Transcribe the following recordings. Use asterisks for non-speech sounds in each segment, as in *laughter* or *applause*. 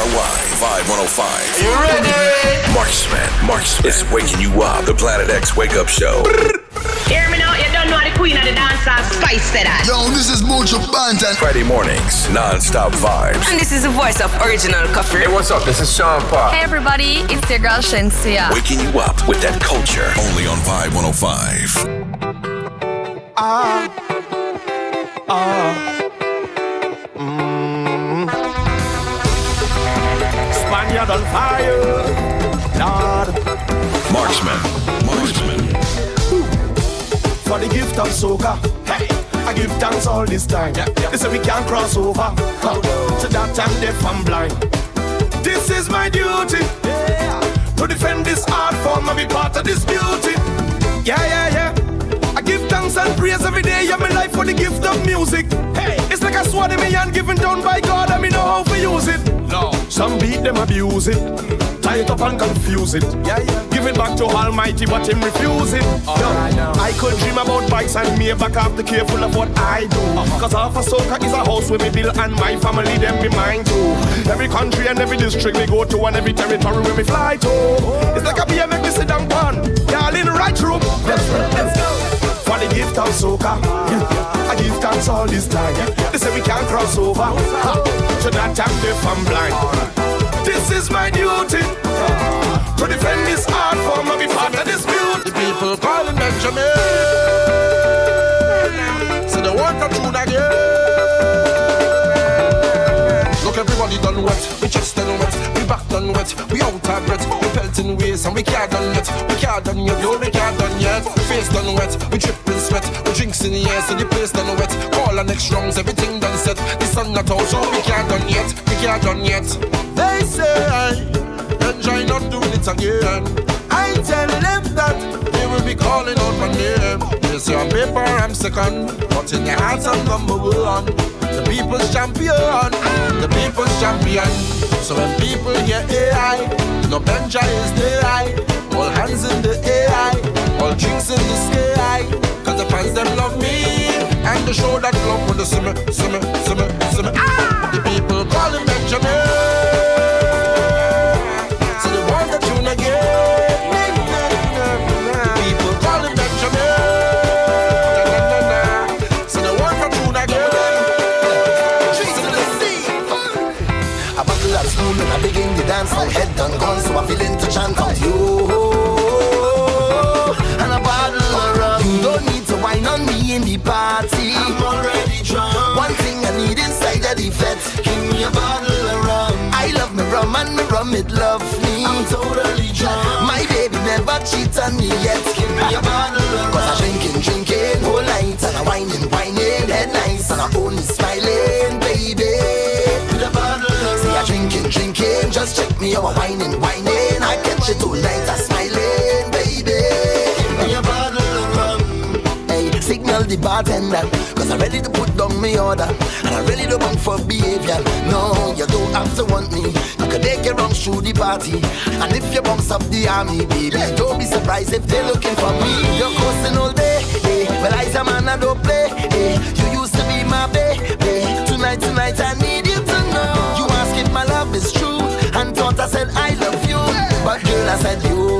KXRY 5105. You ready? Marksman, Marksman is waking you up. The Planet X Wake Up Show. Hear me now, you don't know the queen of the dancehall spice said that. Yo, this is Buju Banton. Friday mornings, non-stop vibes. And this is the voice of original coffee. Hey, what's up? This is Sean Paul. Hey everybody, it's your girl Shenseea. Waking you up with that culture. Only on Vibe 105. Ah, ah, mm. On fire, Lord. Marksman, Marksman. For the gift of soca, hey, I give thanks all this time. They say we can't cross over, huh. so that I'm deaf and blind. This is my duty to defend this art form and be part of this beauty. Yeah, yeah, yeah. I give thanks and praise every day of my life for the gift of music. Hey, it's like a sword in my hand given down by God, and me know how to use it. No, some beat them abuse it, tie it up and confuse it. Yeah, yeah. Give it back to Almighty, but him refuse it. Yo, I could dream about bikes and me back up the careful of what I do. Cause half a soca is a house where me build and my family them be mine too. Every country and every district we go to and every territory where we fly to. It's like a BMX me sit down pan. Y'all in the right room. Let's. Let's go the gift of soca. I give thanks all this time. They say we can't cross over. Ha. So that I'm deaf and blind. This is my duty to defend this art form and be part of this beauty. The people calling Benjamin. They want a tune again. Look, everybody done wet. We chest done wet. We back done wet. We out of breath. We pelting ways and we can't done yet. We can't done yet. No, we can't done yet. Face done wet. We dripping sweat. We drinks in the air so the place done wet. Call our next rounds. Everything done set. The sun not out so we can't done yet. We can't done yet. They say enjoy not doing it again. I tell them that they will be calling out my name. Say on paper I'm second, but in their hearts I'm number one. The people's champion, the people's champion. So when people hear AI, no Benja is the eye. All hands in the AI, all drinks in the sky. Cause the fans them love me. And the show that love with the simmer, simmer, simmer, simmer. Ah! The people call him Benjamin. Gone, so I feel into chant out you. And a bottle of rum. Don't need to wine on me in the party. I'm already drunk. One thing I need inside of the fete. Give me a bottle of rum. I love me rum and me rum it love me. I'm totally drunk. My baby never cheat on me yet. Give me a bottle of rum. Cause I drinking, drinking whole night. And I whining, whining, head nice. And I only smiling, Just check me out. Whining, whining. I catch it all night. I smiling, baby. Give me a bottle of rum. Hey, signal the bartender Cause I'm ready to put down my order And I'm ready to bunk for behavior No, you don't have to want me You can take your wrongs through the party And if you bounce up the army, baby Don't be surprised if they're looking for me You're coasting all day, eh Well, I's a man, I don't play, eh You used to be my baby Tonight, tonight, I need said I love you. But girl, I said you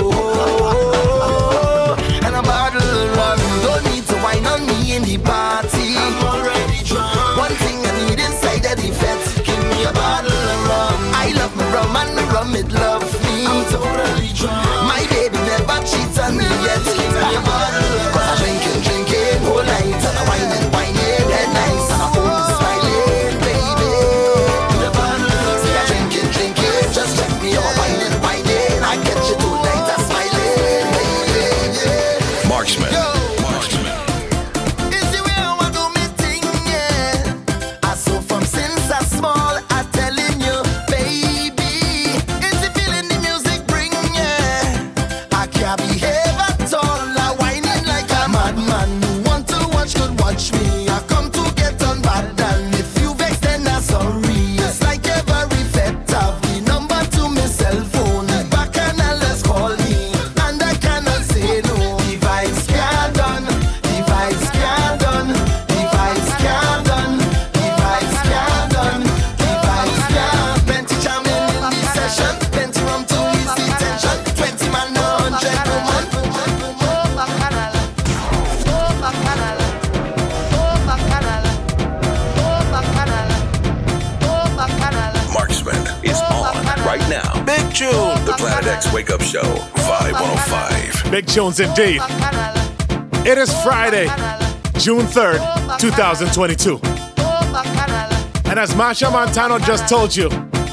right now. Big tune. The Planet X Wake Up Show, Vibe 105. Big tunes indeed. It is Friday, June 3rd, 2022. And as Machel Montano just told you,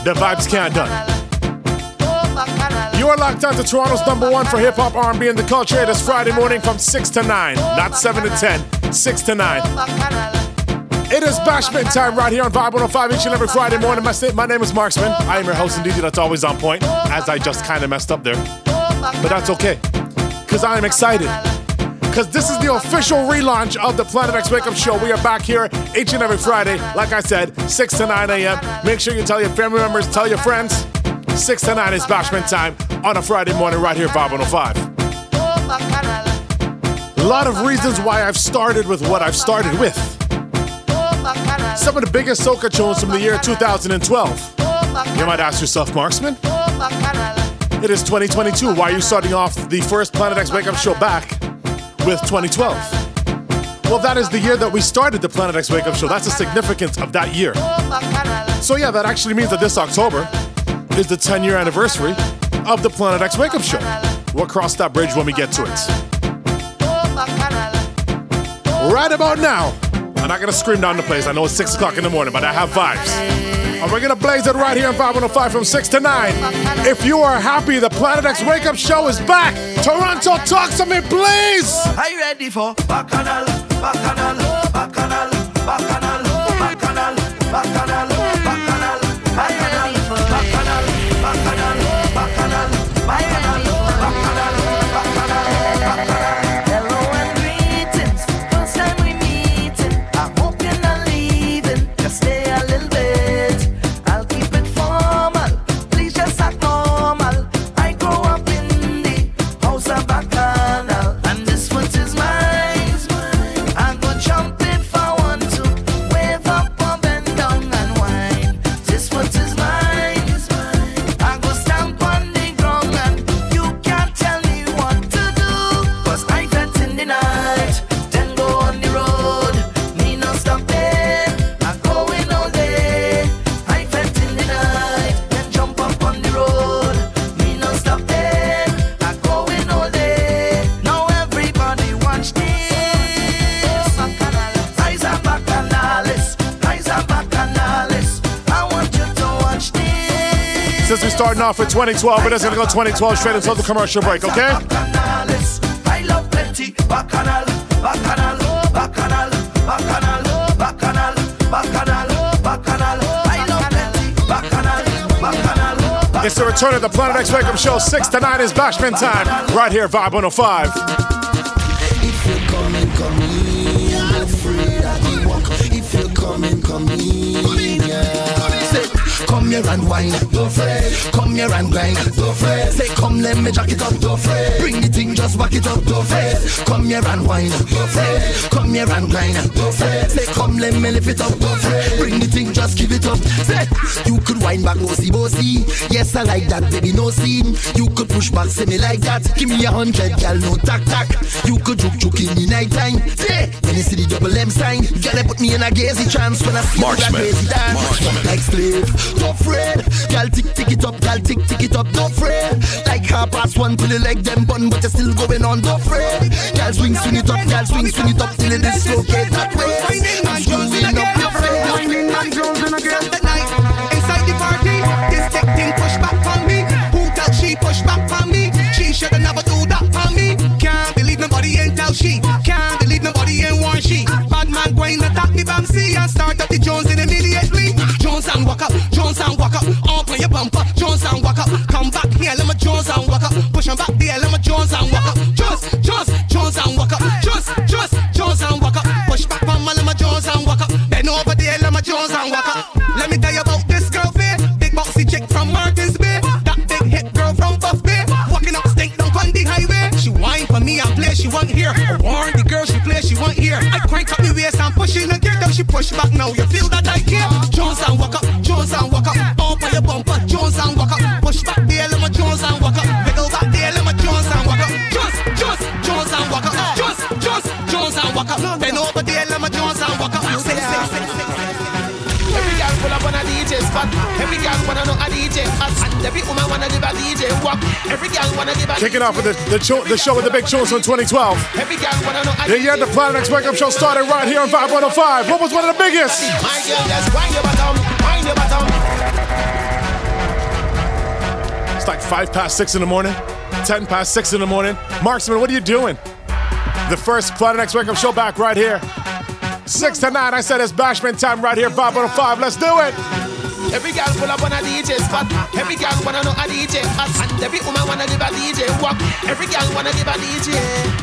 the vibes can't done. You are locked on to Toronto's number one for hip hop, R&B, and the culture. It is Friday morning from 6 to 9, not 7 to 10, 6 to 9. It is bashment time right here on Vibe 105 each and every Friday morning. My, my name is Marksman. I am your host and DJ that's always on point, as I just kind of messed up there. But that's okay, because I am excited. Because this is the official relaunch of the Planet X Wake Up Show. We are back here each and every Friday, like I said, 6 to 9 a.m. Make sure you tell your family members, tell your friends. 6 to 9 is bashment time on a Friday morning right here, Vibe 105. A lot of reasons why I've started with what I've started with. Some of the biggest soca tunes from the year 2012. You might ask yourself, Marksman, it is 2022. Why are you starting off the first Planet X Wake Up Show back with 2012? Well, that is the year that we started the Planet X Wake Up Show. That's the significance of that year. So, yeah, that actually means that this October is the 10 year anniversary of the Planet X Wake Up Show. We'll cross that bridge when we get to it. Right about now, I'm not gonna scream down the place. I know it's 6 o'clock in the morning, but I have vibes. And we're gonna blaze it right here on 505 from 6 to 9. If you are happy, the Planet X Wake Up Show is back. Toronto, talk to me, please. Are you ready for Bacchanal, Bacchanal, starting off with 2012, we're just gonna go 2012 straight until the commercial break, okay? It's the return of the Planet X Wake Up Show. 6 to 9 is bashment time. Right here, Vibe 105. If you come here and wine, don't fret. Come here and grind, don't fret. Say, come let me jack it up, don't fret. Bring the thing, just back it up, don't fret. Come here and wine, don't fret. Come here and grind, don't fret. Say, come let me lift it up, don't fret. Bring the thing, just give it up. Say, you could wind back, bossy, bossy. Yes, I like that, baby, no scene. You could push back, say me like that. Give me a hundred, gal, no tack tack. You could juke juke in the night time. Yeah, when you see the double M sign, gal, put me in a gazy trance when I see that Marksman. crazy dance. Jump like slave, fret. Gal, tick tick it up, gal, tick tick it up, don't fret. Like half past one till you leg them bun, but you're still going on, don't fret. Gal, swing, swing it up, gal, swing, swing it up till it dislocate that way. I'm screwing up your face. Inside the party, this thing push back on me. Who tell she push back on me? She shoulda never do that on me. Can't believe nobody ain't tell she. Can't believe nobody ain't warn she. Bad man going attack the Bamsi and start up the Jones immediately. Walk up, Jones and walk up. Up on your bumper, Jones and walk up. Come back here, let me Jones and walk up. Push 'em back there, let me Jones and walk up. Jones, Jones, Jones and walk up. Jones, Jones, Jones and walk up. Push back on my let me Jones and walk up. Bend over there, let me Jones and walk up. Let me tell you about this girl here. Big boxy chick from Martins Bay. That big hit girl from Buff Bay. Walking up stink down on the highway. She whine for me and play, she want here. Warn the girl she play, she want here. I crank up the waist and push in the gear. Then she push back now. You feel that I care? Jones and walk up, Jones and walk up. Up on your bumper, Jones and walk up. Push back there, let me Jones and walk up. Wiggle back there, let me Jones and walk up. Jones, Jones, Jones and walk up. Jones, Jones, Jones and walk up. Bend over there, let me Jones and walk up. Say, say, say, say, say. Every girl pull up on a DJ spot spot. Every girl wanna know a DJ hot, and every woman wanna give a DJ walk. Every girl wanna give a Kicking off with the, the, cho- the show with the big tunes from 2012. Every girl wanna know The year the Planet X Wake Up Show started right here on Vibe 105. What was one of the biggest? My girl, just wind your bottom, wind your bottom. It's like five past six in the morning, ten past six in the morning. Marksman, what are you doing? The first Planet X Wake Up Show back right here. Six to nine, I said it's bashment time right here, Vibe 105. Let's do it. Every girl pull up on a DJ spot. Every girl wanna know a DJ hot, and every woman wanna give a DJ walk. Every girl wanna give a DJ.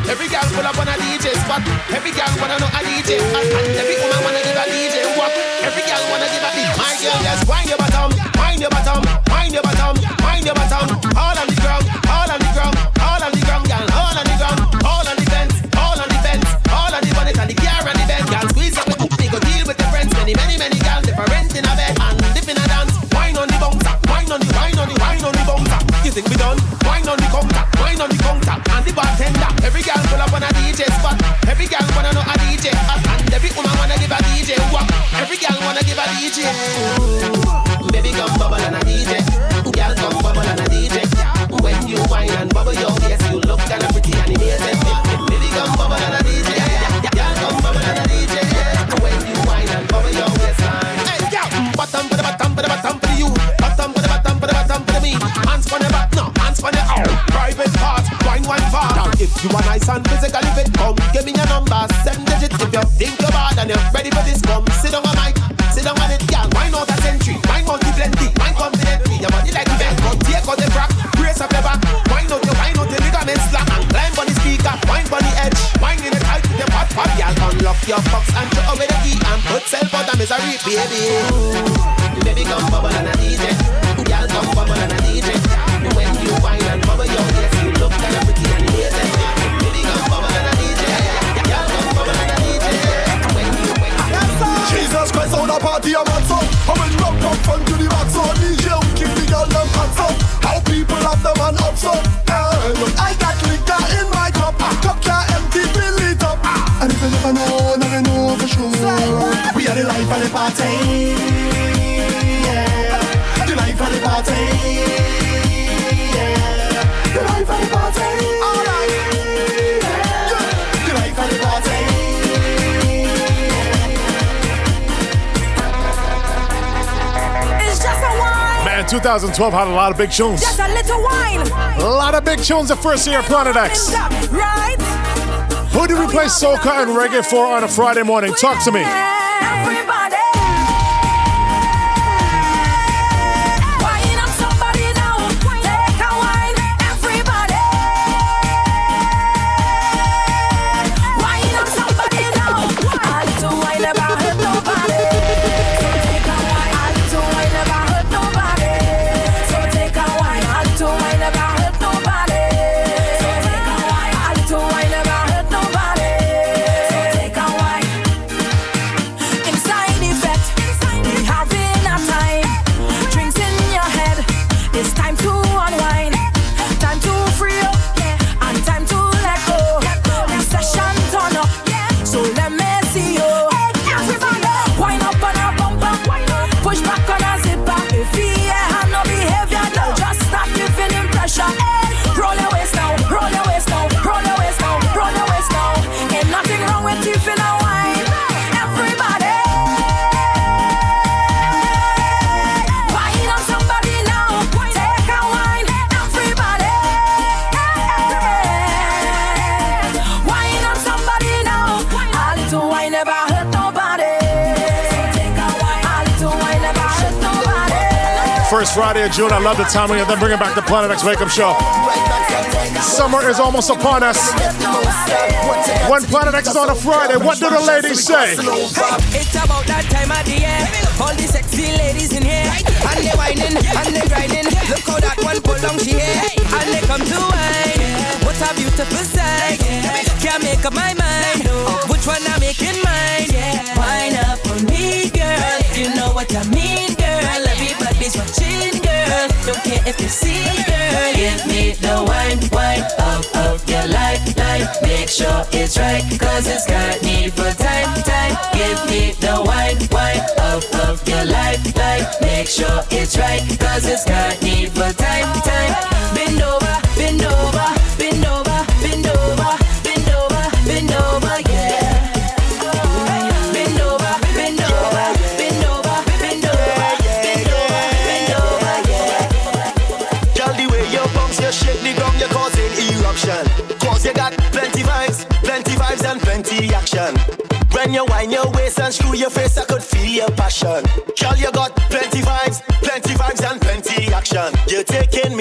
Every girl pull up on a DJ spot. Every girl wanna know a DJ hot, and every woman wanna give a DJ walk. Every girl wanna give a DJ. My girl, just wind your bottom, wind your bottom, wind your bottom, wind your bottom. All on think we done? Wine on the counter, wine on the counter, and the bartender. Every girl pull up on a DJ spot. Every girl wanna know a DJ and every woman wanna give a DJ walk. Every girl wanna give a DJ. Baby you are nice and physically fit, come give me your number, seven digits. If you think you're bad and you're ready for this, come sit on my mic, sit on on it, girl. Wine out a century, out the plenty, wine confidently. Your body like a vent, but take out the crack, brace up your back. Wine out your, wine out your ligaments slack, and climb on the speaker, wine on the edge, wine in the tight the pot pot, girl. Unlock your box and throw away the key and put self out of misery, baby. Baby, come bubble and a DJ, girl, come bubble and a DJ. When you wine and bubble your waist, you look kinda pretty On a party a man so How when rock from front to the back so DJ we keep the girl them hot so How people have the man up so And I got liquor in my cup. Cup can't empty, fill it up. And if you never know, now you know for sure. We are the life of the party. Yeah. The life of the party 2012 had a lot of big tunes. just a little wine. A lot of big tunes the first year of Planet X. Right? Who did we play soca and reggae for on a Friday morning? Talk to me. Friday of June, I love the timing of them bringing back the Planet X Wake Up Show. Summer is almost upon us. When Planet X is on a Friday, what do the ladies say? It's about that time of the year. All the sexy ladies in here. And they whining, and they grinding. Look how that one pull on she hair. And they come to wine. What a beautiful sight. Can't make up my mind. Which one I'm making mine. Wine up for me, girl. You know what I mean, girl. Everybody's watching, girl. Don't care if they see, girl. Give me the wine, wine of, of your life, life. Make sure it's right, cause it's got need for time, time. Give me the wine, wine of, of your life, life. Make sure it's right, cause it's got need for time, time. Bend over, bend over, the ground, you're causing eruption. Cause you got plenty vibes, plenty vibes and plenty action. When you wind your waist and screw your face, I could feel your passion. Girl, you got plenty vibes, plenty vibes and plenty action. You're taking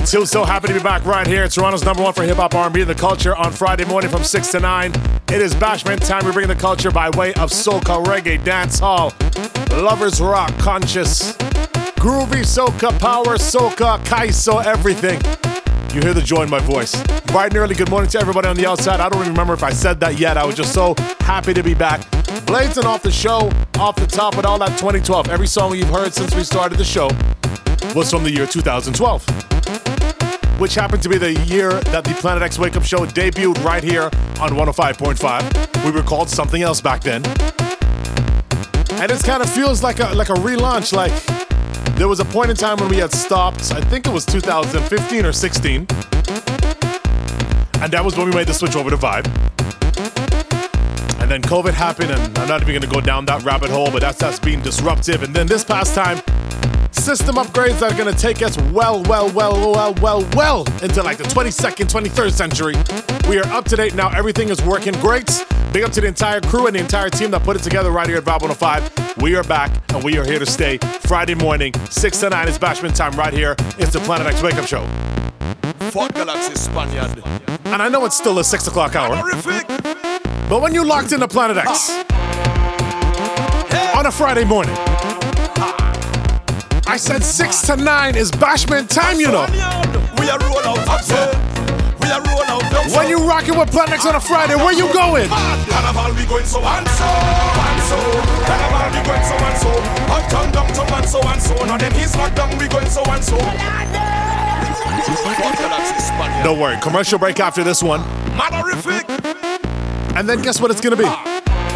listening to. So happy to be back right here. Toronto's number one for hip hop, R&B, and the culture on Friday morning from six to nine. It is Bashment time. We bring the culture by way of soca, reggae, dance hall, lovers rock, conscious, groovy soca, power soca, kaiso, everything. You hear the joy in my voice. Bright and early, good morning to everybody on the outside. I don't even remember if I said that yet. I was just so happy to be back. Blazing off the show, off the top with all that 2012. Every song you've heard since we started the show was from the year 2012, which happened to be the year that the Planet X Wake Up Show debuted right here on 105.5. We were called something else back then. And it kind of feels like a like a relaunch. Like there was a point in time when we had stopped. I think it was 2015 or 16, and that was when we made the switch over to Vibe. And then COVID happened, and I'm not even gonna go down that rabbit hole, but that's that's being disruptive. And then this past time, system upgrades that are gonna take us well, well, well, well, well, well into like the 22nd, 23rd century. We are up to date now. Everything is working great. Big up to the entire crew and the entire team that put it together right here at Vibe 105. We are back and we are here to stay. Friday morning, 6 to 9 is Bashment time right here. It's the Planet X Wake Up Show. Fuck Galaxy Spaniard. And I know it's still a 6 o'clock hour. But when you locked into Planet X ah. on a Friday morning, I said 6 to 9 is Bashment time, you know. We are roll out upset. We are roll out down When you rocking with Planet X on a Friday, where you going? Carnival we going so and so and so. Carnival we going so and so. Uptown, downtown and so and so. Now them lockdown we going so and so. Fuck Galaxy Spaniard. Don't worry, commercial break after this one. And then guess what it's gonna be?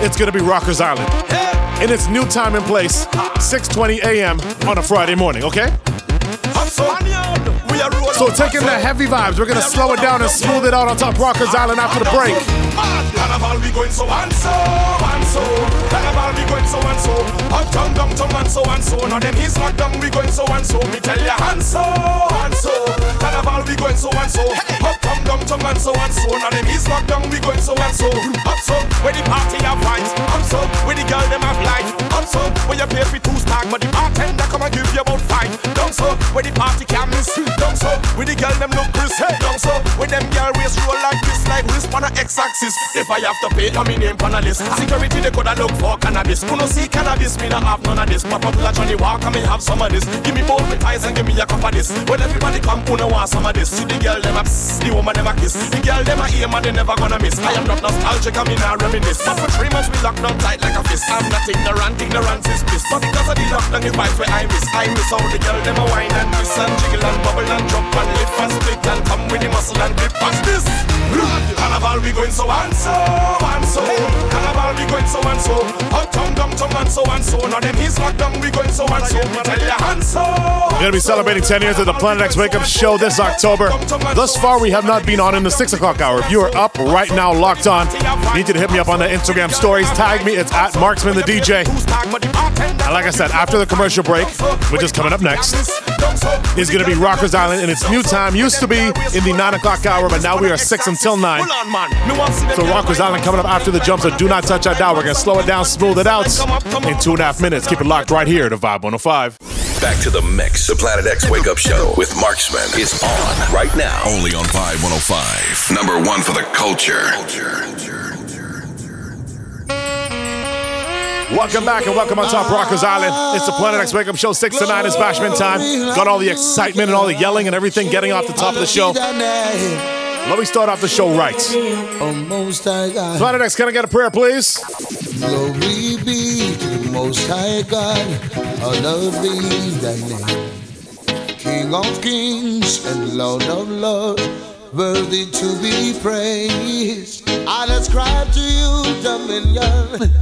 It's gonna be Rockers Island. In its new time and place, 6:20 a.m. on a Friday morning, okay? So taking the heavy vibes, we're gonna slow it down and smooth it out on top Rockers Island after the break. Carnival we going so and so and so. Carnival we going so and so. Uptown, downtown and so and so. Now them he's locked down we going so and so. Me tell ya and so and so. Carnival we going so and so. Uptown, downtown and so and so. Now them he's locked down we going so and so. Up so where the party have vibes. Up so where the girl them have life. Up so where you pay for two stack, but the bartender come and give you about five. Down so where the party can miss. Down so where the girl them look Chris. Hey, down so where them girl waist roll like this, like wrist on a X-axis. If I have to pay, I'm in name on a list. Security they coulda look for cannabis. Who no see cannabis, me not have none of this. Pop up like Johnnie Walker, me have some of this. Give me both my ties and give me a cup of this. When everybody come, who no want some of this? See the girl them a psst, the woman them a kiss. The girl them a aim and they never gonna miss. I am not nostalgic, I'm in a reminisce. But for three months we locked down tight like a. I'm not ignorant, ignorance is bliss. But because of the lockdown, the vibes where I miss. I miss all the girl them a wine and twist and jiggle and bubble and jump and lift and split and come with the muscle and grip. Watch this. Carnival we going so and so and so. Carnival we going so and so. Uptown, downtown and so and so. Now them he's locked down we going so and so. Me tell ya and so. We're gonna be celebrating 10 years of the Planet X Wake Up Show this October. Thus far, we have not been on in the 6 o'clock hour. If you are up right now, locked on, need you to hit me up on the Instagram stories. Tag me, it's at Marksman the DJ. And like I said, after the commercial break, which is coming up next, is gonna be Rockers Island in its new time. Used to be in the 9 o'clock hour, but now we are 6 until 9. So Rockers Island coming up after the jump, so do not touch that dial. We're gonna slow it down, smooth it out in two and a half minutes. Keep it locked right here to Vibe 105. Back to the mix. The Planet X Wake Up Show with Marksman is on right now. Only on Vibe 105. Number one for the culture. Welcome back and welcome on top Rockers Island. It's the Planet X Wake Up Show, 6 to 9 is Bashment time. Got all the excitement and all the yelling and everything getting off the top of the show. Let me start off the show right. Planet X, can I get a prayer, please? Glory be to the Most High God, hallowed be thy name. King of kings and Lord of lords, worthy to be praised. I ascribe to you dominion,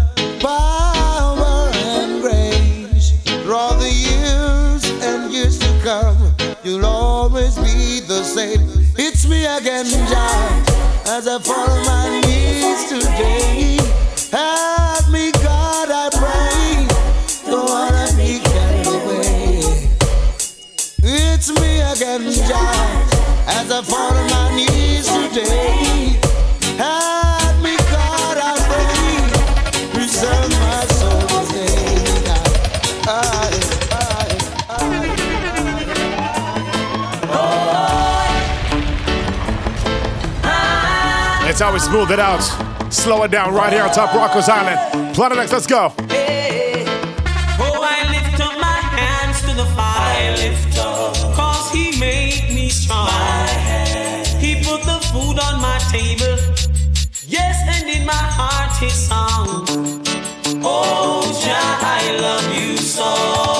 power, and grace. All the years and years to come, you'll always be the same. It's me again, Jah, as I fall on my knees today. Help me, as I fall on my knees today. Help me, God, I pray. Preserve my soul today. I, I, That's how we smooth it out. Slow it down right here on top Rockers Island. Planet X, let's go. Table. Yes, and in my heart his song. Oh, Jah, I love you so.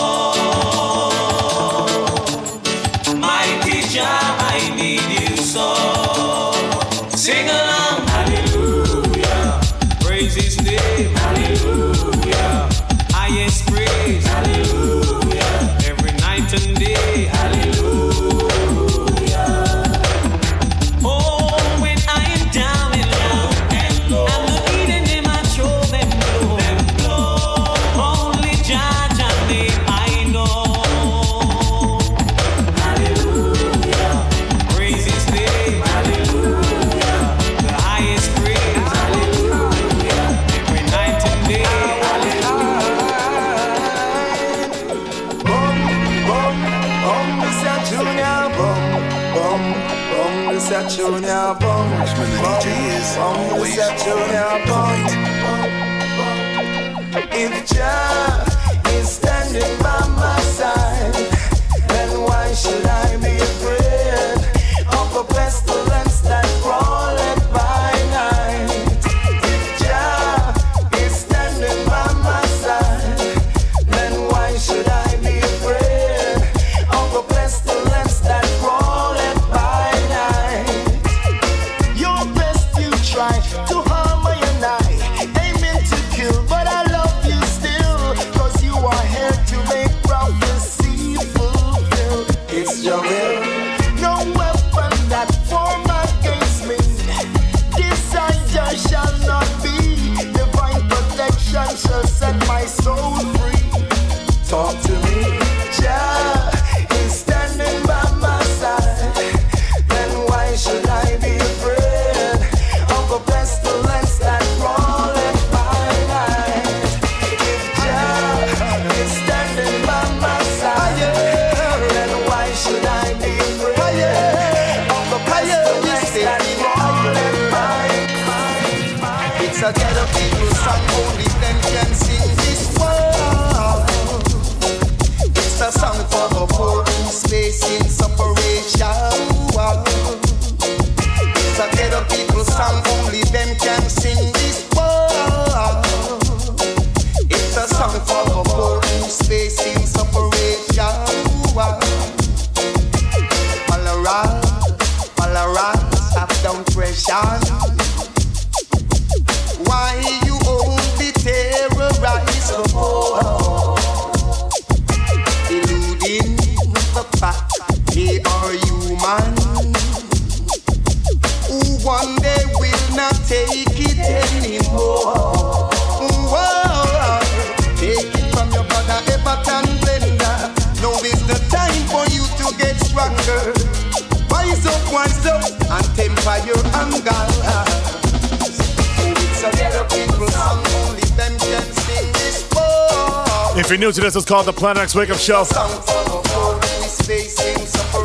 If you're new to this, it's called the Planet X Wake Up Show.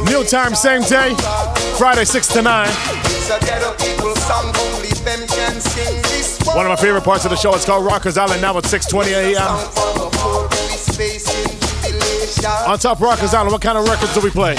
New time, same day, Friday 6 to 9. One of my favorite parts of the show is called Rockers Island now at 6.20 a.m. On top Rockers Island, what kind of records do we play?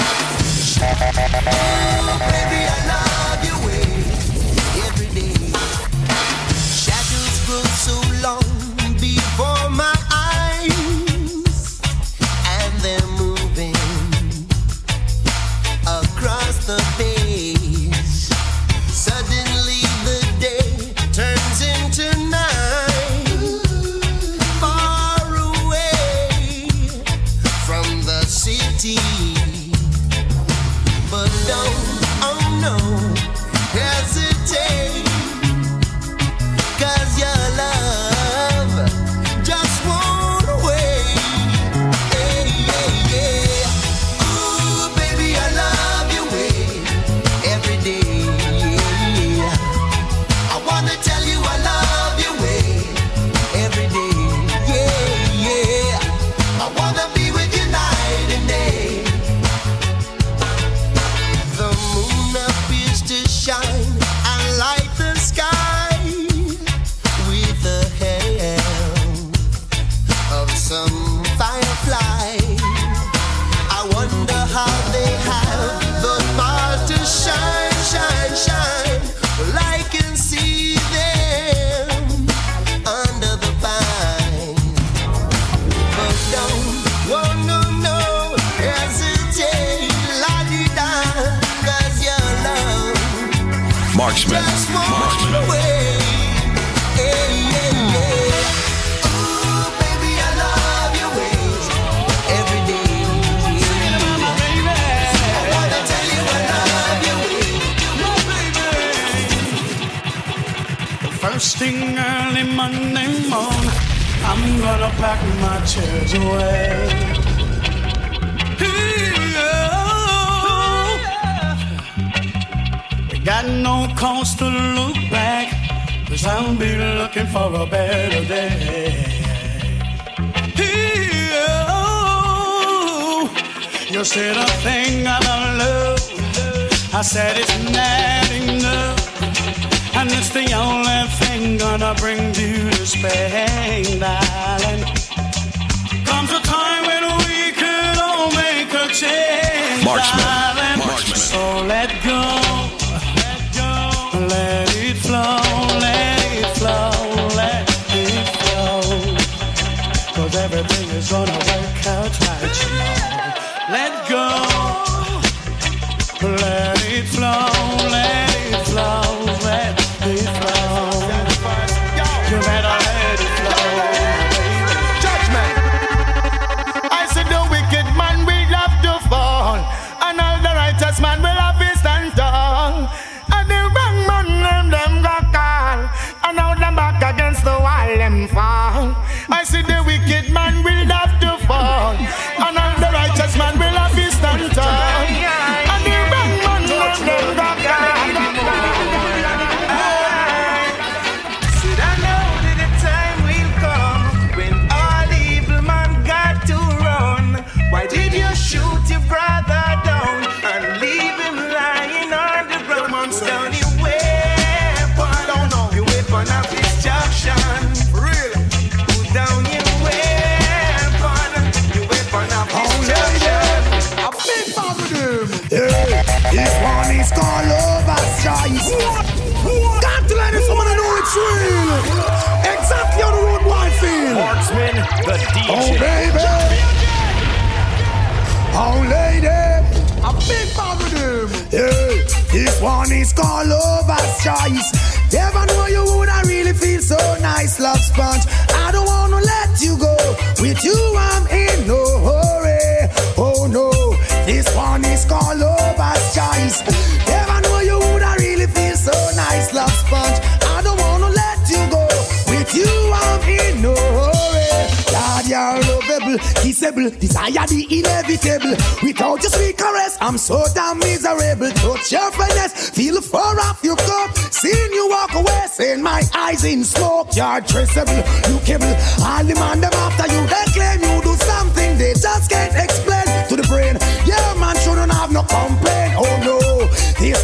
Desire the inevitable. Without your sweet caress, I'm so damn miserable. Touch your finesse, feel fur off your coat. Seeing you walk away, seeing my eyes in smoke. You're traceable, you kibble. All the man them after you, they claim you do something they just can't explain to the brain. Yeah, man shouldn't have no complaint. Oh no,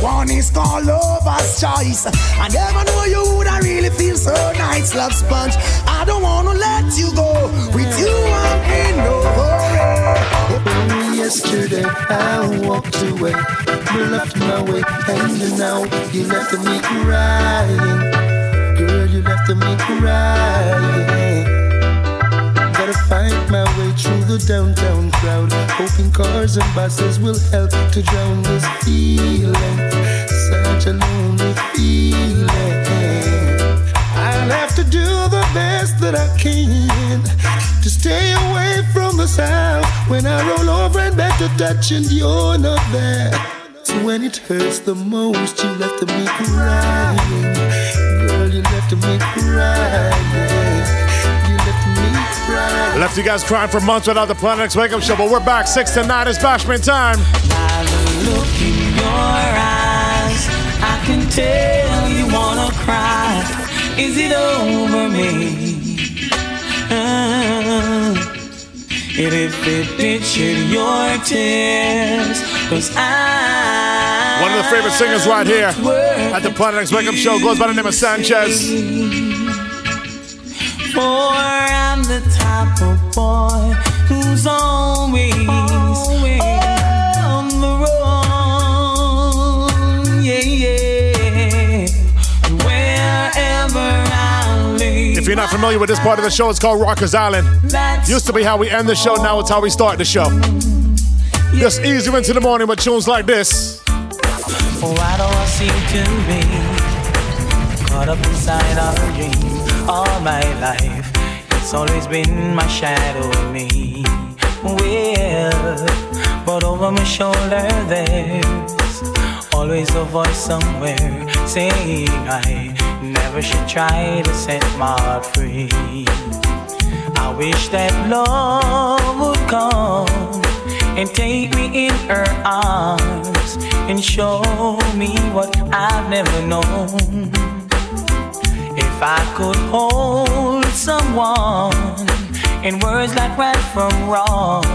one is called lover's choice. I never know you would I really feel so nice, love sponge. I don't wanna let you go. With you, I'm in no hurry. Yesterday I walked away, left my way, and now you left me crying. Girl, you left me crying. Gotta find my through the downtown crowd, hoping cars and buses will help to drown this feeling. Such a lonely feeling. I'll have to do the best that I can to stay away from the south. When I roll over and back to touch and you're not there. So when it hurts the most, you left me crying. Girl, you left me crying. Left you guys crying for months without the Planet X Wake Up Show, but we're back 6 to 9. It's Bashment time. Look in your eyes, I can tell you wanna cry. Is it over me? Uh, and if it pictured your tears, cause I One of the favorite singers right here at the Planet X Wake Up Show goes by the name of Sanchez. I'm the type of boy who's always, on the run. Yeah, yeah. Wherever I. If you're not familiar with this part of the show, it's called Rockers Island. Used to be how we end the show, now it's how we start the show. Just ease you into the morning with tunes like this. Why do I seem to be caught up inside a dream all my life? It's always been my shadow me. Well, but over my shoulder there's always a voice somewhere saying I never should try to set my heart free. I wish that love would come and take me in her arms and show me what I've never known. If I could hold someone in words like right from wrong,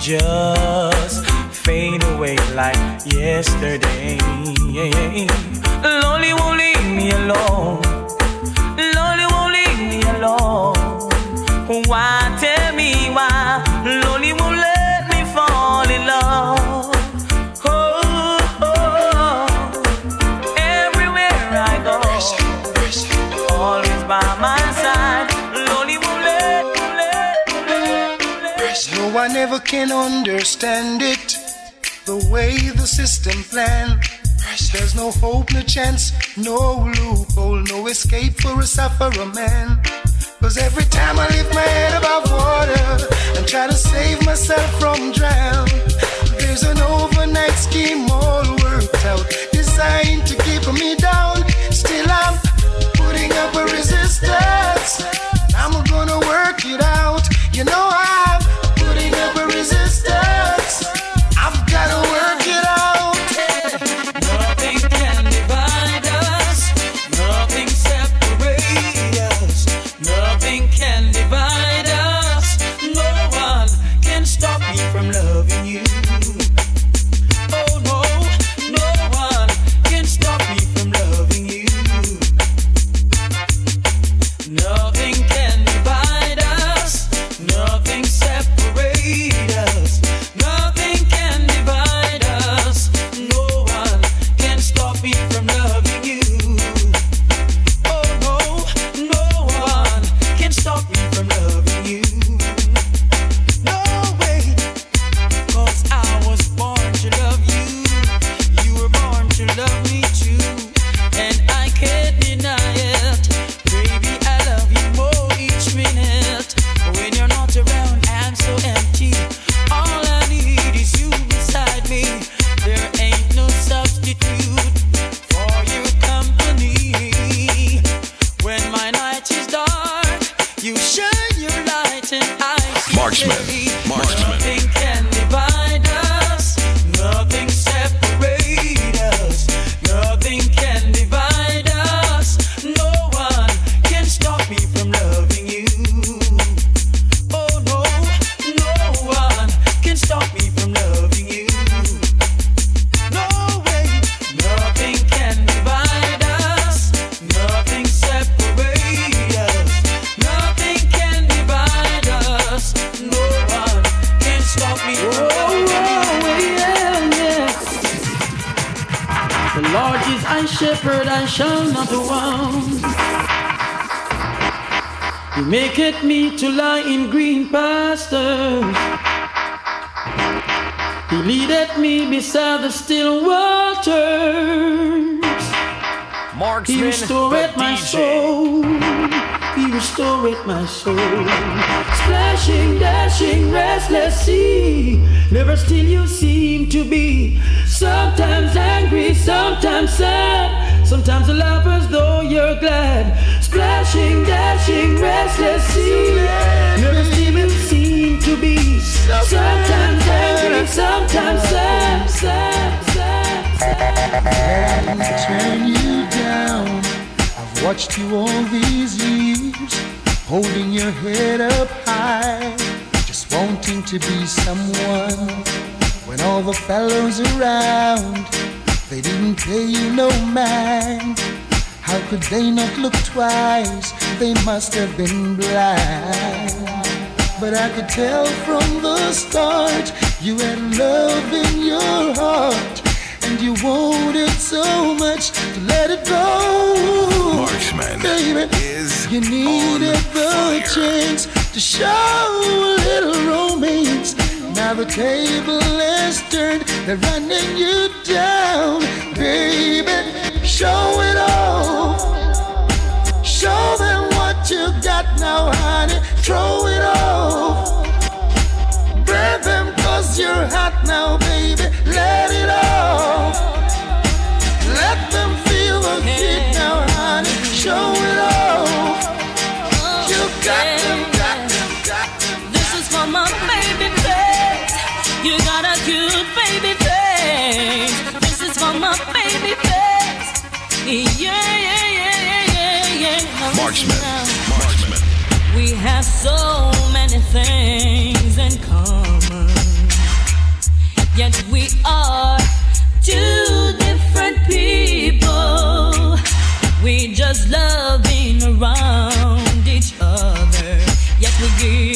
just fade away like yesterday. Lonely won't leave me alone. Lonely won't leave me alone. Why I never can understand it. The way the system planned. There's no hope, no chance, no loophole, no escape for a sufferer man. Cause every time I lift my head above water and try to save myself from drown, there's an overnight scheme all worked out, designed to keep me down. Still, I'm putting up a resistance. I'm gonna work it out. You know, I'm maketh me to lie in green pastures. He leadeth me beside the still waters. he Marksman, restoreth the my DJ. soul. He restoreth my soul. Splashing, dashing, restless sea. Never still you seem to be. Sometimes angry, sometimes sad. Sometimes a laugh as though you're glad. Splashing, dashing, restless sea. Never you seem to be. Sometimes angry, sometimes sad, sad, sad, sad. Turn you down. I've watched you all these years, holding your head up high, just wanting to be someone. When all the fellows around, they didn't pay you no mind. How could they not look twice? They must have been blind. But I could tell from the start you had love in your heart. And you wanted so much to let it go. Marksman Baby, is you needed the chance to show a little romance. Now the table is turned, they're running you down. Baby, show it all. Show them what you got now, honey. Throw it off. Burn them cause you're hot now, baby. Let it off. Let them feel the heat now, honey. Show it off. Marksman. Marksman. We have so many things in common, yet we are two different people. We just loving around each other, yet we give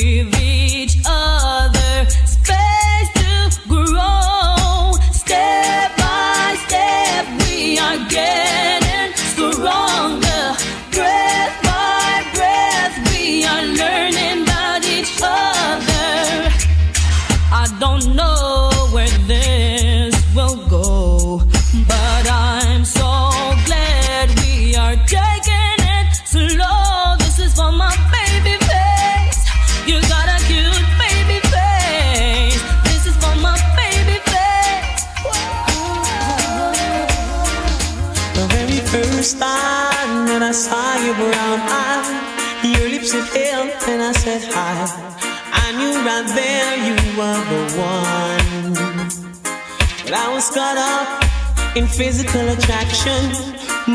I was caught up in physical attraction,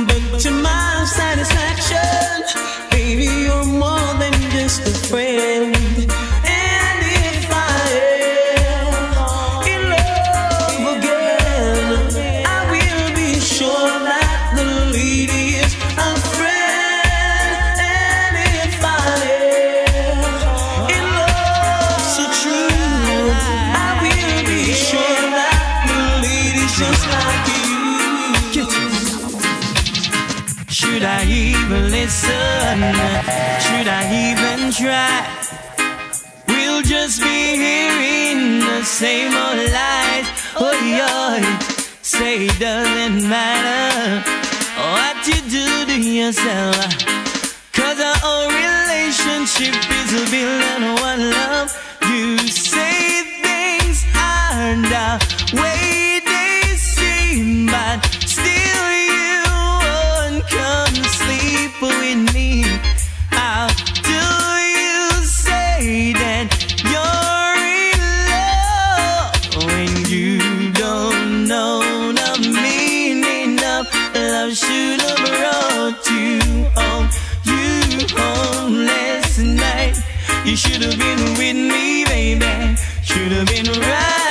but to my satisfaction, baby, you're more than just a friend. Listen? Should I even try? We'll just be hearing the same old lies. Oh, yeah. Say it doesn't matter what you do to yourself. Cause our relationship is built on one love. You say things aren't the way You should have been with me, baby. Should have been right.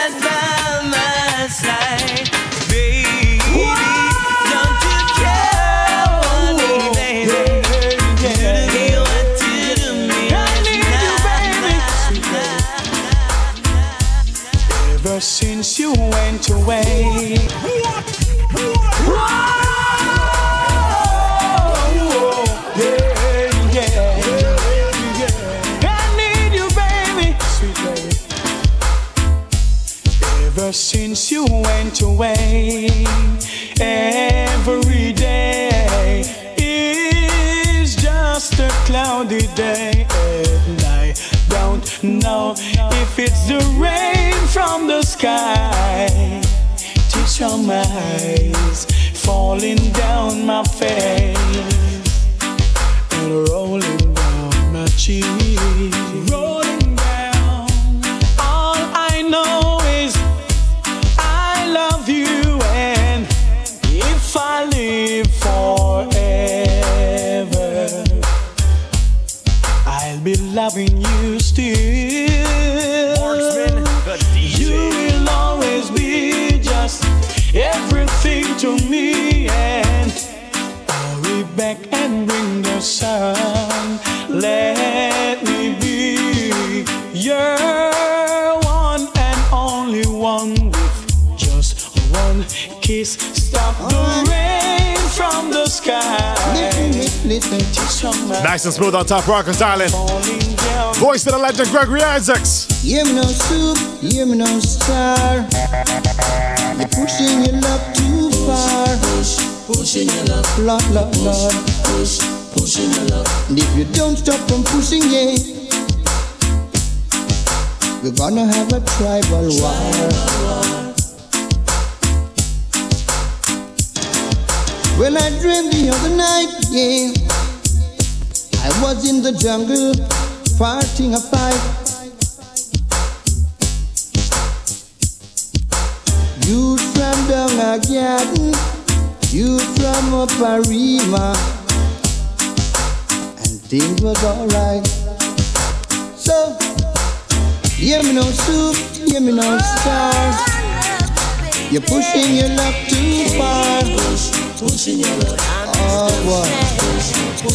Nice and smooth on top Rockers Island. Voice of the legend Gregory Isaacs. Hear me no soup, hear me no star. You're pushing your love too far. Push, pushing your love. Lord, Lord, Lord. Push, pushing your love. And if you don't stop from pushing it, we're gonna have a tribal war. Well, I dreamed the other night, yeah. I was in the jungle, fighting a fight. You from down a garden, you from up a and things was alright. So, hear me no soup, hear me no stars. You're pushing your luck too far. Pushing your love. Oh, boy.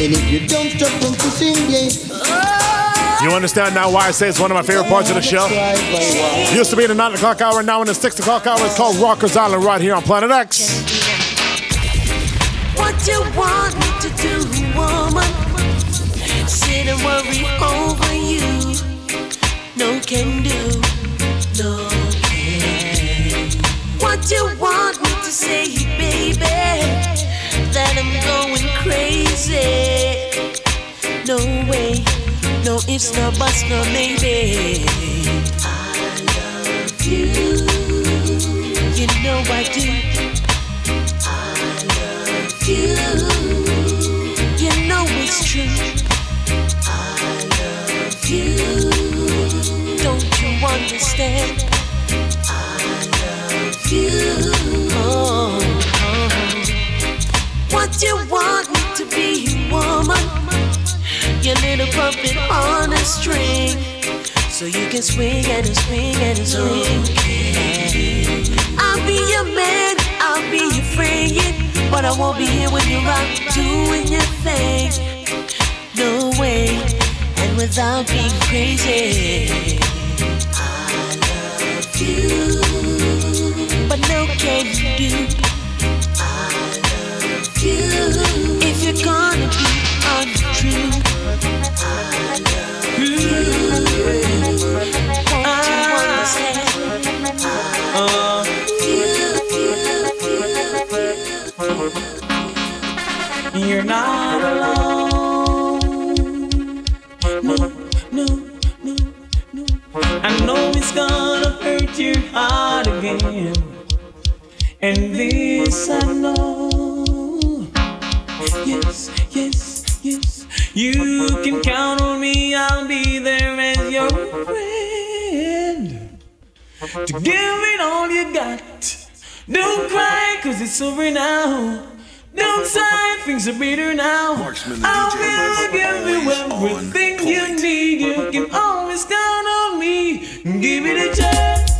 And if you don't stop from pushing, yeah. You understand now why I say it's one of my favorite parts of the show? Used to be in the 9 o'clock hour, now in the 6 o'clock hour. It's called Rockers Island right here on Planet X. What you want me to do, woman? Sit and worry over you. No can do, no can. What you want me to say, baby? That I'm going crazy. No way, no ifs, no buts, no maybe. I love you. You know I do. I love you. You know it's true. I love you. Don't you understand? You want me to be, your woman? Your little puppet on a string. So you can swing and swing and swing. I'll be your man, I'll be your friend. But I won't be here when you're out doing your thing. No way, and without being crazy. I love you, but no can you do. And this I know. Yes, yes, yes. You can count on me, I'll be there as your friend. To give it all you got. Don't cry, cause it's over now. Downside, things are better now. I'll be give you everything you need. You can always count on me. Give it a chance.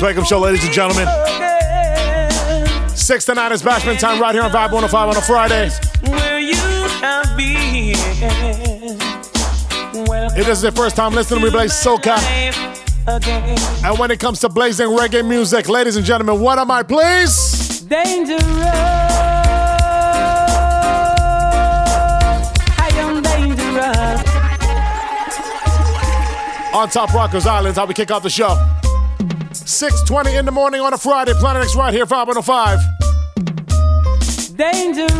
Back to the Planet X Wake Up Show, ladies and gentlemen. Six to nine is Bashment time right here on Vibe 105 on a Friday. If this is your first time listening, to we blaze soca. And when it comes to blazing reggae music, ladies and gentlemen, what am I, please? Dangerous. I am dangerous. On Top Rockers Island, how we kick off the show. 6.20 in the morning on a Friday, Planet X right here, 505. Dangerous.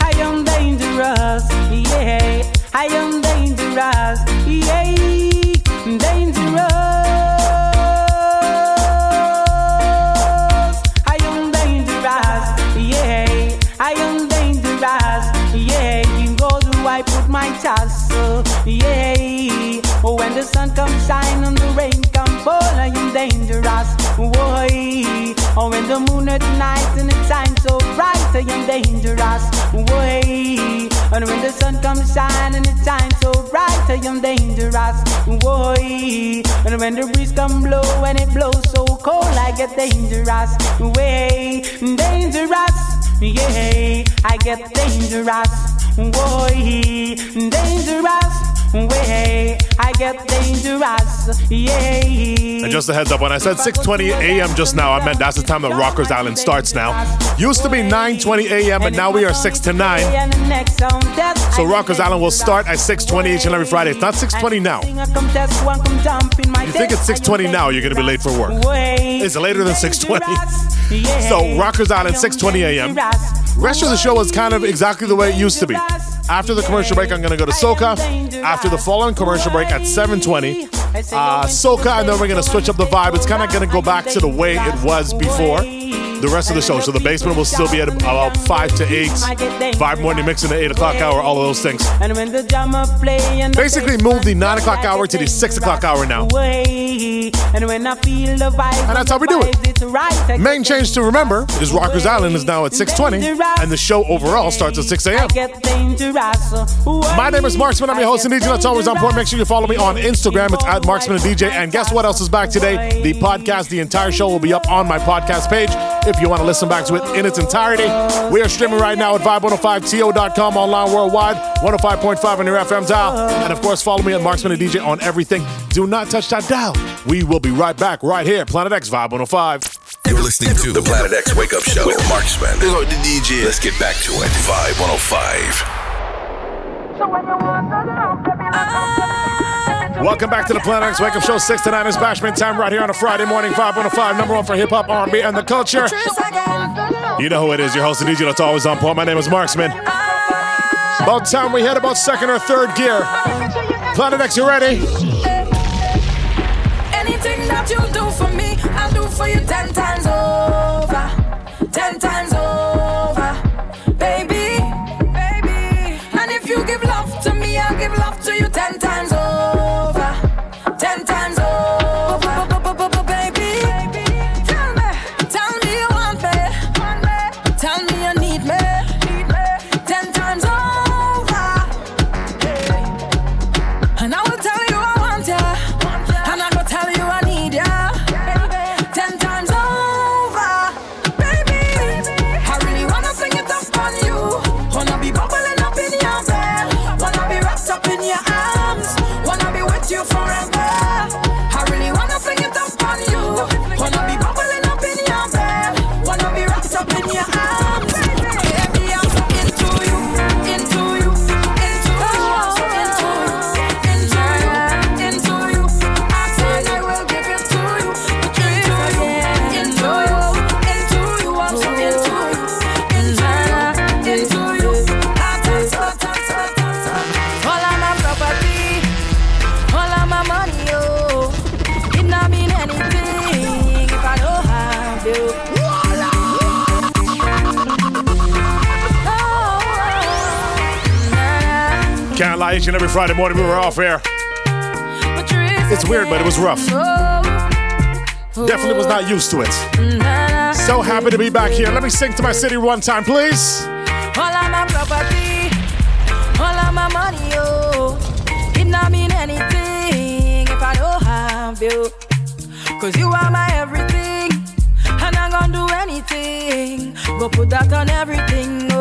I am dangerous. Yeah. I am sun comes shine and the rain come fall, I am dangerous. Why? Oh, when the moon at night and it shines so bright, I am dangerous. Why? And when the sun comes shine and it shines so bright, I am dangerous. Why? And when the breeze come blow and it blows so cold, I get dangerous. Way dangerous. Yeah, I get dangerous. Why? Dangerous. Way I get dangerous. Yeah. And just a heads up, when I said 6:20 a.m. just now, I meant that's the time that Rockers Island starts now. Used to be 9:20 a.m., but now we are 6 to 9. And the next sound test. So Rockers Island will start at 6:20 each and every Friday. It's not 6:20 now. Come test one, come jump in my You think it's 6:20 now? You're gonna be late for work. It's later than 6:20. So Rockers Island 6:20 a.m. Rest of the show is kind of exactly the way it used to be. After the commercial break, I'm gonna go to Soca. After the following commercial break at 7:20, uh, Soca, and then we're gonna switch up the vibe. It's kind of gonna go back to the way it was before. The rest of the show, so the basement will still be at about five to eight. Vibe morning mix in the eight o'clock hour, all of those things. And when the drummer play and Basically, move the nine o'clock hour to the six o'clock hour now. And when I feel the vibe, And that's how we do it. Main change to remember is Rockers Island is now at 6:20, and the show overall starts at 6 a.m. My name is Marksman. I'm your host and DJ. That's always on point. Make sure you follow me on Instagram. It's at Marksman and DJ. And guess what else is back today? The podcast. The entire show will be up on my podcast page if you want to listen back to it in its entirety. We are streaming right now at vibe105to.com online worldwide, 105.5 on your FM dial. And of course, follow me at Marksman and DJ on everything. Do not touch that dial. We will be right back right here, Planet X Vibe 105. You're listening to the Planet X Wake Up Show with Marksman. Big up the DJ. Let's get back to it. Vibe 105. Welcome back to the Planet X Wake Up Show. 6 to 9 is Bashment time right here on a Friday morning. 505, number one for hip hop, R&B, and the culture. You know who it is. Your host and DJ that's always on point. My name is Marksman. About time we hit about second or third gear. Planet X, you ready? Anything that you do for me, I'll do for you ten times over. Ten times over. And every Friday morning we were off air. It's weird, but it was rough. Definitely was not used to it. So happy to be back here. Let me sing to my city one time, please. All of my property, all of my money, oh. It not mean anything if I don't have you. Cause you are my everything. And I'm gonna do anything. Go put that on everything,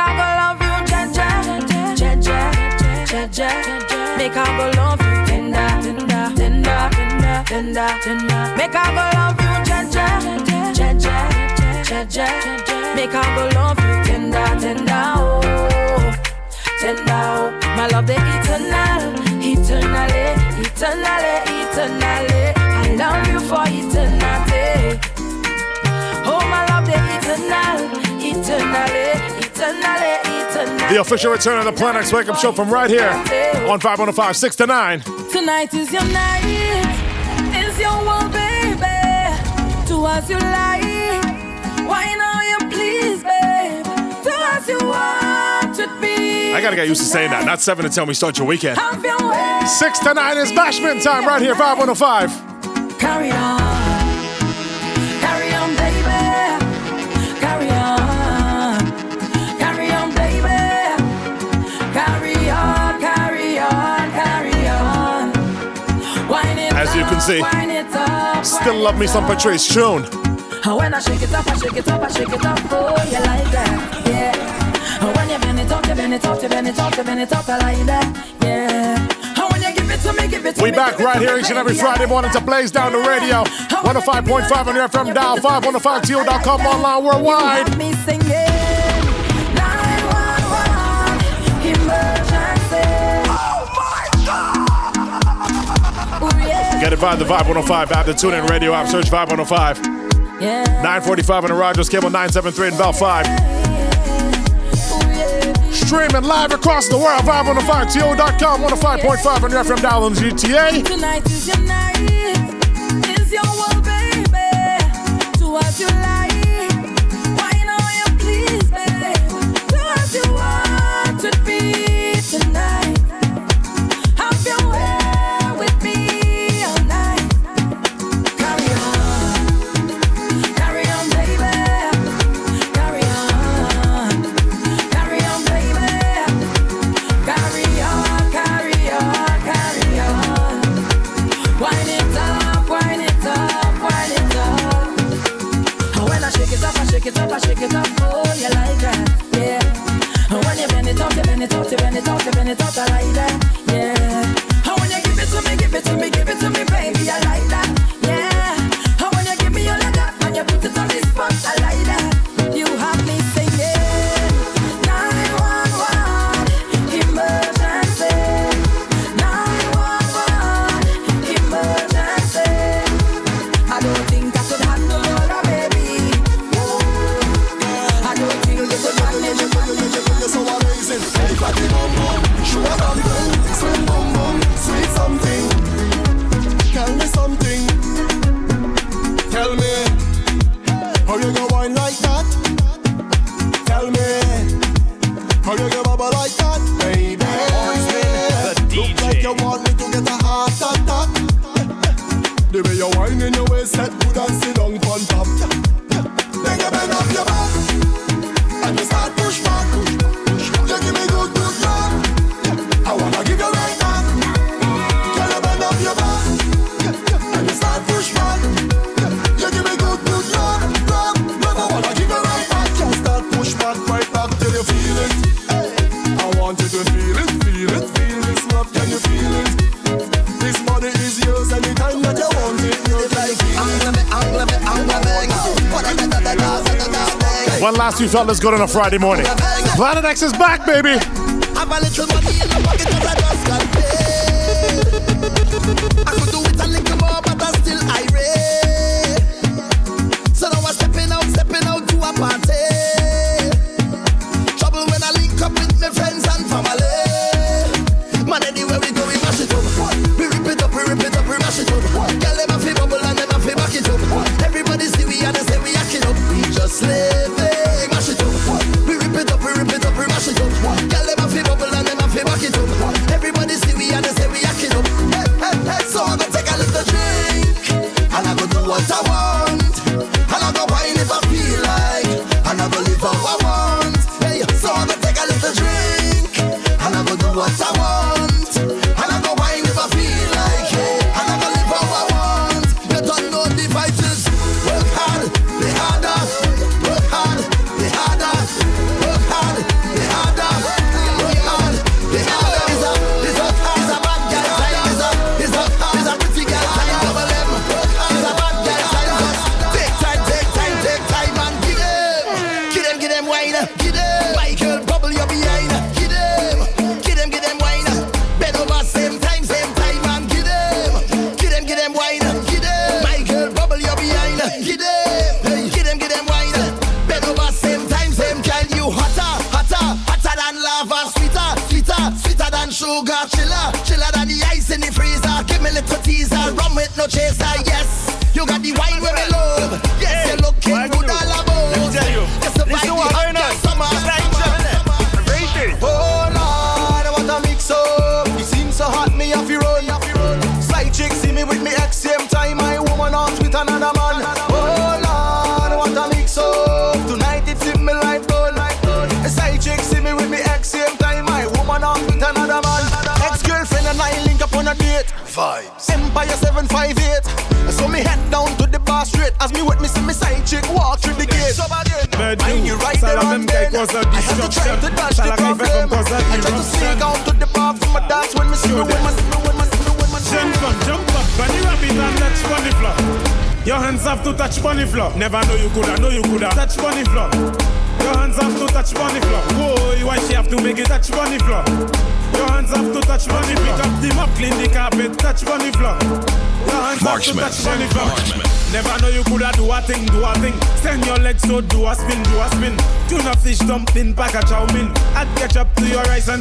I go love you, Jaja, Jaja, Jaja. Make I go love you, tender, tender, tender, tender, tender. Make I go love you, Jaja, Jaja, Jaja. Make I go love you, tender, tender, oh, tender. Oh. My love, the eternal, eternally, eternally, eternally. I love you for eternity. Oh, my love, the eternal, eternally. The official return of the Planet X Wake Up Show from right here on Vibe 105, 6 to 9. Tonight is your night, it's your world, baby. Do as you like. Why now you please, babe? Do as you want to be. I gotta get used to saying that. Not 7 to 10, we start your weekend. Have your way. 6 to 9 is Bashment time right here, Vibe 105. Carry on. It As you can up, see, wind it up, Still love me some. Patrice Tune. When I shake it up, I shake it up, I shake it up. Oh, you like that? Yeah. When you bend it up, you bend it up, you bend it up, you bend it up, I like that. Yeah. When you give it to me, give it to We back right here each and every Friday morning to blaze down the radio. 105.5 on your FM dial, 515to.com online worldwide. Get it by the Vibe 105 app, the TuneIn Radio app, search Vibe 105. Yeah. 945 on the Rogers Cable, 973 in Bell Fibe. Streaming live across the world, Vibe105to.com, 105.5 on your FM dial on GTA. Tonight is your night. It's your world, baby. Do as you like. One last few fellas good on a Friday morning. Planet X is back, baby.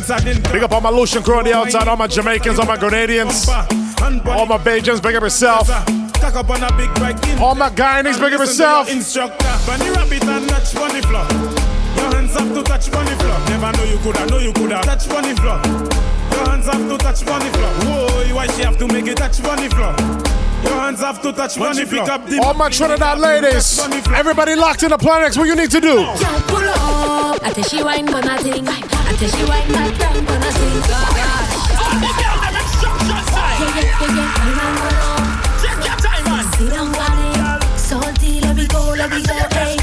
Big up all my Lucian crew on the outside, all my Jamaicans, all my Grenadians, all my Bajans, big up yourself. Cock up on a big bike in. All my Guyanese, big up yourself. Instructor, bunny rabbit and touch bunny floor. Your hands have to touch bunny floor. Never know you coulda, know you coulda touch bunny floor. Your hands have to touch bunny floor. Whoa, why she have to make it touch bunny floor? Your hands have to touch bunny floor. Up the All my Trinidad ladies, everybody locked in the Planex, what you need to do? Girl, pull up. I tell she wine for nothing. Tell she wine back time for nothing. Yeah, yeah, yeah, yeah. Wine and go on. Sit down, body. Salty, let me go, let me go. Hey.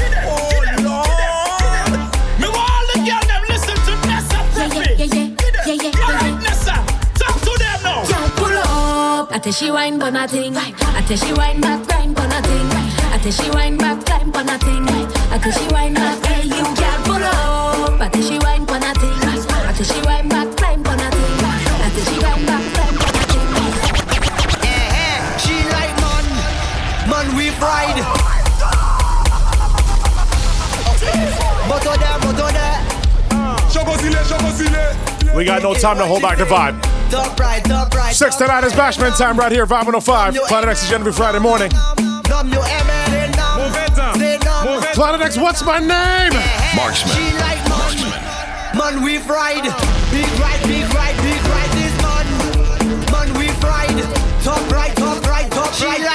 Me want all the girl them listen to Nessa. Yeah, yeah, yeah, yeah, yeah, yeah, yeah. Nessa, talk to them now. Girl, pull up. Tell she wine for nothing. Tell she wine back grind for nothing. Tell she wine back climb for nothing. Tell she wine back. We got no time to hold back the vibe. Top right, top right. 6 to 9 is Bashment time right here, 505. Planet X is going to be Friday morning. Numb you ever numb. Move it down. Stay numb. Planet X, what's my name? Marxman. She like man, man we ride. Big ride, big ride, big ride this man. Man we ride. Top right, top right, top right.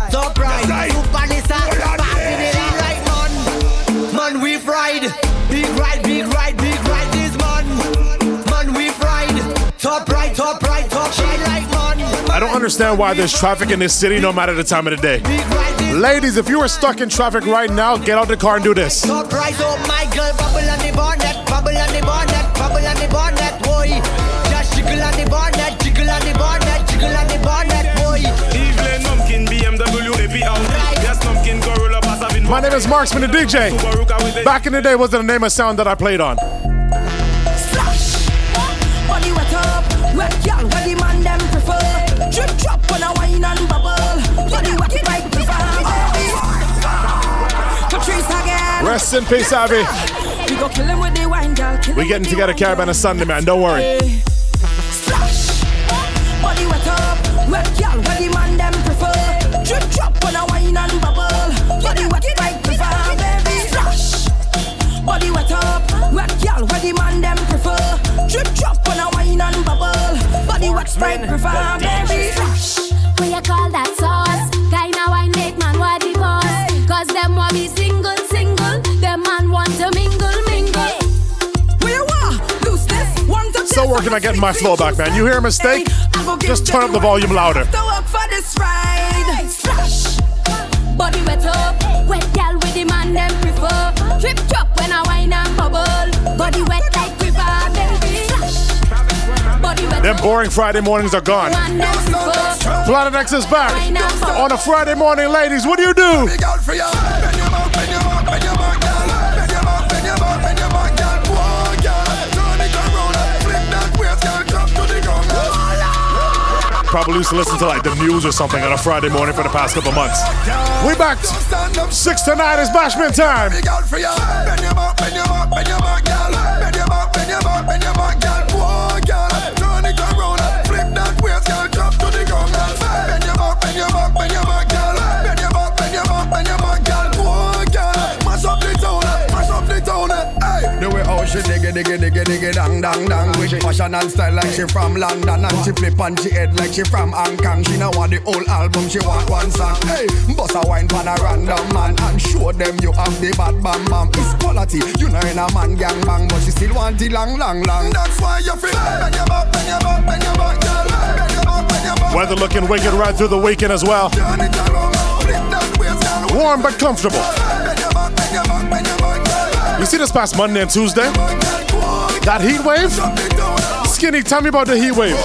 Don't understand why there's traffic in this city no matter the time of the day. Ladies, if you are stuck in traffic right now, get out the car and do this. My name is Marxman the DJ. Back in the day, was the name of sound that I played on. Rest in peace, Abby. We getting together caravan on Sunday, man. Don't worry. Splash. Body wet up, wet girl, where the man them prefer. Drop wine and bubble. Body wet like baby. Splash. Body wet up, wet girl, where the man prefer. Drop wine and bubble. Body wet like baby. What you call that sauce? Kinda wine make man want divorce. Cause them want single, single. Still working on getting my flow back, man. You hear a mistake? Just turn up the volume louder. to work for this ride. Splash. Body wet up, wet gal with the man them prefer. Drip drop when I wine and bubble. Body wet like river, baby. Body wet Them boring Friday mornings are gone. man them prefer. Planet X is back on a Friday morning, ladies. What do you do? Used to listen to like the news or something on a Friday morning for the past couple months. We back. Six to nine is bashment time. She diggy diggy diggy diggy dang dang dang. With fashion and style like she from London. And she flip on she head like she from Hong Kong. She not want the whole album, she want one song. Hey, bust a wine for a random man And show them you have the bad bam bam. It's quality, you know in a man gang bang But she still want the long long long That's why you feel bend your back, bend your back, bend your back, girl. Bend your back, bend your back Weather looking wicked right through the weekend as well. Warm but comfortable. You see this past Monday and Tuesday? That heat wave? Skinny, tell me about the heat wave.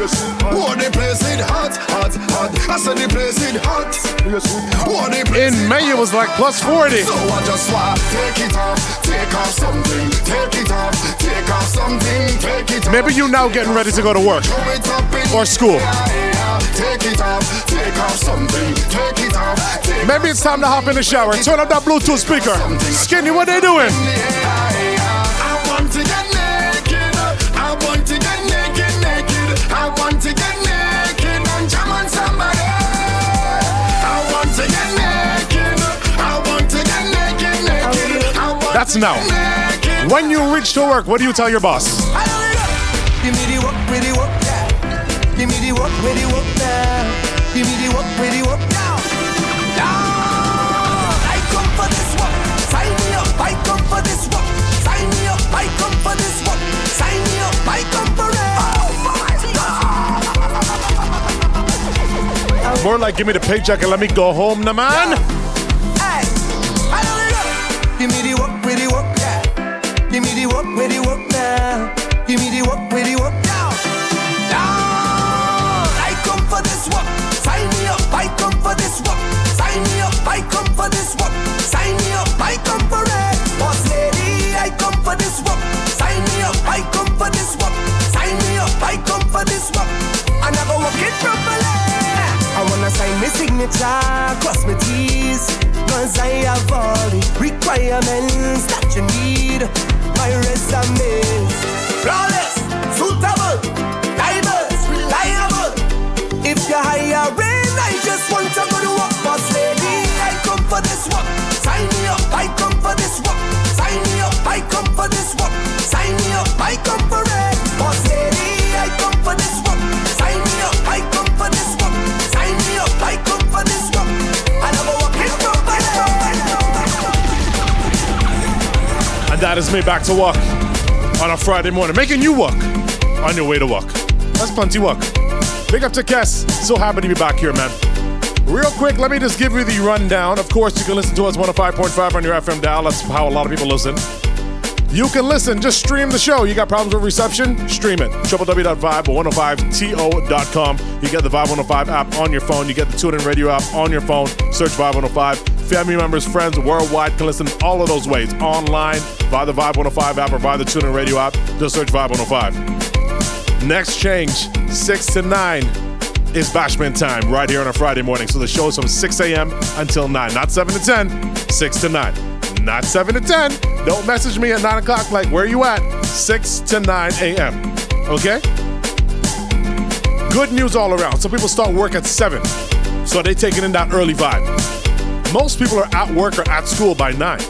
Oh, the place it hot, hot, hot. I said the place it hot. Oh, the place In May, it was like plus 40. So I just want take it off, take off something, take it off, take off something, take it off. Maybe you now getting ready to go to work or school. Take it off, take off something, take it off. Take Maybe it's time to hop in the shower. Turn up that Bluetooth speaker. Skinny, what they doing? I want to get want to get naked and jam on somebody. I want to get naked. I want to get naked, naked. That's now. When you reach to work, what do you tell your boss? Give me the work, with the work, yeah. Give me the work, with the work now. More like give me the paycheck and let me go home, man. Signature, cross my T's. Cause I have all the requirements that you need. My resume flawless, suitable, diverse, reliable. If you're hiring, I just want to go to work, boss lady. I come for this work. Sign me up, I come for this work. Sign me up, I come for this work. Sign me up, I come for it. Boss that is me back to work on a Friday morning, making you work on your way to work. That's plenty work. Big up to Kess. So happy to be back here, man. Real quick, let me just give you the rundown. Of course, you can listen to us 105.5 on your FM dial. That's how a lot of people listen. You can listen, just stream the show. You got problems with reception? Stream it. www.vibe105to.com. You get the Vibe 105 app on your phone. You get the TuneIn Radio app on your phone. Search Vibe 105. Family members, friends worldwide can listen all of those ways. Online, via the Vibe 105 app or via the TuneIn Radio app. Just search Vibe 105. Next change, 6 to 9 is Bashment time right here on a Friday morning. So the show is from 6 a.m. until 9. Not 7 to 10, 6 to 9. Not 7 to 10. Don't message me at 9 o'clock like, where are you at? 6 to 9 a.m. Okay? Good news all around. Some people start work at 7. So they taking in that early vibe. Most people are at work or at school by 9.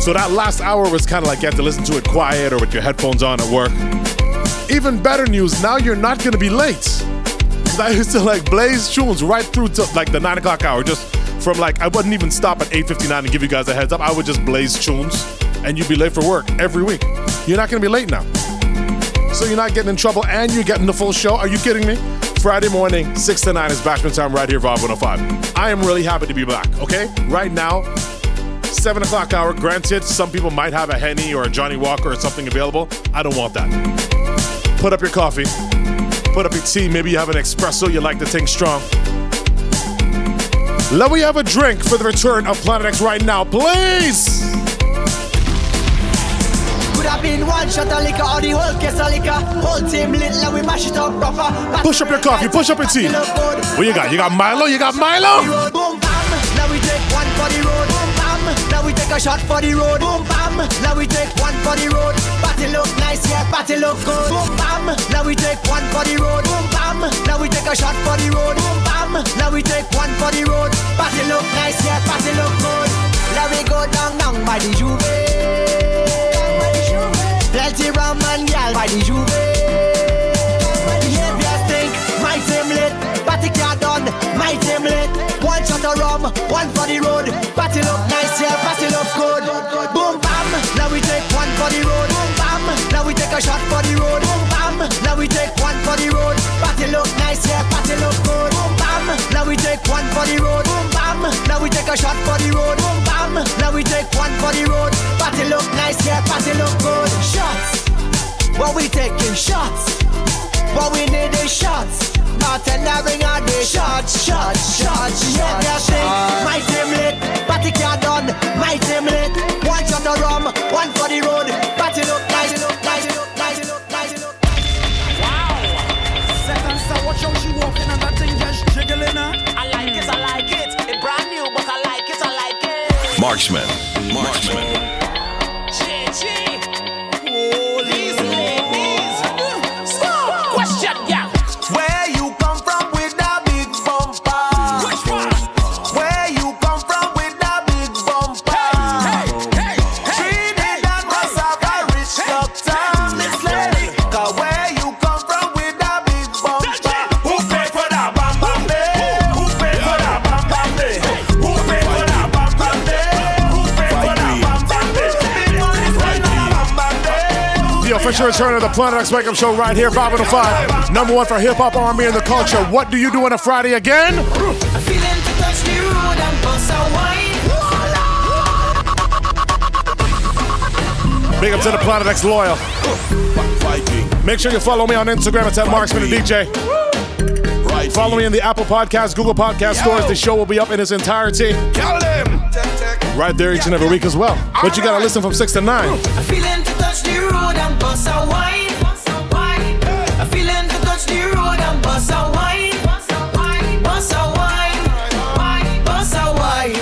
So that last hour was kind of like you had to listen to it quiet or with your headphones on at work. Even better news, now you're not gonna be late. I used to like blaze tunes right through to like the 9 o'clock hour, just from like, I wouldn't even stop at 8.59 and give you guys a heads up. I would just blaze tunes and you'd be late for work every week. You're not gonna be late now. So you're not getting in trouble and you're getting the full show. Are you kidding me? Friday morning, 6 to 9 is Bashment time right here, Vibe 105. I am really happy to be back, okay? Right now, 7 o'clock hour. Granted, some people might have a Henny or a Johnnie Walker or something available. I don't want that. Put up your coffee, put up your tea. Maybe you have an espresso, you like the thing strong. Let me have a drink for the return of Planet X right now, please. Could have been one shot of liquor or the whole case of liquor. Whole team lit, like we mash it up proper. Push up your coffee, push up your tea. What you got? You got Milo? You got Milo? Boom bam, now we take one for the road. Boom bam, now we take a shot for the road. Boom bam, now we take one for the road. Look nice, yeah, look good. Boom bam, now we take one for the road. Boom bam, now we take a shot for the road. Boom bam, now we take one for the road. Look nice, yeah, look good. Now we go down, down by the juve. Plenty rum and gal by the juve. Behavior stink, my team lit. Party car done, my team lit. One shot of rum, one for the road. Party look nice, yeah, party look good. Boom bam, now we take one for the road. Boom bam, now we take a shot for the road. Boom bam, now we take one for the road. Party look nice, yeah, party look good. Boom bam, now we take one for the road. Take a shot for the road. Boom bam, now we take one for the road. Party look nice, yeah, party look good. Shots, what we taking shots. What we need is shots. Bartender bring out the shots, shots, shots, yeah, yeah, thing. My team lit, party car done. My team lit, one shot of rum, one for the road. Marxman. Marxman. Return of the Planet X Wake Up Show right here, 505. Number one for hip hop, R&B, and the culture. What do you do on a Friday again? And. Big up to the Planet X loyal. Make sure you follow me on Instagram. It's at Marxman and DJ. Follow me in the Apple Podcast, Google Podcast stores. The show will be up in its entirety. Right there each and every week as well. But you gotta listen from 6 to 9. Road and bust a wine. A feeling to touch the road and bust a wine. Bust a wine. Bust a wine.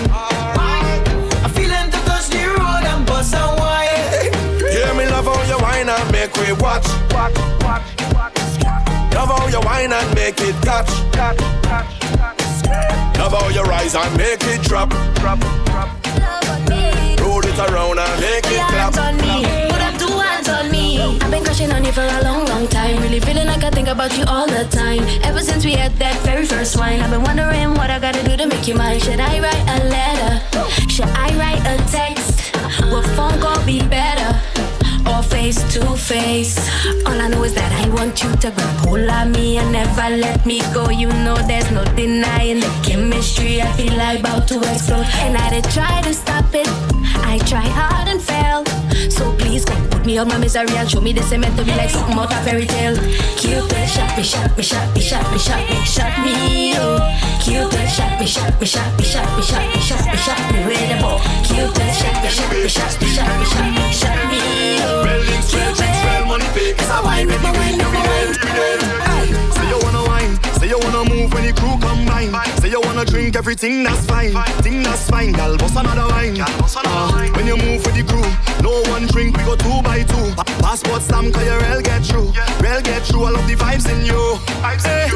A feeling to touch the road and bust a wine. Yeah, me love how you whine and make we watch. Watch, watch, watch. Love how you whine and make it catch. Love how you rise and make it drop. Roll it around and make it clap. On me. I've been crushing on you for a long, long time. Really feeling like I think about you all the time. Ever since we had that very first wine, I've been wondering what I gotta do to make you mine. Should I write a letter? Should I write a text? Will phone call be better? Or face to face? All I know is that I want you to grab hold of me and never let me go. You know there's no denying the chemistry. I feel like about to explode, and I did try to stop it. I tried hard and failed. So please come put me on my misery and show me this meant to be like something out of fairy tale. Cupid shot me, shot me, shot me, shot me, shot me, shot me, oh. Cupid shot me, shot me, shot me, shot me, shot me, shot me, shot me with a bow. Cupid shot me, shot me, shot me, shot me, shot me, move when the combine. Say you wanna drink everything that's fine, thing that's fine. Gal, bust another wine. Uh, when you move with the crew, no one drink, we go two by two. Pa- Passport stamp, cause your rail get through. Rail get through, I love the vibes in you. Hey,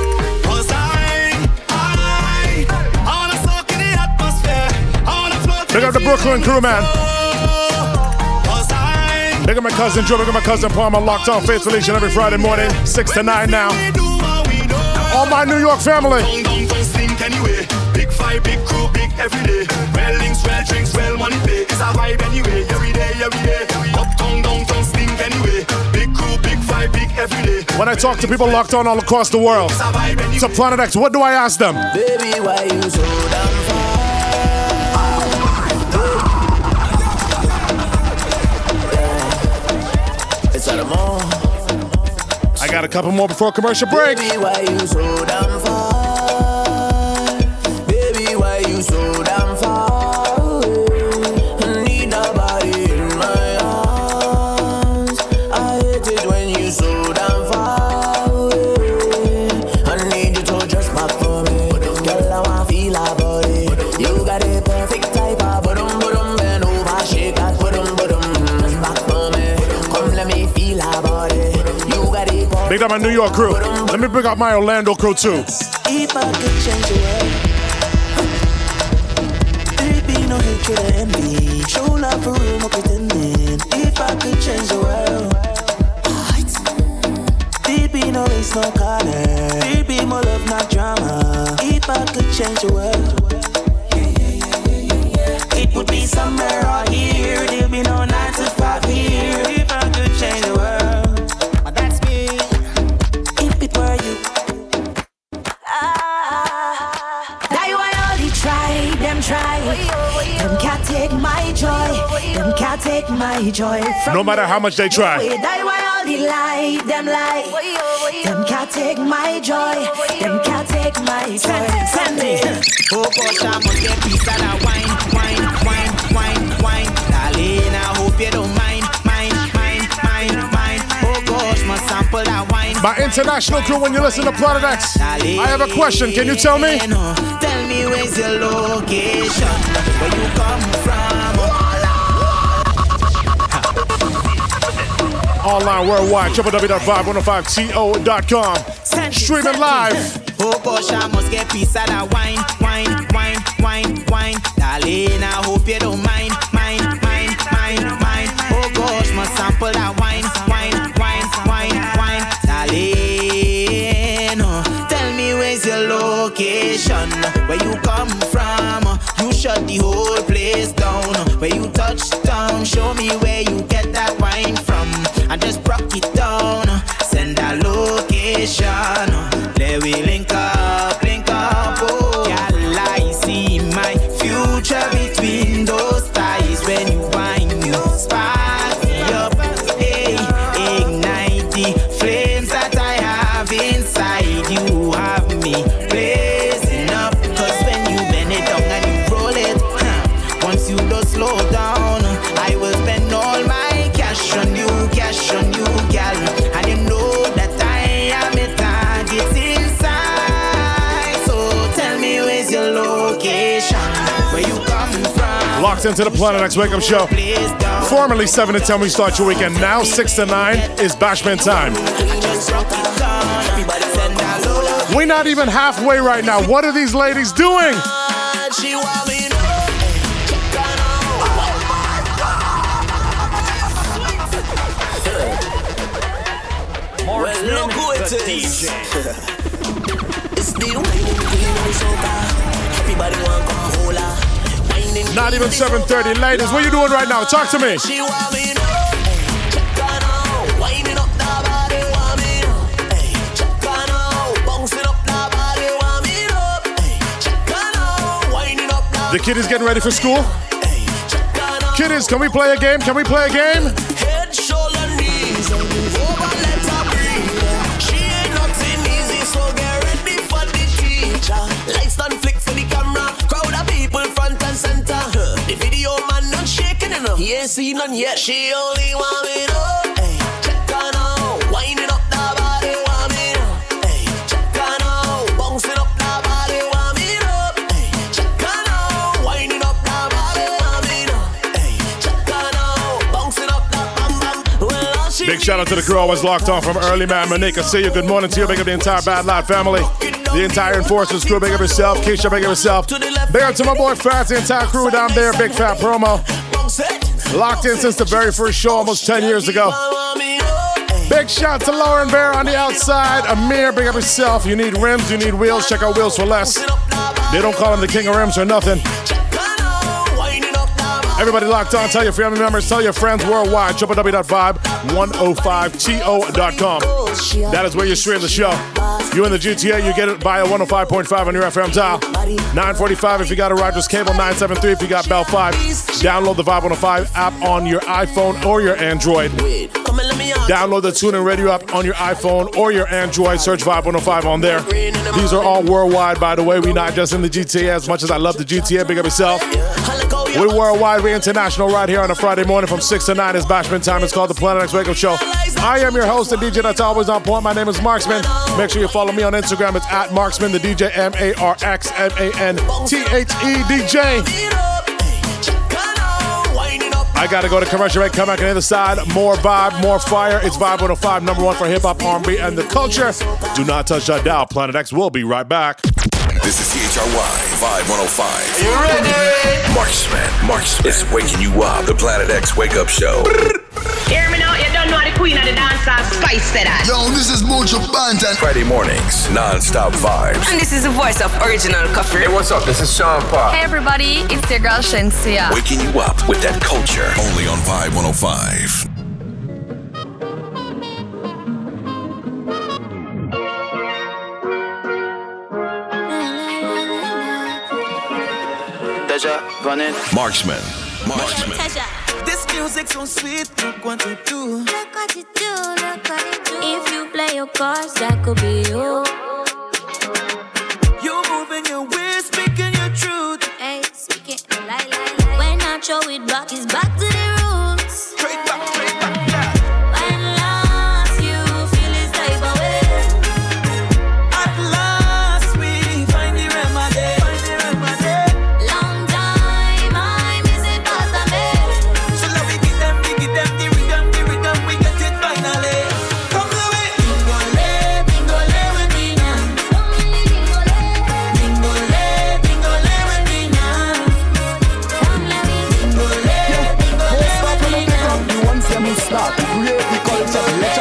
Cause I, I, I wanna soak in the atmosphere. I wanna float Big up the Brooklyn crew, man. Big up my cousin Joe, big up my cousin Palmer, locked on faithfully each and every Friday morning, 6 to 9 now. All my New York family. Don't stink anyway. Big five, big crew, big every day. Well links, well drinks, well money pay. It's a vibe anyway. Every day, every day. Uptown, downtown, stink anyway. Big crew, big five, big every day. When I talk to people locked on all across the world, it's a Planet X. What do I ask them? Baby, why you so damn far? It's at the mall. Got a couple more before commercial break. Baby, Big up my New York crew. Let me bring up my Orlando crew too. If I could change the world, there'd be no hatred or envy. Show love for real, no pretending. If I could change the world, there'd be no race, no color. There'd be more love, not drama. If I could change the world, it would be somewhere out here. Them take my joy. From No matter how much they try. That why all they lie, them lie. Them can't take my joy. Them can't take my joy. Sandy. Oh, gosh, I must get piece of that wine, wine, wine, wine, wine. Darling, I hope you don't mind, mind, mind, mind, mind. Oh, gosh, must sample that wine. My international crew, when you listen to Planet X, I have a question. Can you tell me? Oh, tell me where's your location, where you come from. Online worldwide, www.515to.com. Streaming live. Oh gosh, I must get piece of that wine, wine, wine, wine, wine. Darling, I hope you don't mind, mind, mind, mind, mind. Oh gosh, must sample that wine, wine, wine, wine, wine. Darling, oh, tell me where's your location, where you come from. Uh, you shut the whole place down. Where you touch down, show me where into the Planet X Wake Up Show. Formerly 7 to 10, we start your weekend. Now 6 to 9 is Bashment time. We're not even halfway right now. What are these ladies doing? She want look who it is. *laughs* Not even 7.30. Ladies, what are you doing right now? Talk to me. She want me now. Check her now. Whining up the body, want me now. Hey, check her now. Bouncing up the body, want me now. Hey, check her now. Whining up the The kid is getting ready for school. Kiddies, can we play a game? Can we play a game? Now. Bouncing up the bam bam. Well, all she Big shout out to the crew always locked on from early man. Monica, see you. Good morning to you. Big up the entire Bad Lot family. The entire Enforcers crew. Big up yourself. Keisha, big up yourself. Big up to my boy Fats, the entire crew down there. Big fat promo. Locked in since the very first show almost 10 years ago. Big shout to Lauren Bear on the outside. Amir, big up yourself. You need rims, you need wheels. Check out Wheels for Less. They don't call him the king of rims or nothing. Everybody locked on. Tell your family members, tell your friends worldwide. www.105to.com. That is where you stream the show. You in the GTA, you get it via 105.5 on your FM dial. 945 if you got a Rogers cable, 973 if you got Bell Fibe. Download the Vibe 105 app on your iPhone or your Android. Download the TuneIn Radio app on your iPhone or your Android. Search Vibe 105 on there. These are all worldwide, by the way. We're not just in the GTA as much as I love the GTA. Big up yourself. We're worldwide, we're international right here on a Friday morning from 6 to 9 is Bashment time. It's called the Planet X Wake Up Show. I am your host and DJ that's always on point. My name is Marxman. Make sure you follow me on Instagram. It's at Marxman, the DJ, M A R X M A N T H E DJ. I I gotta go to commercial break. Come back on the other side. More vibe, more fire. It's Vibe 105, number one for hip hop, R&B, and the culture. Do not touch that dial. Planet X will be right back. This is CHRY 5105. You ready? Marxman. Marxman It's waking you up. The Planet X Wake Up Show. Hear me now, you don't know the queen of the dancehall spice said that. Yo, this is Buju Banton. Friday mornings, non-stop vibes. And this is the voice of original coffee. Hey, what's up? This is Sean Paul. Hey everybody, it's your girl Shenseea. Waking you up with that culture. Only on Vibe 105. Deja, run it. Marxman. Marxman. This music so sweet, look what you do. Look what you do, look what you do. If you play your cards, that could be you. You moving your ways, speaking your truth. Hey, speaking lie, lie, lie. When I show it back, it's back to the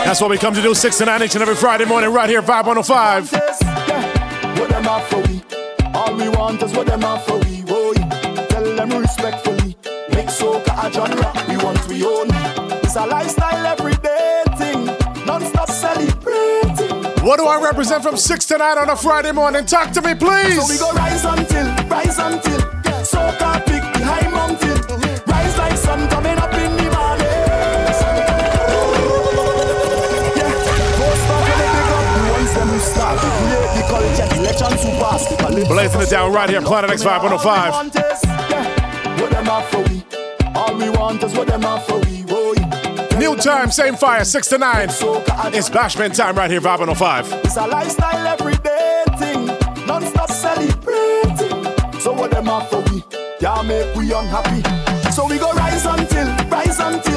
That's what we come to do 6 to 9 each and every Friday morning right here, Vibe 105. What them have for we? All we want is what them for we. Boy, tell them respectfully. Make soca a genre we want we own. It's a lifestyle everyday thing. Non-stop celebrating. What do I represent from 6 to 9 on a Friday morning? Talk to me, please. So we go rise until, rise until. Soca big Blazing it down right here, Planet X Vibe 105. Yeah, what them have for we? All we want is what them have for we. New time, same fire, 6 to 9. It's Bashment time right here, Vibe 105. It's a lifestyle everyday thing. Non-stop celebrating. So what them have for we? Yeah, make we unhappy. So we go rise until, rise until.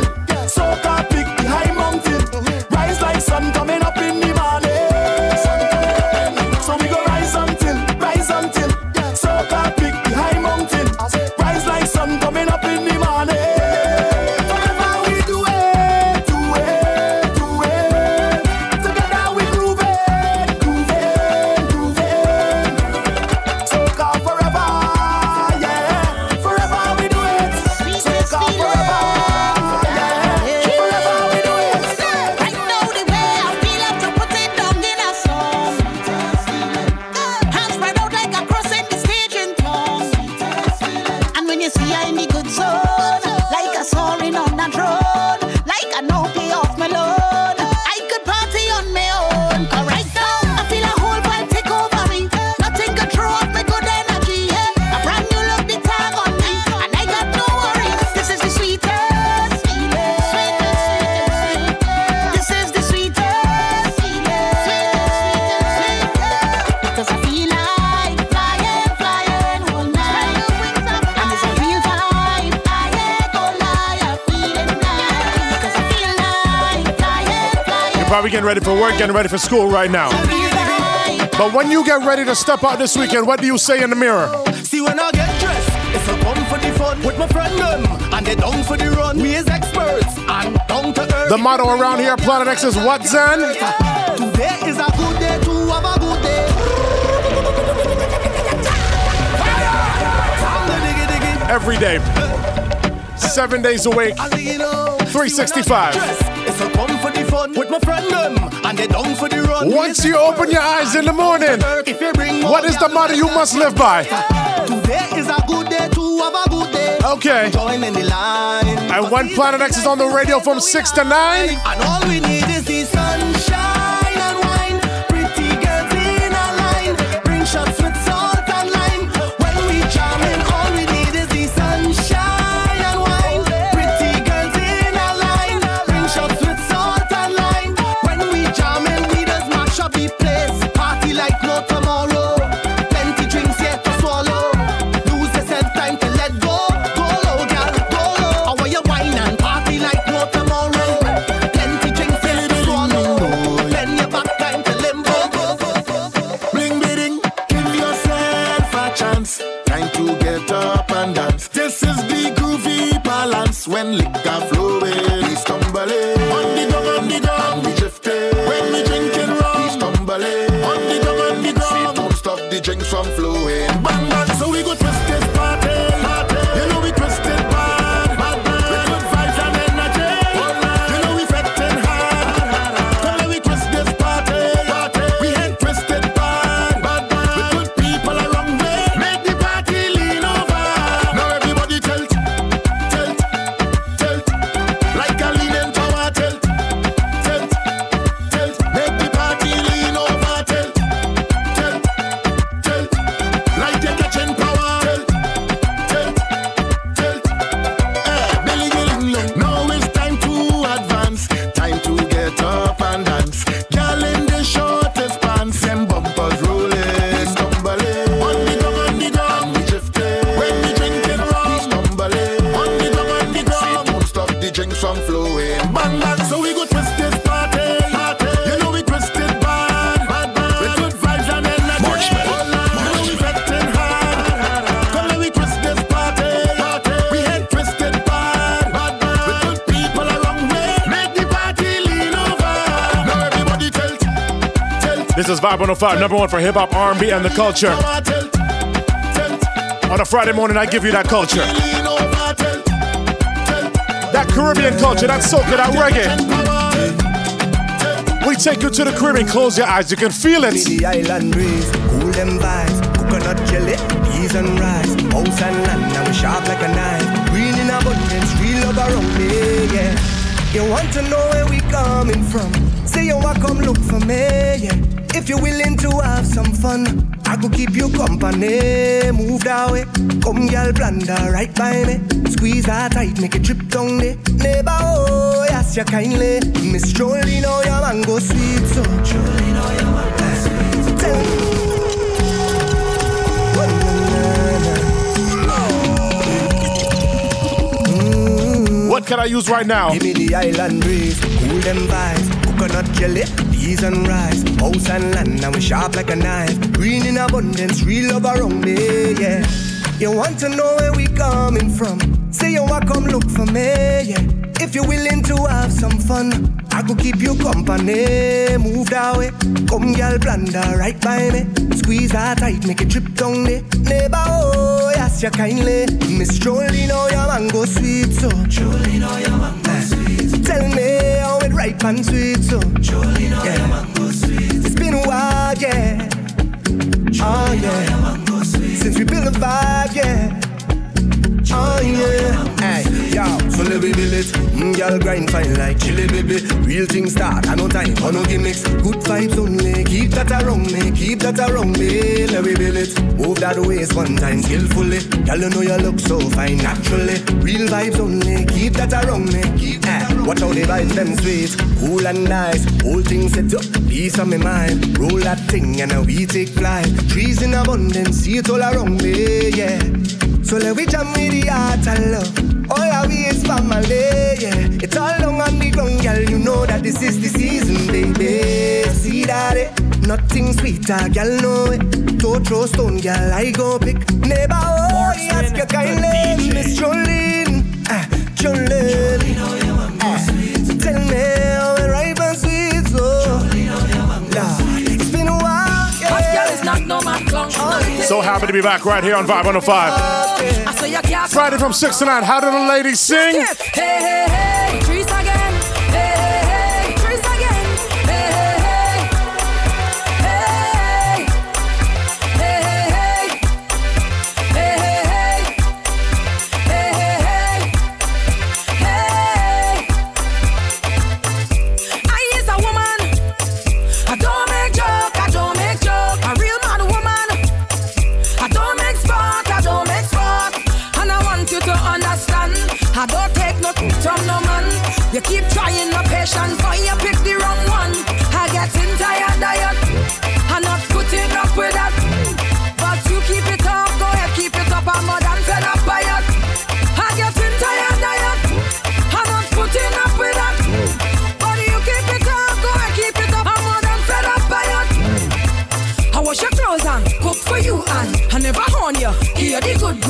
Getting ready for work, getting ready for school right now. But when you get ready to step out this weekend, what do you say in the mirror? See when I get dressed, if I come for the fun with my friend them, and they down for the run. We is experts and down to earth. The motto around here, Planet X, is what, Zen? Today is a good day to have a good day. Every day. Seven days a week. 365. If I come for the fun with my friend them, and they down for the run. Once you open your eyes in the morning, what is the motto you must live by? Today is a good day to have a good day. Okay. Join in the line. And when Planet X is on the radio from 6 to 9, And all we need is the sunshine 105, number one for hip hop, R&B, and the culture. On a Friday morning, I give you that culture. That Caribbean culture, that soca, that reggae. We take you to the Caribbean, close your eyes, you can feel it. the island breeze, cool them vibes, coconut jelly, peas and rice, house and land, sharp like a knife, green in abundance, real love around me, yeah. You want to know where we coming from? Say you want come look for me, yeah. If you're willing to have some fun, I could keep you company. Move that way, come girl, blunder right by me. Squeeze that tight, make it drip down there. Neighbor, oh, yes, you kindly. Miss Jolie, know oh, your mango sweet, so. Jolie, know oh, your mango sweet. Tell me. What can I use right now? Give me the island breeze, cool them vibes, coconut jelly, peas and rice, house and land, now we sharp like a knife, green in abundance, real love around me, yeah. You want to know where we coming from? Say you want come look for me, yeah. If you're willing to have some fun, I could keep you company. Move that way, come girl, blunder right by me. Squeeze that tight, make it trip down there. Neighbor, oh, yes, you kindly. Miss Jolie, know oh, your mango sweet, so. Jolie, know oh, your mango ripe and sweet, so. Know your mango sweet. It's been a while, yeah. oh, yeah. Since we built a vibe, yeah. Oh yeah, hey, yo, so let me build it. Mm, girl grind fine like chili baby. Real things start, I no time for no gimmicks. Good vibes only, keep that around me, keep that around me. Let me build it. Move that waist one time skillfully. Girl, you know you look so fine naturally. Real vibes only, keep that around me. Keep that Watch how the vibes them sweet, cool and nice. Whole thing set up, peace on my mind. Roll that thing and now we take flight. Trees in abundance, see it all around me, yeah. So let we jam with the heart and love. All our way is family, yeah. It's all long on the ground, girl. You know that this is the season, baby. See that it? Nothing sweeter, girl, know it. Don't throw stone, girl. I go pick. Neighbor, oh, ask your kindly. Miss Jolene, ah, Jolene. Ah, happy to be back right here on Vibe 105. I say you can't Friday from 6 to 9. How do the ladies sing? Hey, hey, hey,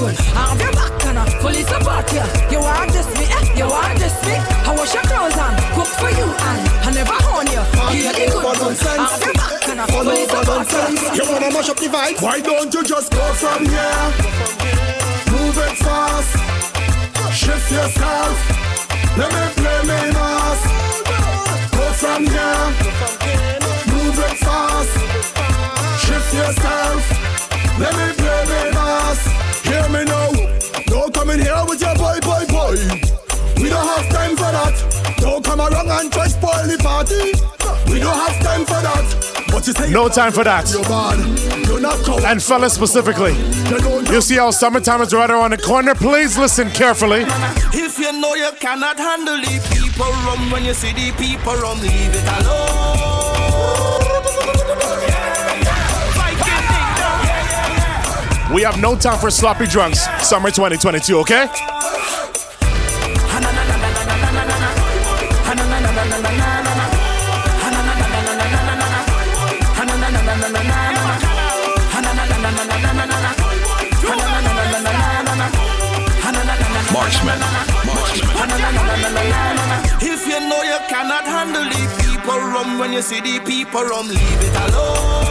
I have your back and I fully support you. You want this me, eh? You want this me? I wash your clothes and cook for you and I never own you. Give you the good ones. I have your back and I fully support you. You wanna mash up the vibe? Why don't you just go from here? Move it fast. Shift yourself. Let me play me mass. Go from here. Move it fast. Shift yourself. Let me play me come around and try spoil the party. We don't have time for that. But you say No time for that. you're bad. You're not. And fellas specifically, you see how summertime is right around the corner? Please listen carefully. If you know you cannot handle the people rum when you see the people rum, leave it alone. We have no time for sloppy drunks. Summer 2022, okay? When you see the people rum, leave it alone.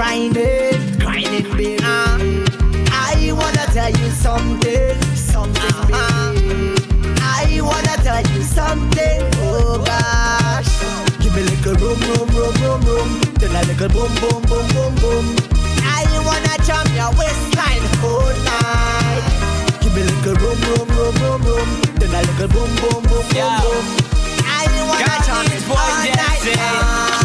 Grinding, grinding, baby. I wanna tell you something, something, baby. I wanna tell you something, oh gosh. Give me a little room, room, room, room, room. Then a little boom, boom, boom, boom, boom. I wanna jump your waistline all night. Give me a little room, room, room, room, room. Then a little boom, boom, boom, boom, boom. I wanna jump all night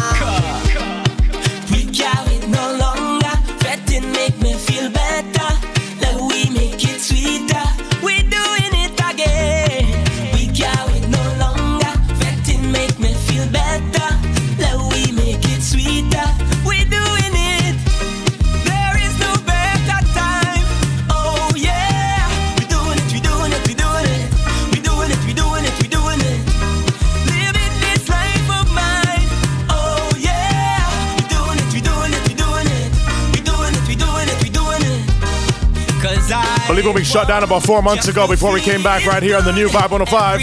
When we shut down about four months ago before we came back right here on the new Vibe 105.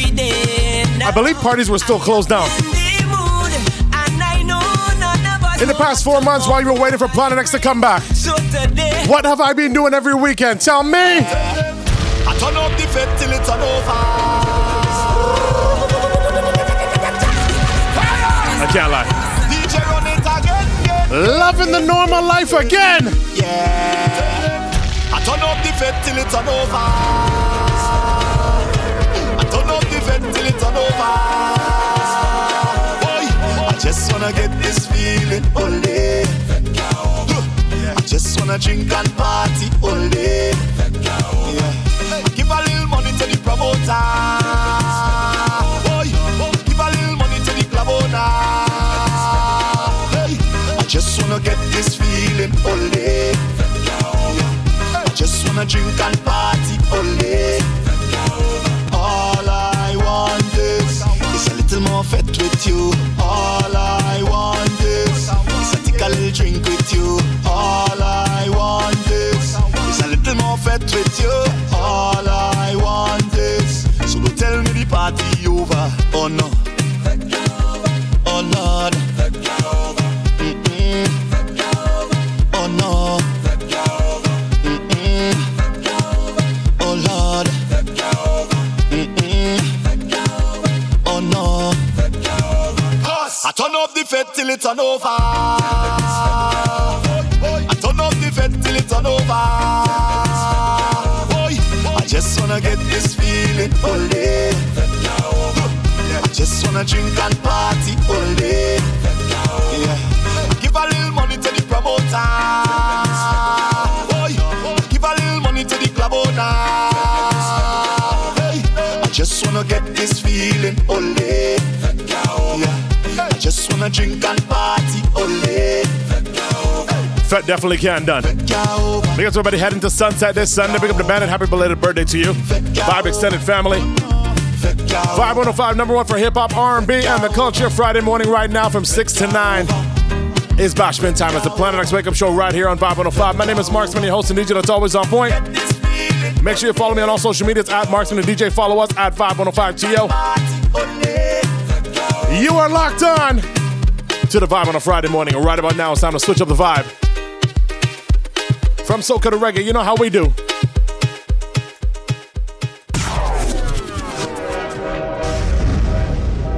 I believe parties were still closed down. In the past four months while you were waiting for Planet X to come back, what have I been doing every weekend? Tell me. I turn up the fed till it's all over. I can't lie. DJ run it again, again. Loving the normal life again. Yeah. Turn up the fed till it's all over. I turn up the fed till it's all over. Boy, I just wanna get this feeling day. I just wanna drink and party day. Yeah. Give a little money to the promoter. Boy, give a little money to the club. Hey, I just wanna get this feeling all wanna drink and party all day. All I want is, is a little more fat with you. All I want is, is to take a little drink with you. All I want is, is a little more fat with you. Turn over. I turn up the fed till it turn over. I just wanna get this feeling all day. I just wanna drink and party all day. Yeah. Give a little money to the promoter. Give a little money to the club owner. I just wanna get this feeling all day. Just wanna drink and party. Fet definitely can done. Big up to everybody heading to Sunset this Sunday. Big up the band and happy belated birthday to you. Vibe extended family. Vibe 105 number one for hip hop, R&B, and the culture. Friday morning right now from six to nine is Bashment time. It's the Planet X Wake Up Show right here on Vibe 105. My name is Marxman, your host and DJ that's always on point. Make sure you follow me on all social media. It's at Marxman and DJ. Follow us at 5105TO. You are locked on to the vibe on a Friday morning. And right about now, it's time to switch up the vibe. From soca to reggae, you know how we do.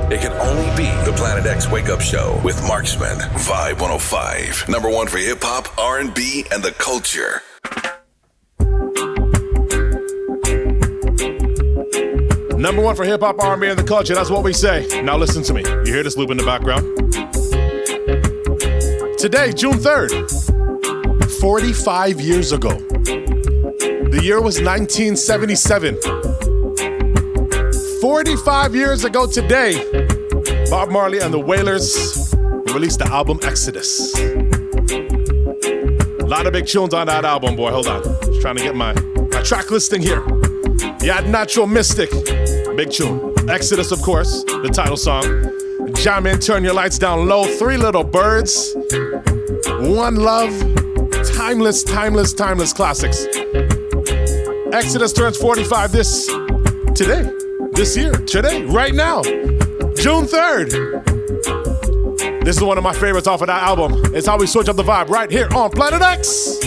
It can only be the Planet X Wake Up Show with Marxman Vibe 105. Number one for hip hop, R&B, and the culture. Number one for hip hop, R&B, and the culture. That's what we say. Now listen to me. You hear this loop in the background? Today, June 3rd, 45 years ago. The year was 1977. 45 years ago today, Bob Marley and the Wailers released the album Exodus. A lot of big tunes on that album, boy. Hold on. Just trying to get my, my track listing here. You had Natural Mystic, big tune. Exodus, of course, the title song. Jam in, turn your lights down low. Three little birds. One love. Timeless, timeless, timeless classics. Exodus turns 45 this today, this year, today, right now, June 3rd. This is one of my favorites off of that album. It's how we switch up the vibe right here on Planet X.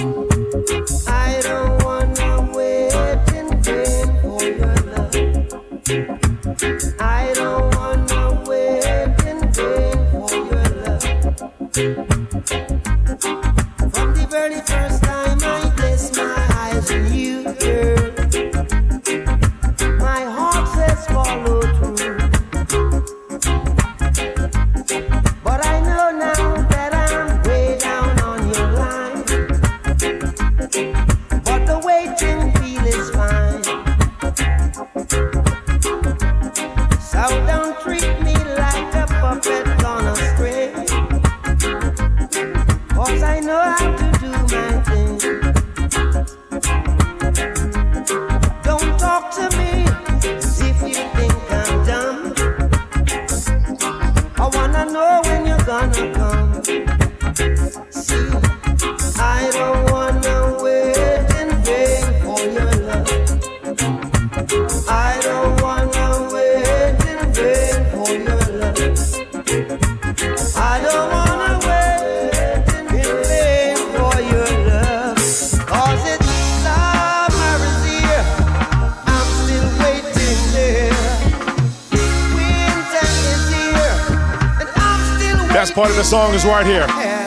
the song is right here.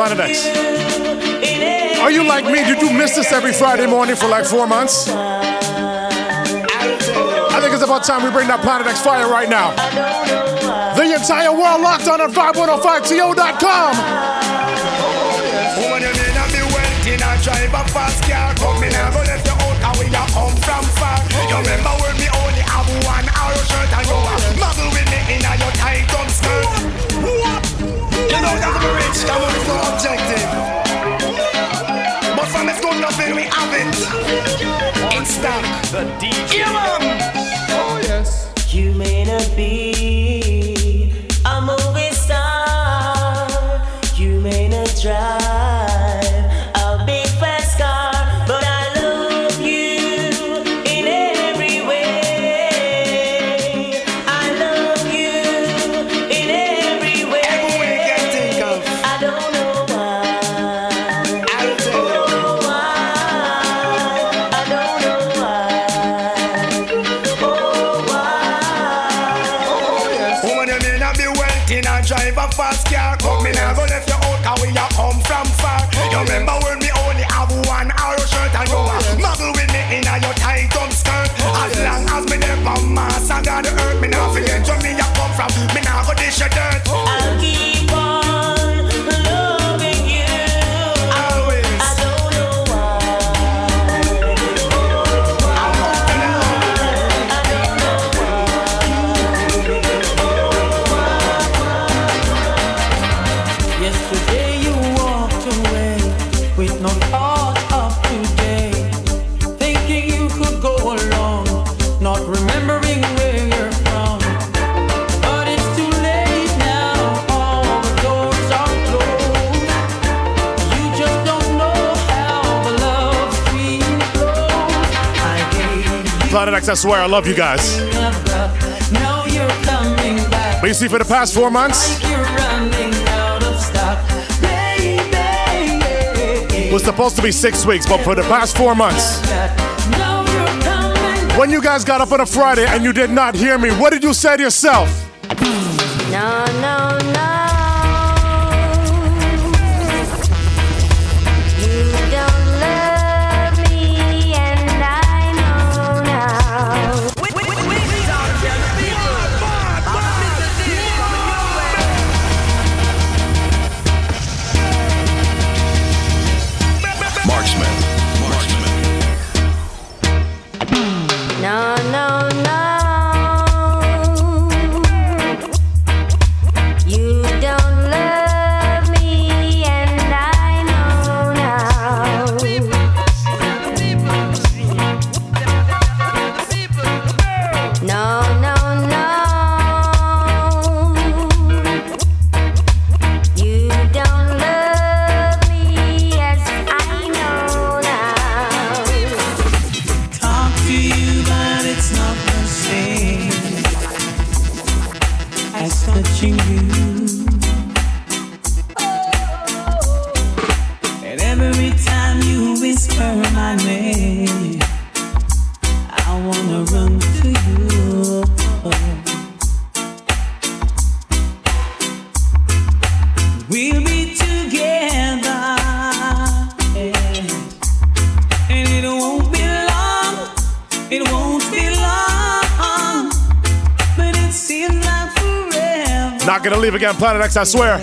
Planet X. Are you like me? Did you miss this every Friday morning for like four months? I think it's about time we bring that Planet X fire right now. The entire world locked on at 5105to.com. Know that I'm rich, that is no objective. But from loving, we have it. It's stuck. The DJ. Yeah, man. I swear, I love you guys. But you see, for the past four months, it was supposed to be six weeks, but for the past four months, when you guys got up on a Friday and you did not hear me, what did you say to yourself? No, no, no. Planet X, I swear.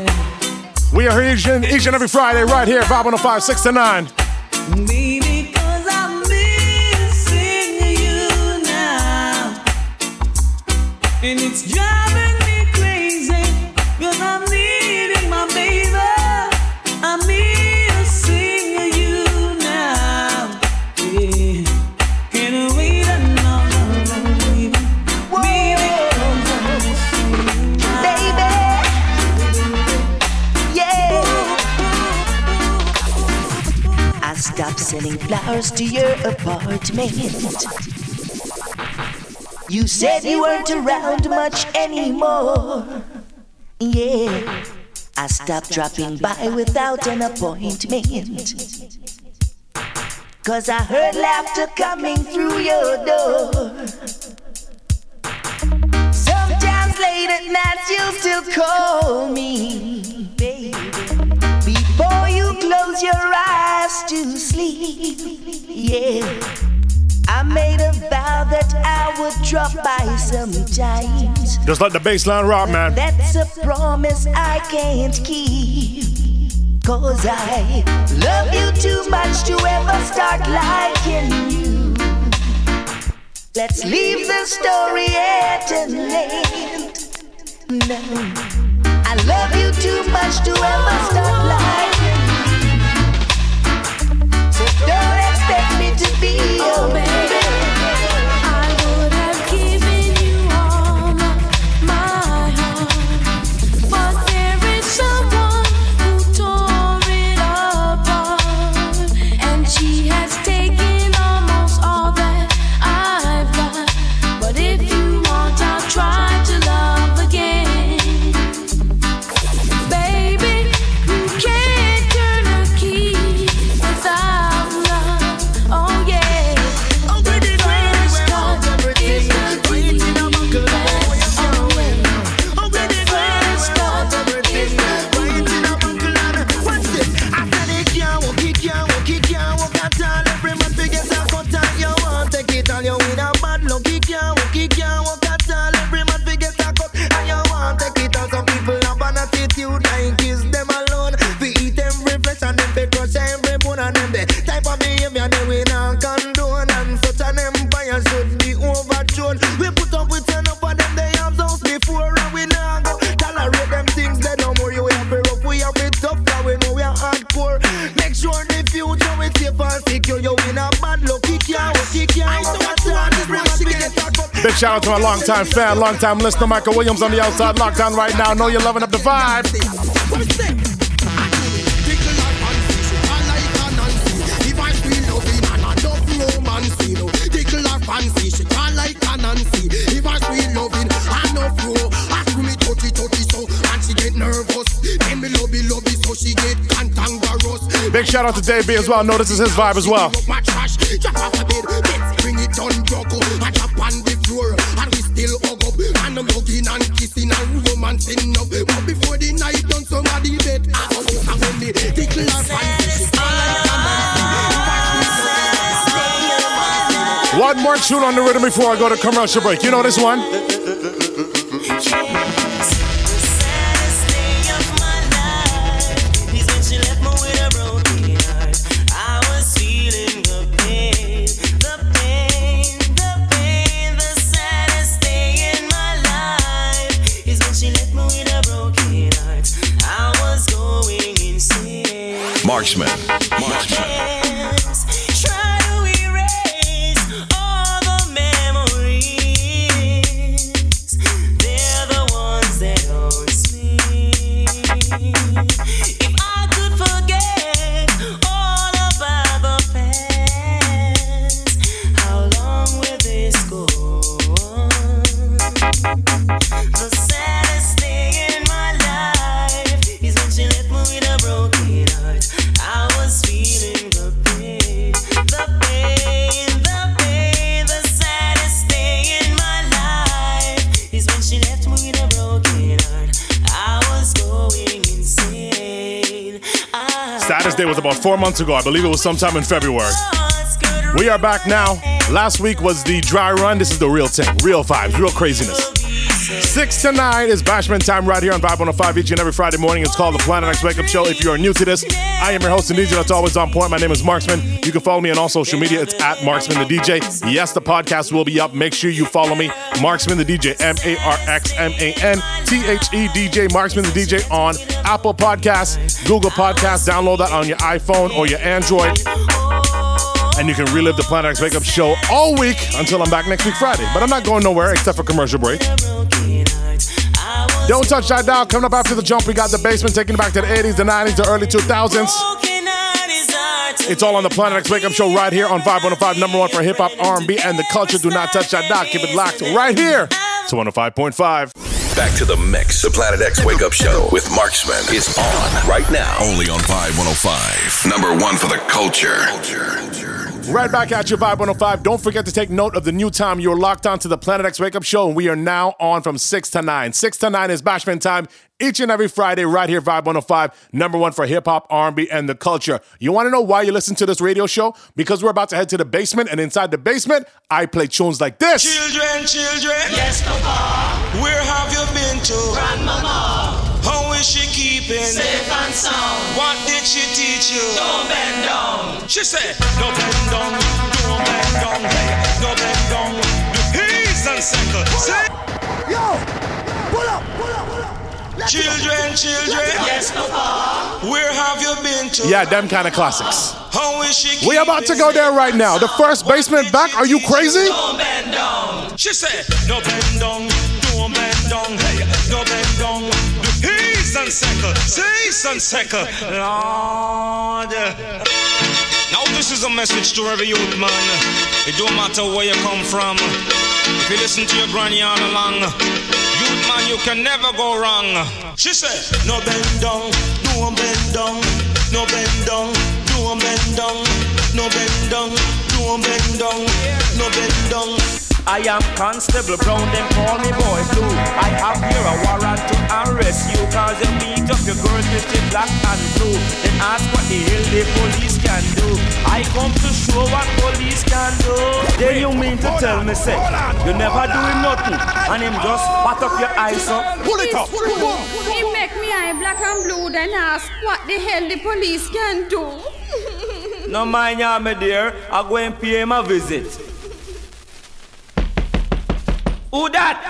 We are here each and, every Friday right here, 505, 6 to 9. You said you weren't around much anymore. Yeah. I stopped dropping by without an appointment. Cause I heard laughter coming through your door. Sometimes late at night you'll still call me, close your eyes to sleep, yeah. I made a vow that I would drop by sometimes. Just let the bass line rock, man. That's a promise I can't keep. Cause I love you too much to ever start liking you. Let's leave the story at an end. No, I love you too much to ever start don't expect me to be oh, your baby. Shout out to my longtime fan, longtime listener, Michael Williams on the outside lockdown right now. Know you're loving up the vibe. Big shout out to Dave B as well. This is his vibe as well. Tune on the rhythm before I go to commercial break. You know this one? Four months ago. I believe it was sometime in February. We are back now. Last week was the dry run. This is the real thing. Real vibes, real craziness. Six to nine is Bashment time right here on Vibe 105 each and every Friday morning. It's called the Planet X Wake Up Show. If you are new to this, I am your host and DJ that's always on point. My name is Marxman. You can follow me on all social media. It's at Marxman the DJ. Yes, the podcast will be up. Make sure you follow me, Marxman the DJ, M A R X M A N T H E DJ, Marxman the DJ on Apple Podcasts, Google Podcasts. Download that on your iPhone or your Android. And you can relive the Planet X Wake Up Show all week until I'm back next week Friday. But I'm not going nowhere except for commercial break. Don't touch that dial. Coming up after the jump, we got the basement taking it back to the 80s, the 90s, the early 2000s. It's all on the Planet X Wake Up Show right here on 515, number one for hip hop, R&B, and the culture. Do not touch that dial. Keep it locked right here to 105.5. Back to the mix. The Planet X Wake Up Show with Marxman is on right now. Only on Vibe 105. Number one for the culture. Right back at you, Vibe 105. Don't forget to take note of the new time. You're locked on to the Planet X Wake Up Show, and we are now on from 6 to 9. 6 to 9 is Bashment time each and every Friday right here, Vibe 105, number one for hip hop, R&B, and the culture. You want to know why you listen to this radio show? Because we're about to head to the basement, and inside the basement, I play tunes like this. Children, children. Yes, Papa. Where have you been to? Grandmama. How is she keeping? Safe and sound. What did she teach you? Don't bend down. She said, no bend down, don't bend down, hey, no bend down. The peace and settle. Say, Yo, pull up, pull up, pull up. children, children. Yes, Papa. Where have you been to? Yeah, them kind of classics. How is she We about to go there right now. The first basement back. Are you crazy? Don't bend down. She said, no bend down, don't bend down, hey, settle, peace and. Lord. Now this is a message to every youth man. It don't matter where you come from. If you listen to your granny all along, youth man, you can never go wrong. She said, no bend down, don't bend down, no bend down, don't bend down, no bend down, don't bend down, no bend down. I am Constable Brown, them call me Boy Blue. I have here a warrant to arrest you, cause you beat up your girl twisted black and blue. Then ask what the hell the police can do. I come to show what police can do. Then you mean to tell me, say, you never doing nothing, and him just pat up your eyes up. Pull it up. He make me eye black and blue, then ask what the hell the police can do. No mind ya, me dear. I go and pay him a visit. Who that?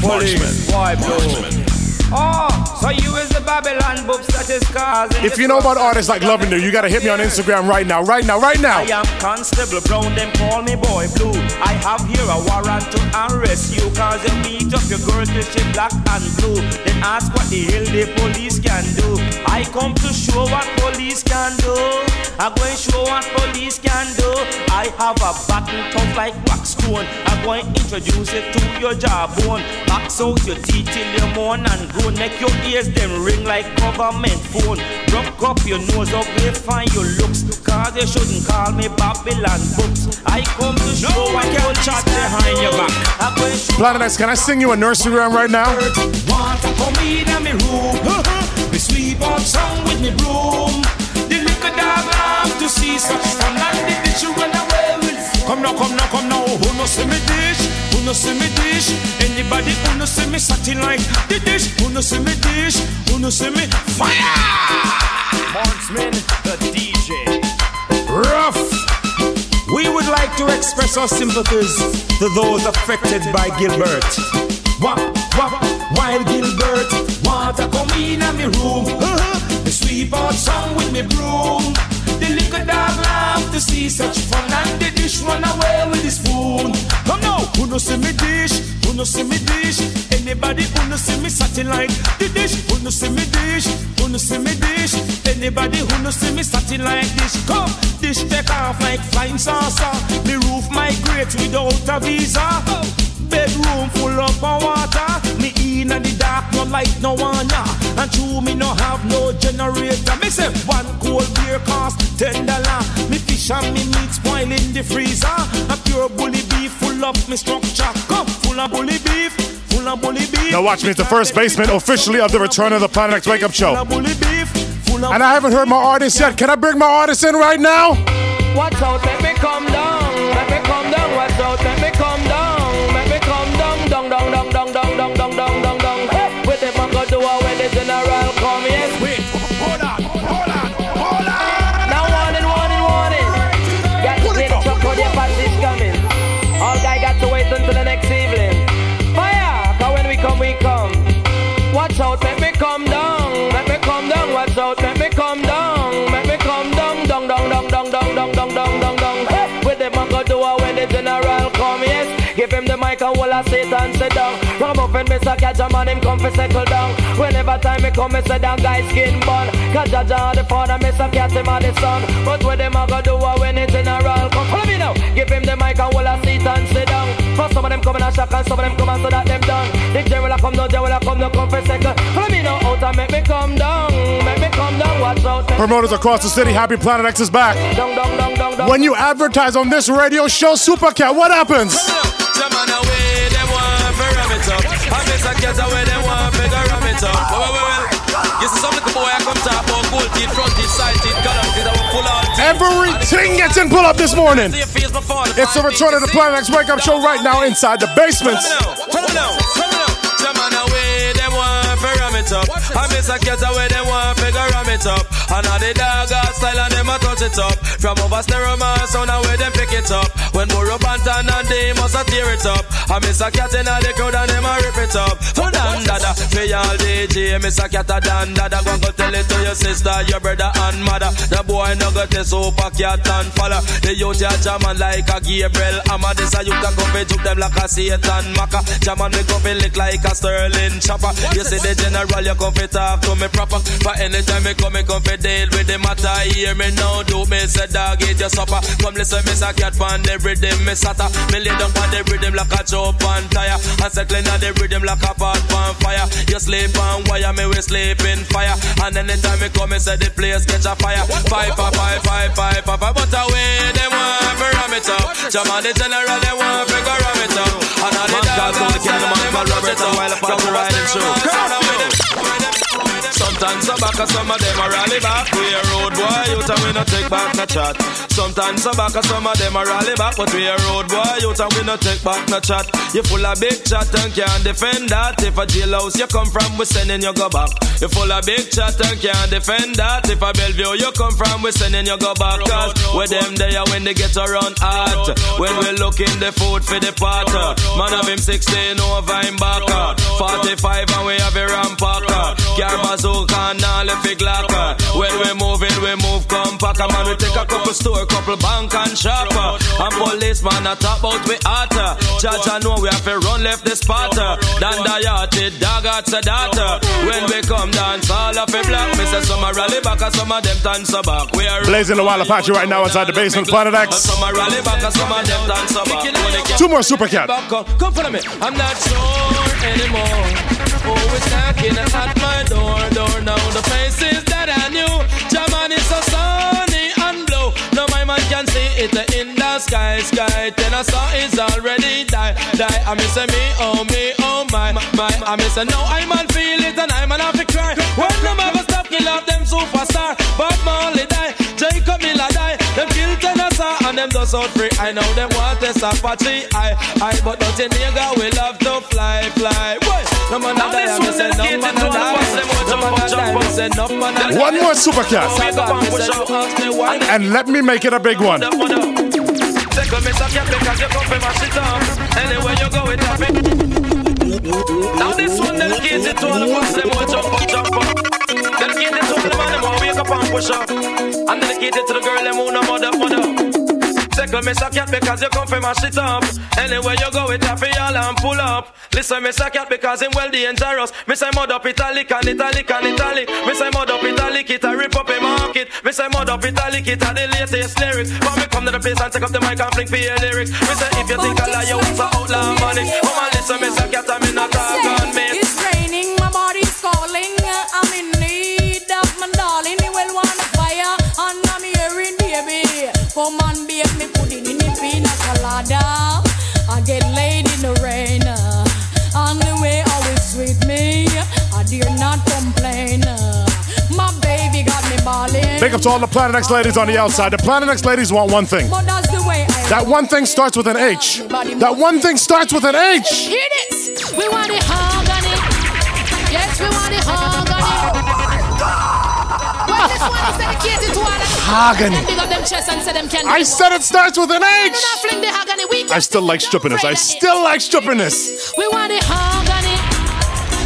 Police. Boy, blow. Oh, so you is the Babylon books that is causing. If you know about artists like Lovindeer, you gotta hit me on Instagram right now, right now, right now. I am Constable Brown, them call me Boy Blue. I have here a warrant to arrest you, cause you meet up your girl till she black and blue. Ask what the hell the police can do. I come to show what police can do. I'm going to show what police can do. I have a button tough like wax stone. I'm going to introduce it to your jawbone. Box out your teeth till you mourn and groan. Make your ears them ring like government phone. Rock up your nose up, we find your looks. Cause you shouldn't call me Babylon books. I come to show No what one can police chat behind your back. I'm going to show Planet X, can I sing you a nursery rhyme right now? Want in and me room uh-huh. Me sweep out song with me broom The little dog love to see such fun And the bitch you run away with Come now, come now, come now Who no see me dish? Who no see me dish? Anybody who no see me satin like the dish? Who no see me dish? Who no see me fire? Marxman, the DJ. Rough We would like to express our sympathies to those affected by Gilbert. Wap, wap, wild Gilbert. Water come in a me room. Uh-huh. Sweep out some with me broom. The little dog love to see such fun and the dish run away with the spoon. Come now, who no see me dish? Who no see me dish? Anybody who no see me satin like the dish? Who no see me dish? Who no see me dish? Anybody who no see me satin like this? Come, dish take off like flying saucer. Me roof migrate without a visa. Bedroom full of water. Me in and the dark, no light, no one ya. And true, me no have no generator. Me say one cold beer cost ten dollar. Me fish and me meat spoil in the freezer. A pure bully beef full of me structure. Come full of bully beef, full of bully beef. Now watch me, it's the first basement officially of the return of the Planet X Wake Up Show. Beef, And I haven't heard my artist yet. Can I bring my artist in right now? Watch out, let me come down, let me come down, watch out, let me come Give him the mic and hold a seat and sit down. Up and Mr. Catch a man, him come for settle down. Whenever time me come, me say down guy skin bun. Cause Jaja the father, Mr. Cat him and the son. But with them I go do uh, a when the general come. Follow me now. Give him the mic and hold a seat and sit down. For some of them come in a shock and some of them come and so that them done. The general a come, no general a come, no come for second. Follow me now out and make me come down. Make me come down, watch out. Promoters across the city, Happy Planet X is back. Down, down, down, down, down. When you advertise on this radio show, Supercat, what happens? Man away, want to ram it up. I miss a cat away, them want to ram it up. Well, well, well. You see some little boy I come about gold teeth, front teeth, side teeth, teeth, I will pull out teeth. Everything gets in pull up this morning. It's the return of the Planet X Wake Up Show right now inside the basements. Come on now, come on now. Some man it up. I miss a cat away, them want to ram it up. And all the dog got style and them a touch it up. From over stereo man, sound and where them pick it up. When Moro Bantan and they must a tear it up. I miss a cat in all the crowd and them a rip it up. So dan dada, for y'all DJ, miss a cat a dan dada. Go go tell it to your sister, your brother and mother. The boy no got the super cat and follow. The youth ya jaman like a Gabriel Amma. This a youth a come fi juke them like a Satan Maka. Jaman me come fi lick like a Sterling chopper. You see the general, you come fi talk to me proper. For anytime me come, me come fi deal with the matter. Hear me now, do me say dog eat your supper. Come listen, me say cat pan the rhythm, me sata. Me lay down pan the rhythm like a chop on tire. And circling on the rhythm like a pot on fire. You sleep on wire, me we sleep in fire. And anytime me come, me say the place catch a fire. Five, five, five, five, five, five, five. But away, them want to ram it up. Jaman the general, they want to go ram it up. And all the dogs on the kingdom, man, call Robert, while the party riding through. Sometimes some back, some of them are rally back. We a road boy, you and we no take back no chat. Sometimes some back, some of them are rally back, but we a road boy, you and we no take back no chat. You full of big chat and can't defend that. If a jailhouse you come from, we sending you go back. You full of big chat and can't defend that. If a Bellevue you come from, we sending you go back. Cause with them there when they get around hot. When we looking the food for the pot. Man of him 16 over him back. 45 and we have a rampacker. Car bazooka and all the big locker. When we moving, we move compact. Man, we take a couple store, couple bank and shopper. And policeman a top out we hotter. Judge I know we have to run left the spotter. Dan the dog at the data. When we come dance, all of the black. Say some a rally back and some of them dance back. We are Blazing the Wild Apache right now inside the basement, Planet X. Some a rally back and some of them dance back. Two more Super Cat. Come follow me. I'm not sure anymore. It's knocking at door, door now. The faces that I knew. German is so sunny and blue. No, my man can see it in the sky, sky. Then I saw it's already die, die. I miss me, oh me, oh my, my. I miss no, I man feel it and I man have to cry. When them ever stop, kill off them superstar. Bob Marley die, kill and them just out free. I know them want this Apache, I, I. But not in nigga, we love to fly, fly. Boy, no man a die, I say no man a die. No man a die, I say no man a die. One more Super Cat. And let me make it a big one. Take a miss of your because you come from mash it up. Anywhere you go, it happen. Now this one dedicated to all the us, them who jump up, jump up. Push up. And dedicated to the girl, them who no mother, mother. Take miss a cat because you come from mash it up. Anywhere you go, it happy all and pull up. Listen, miss a cat because him well dangerous. Me say mud up italic and italic and italic. Me say mud up italic, it a rip up a market. Me say mud up italic, it a the latest lyrics. But me come to the place and take up the mic and fling for your lyrics. Me say if you think I lie, you want to outlaw money. Oh, come on, listen, miss a cat, I'm in a talk on me. It's raining, my body's calling. I'm in need of my darling. Want a fire, and I'm hearing baby. Come me put it in the pina colada. I get laid in the rain. On the way, always sweet me. I dare not complain. My baby got me balling. Big up to all the Planet X ladies on the outside. The Planet X ladies want one thing. But that's the way I That one thing starts with an H. That one thing starts with an H. Hear this. We want it harmony. Yes, we want it harmony. This one is dedicated to all of Harmony. them. Big up them chest and say them can do I said it starts with an H. We not fling the agony. We I still like strippiness. I still like strippiness. We want it harmony.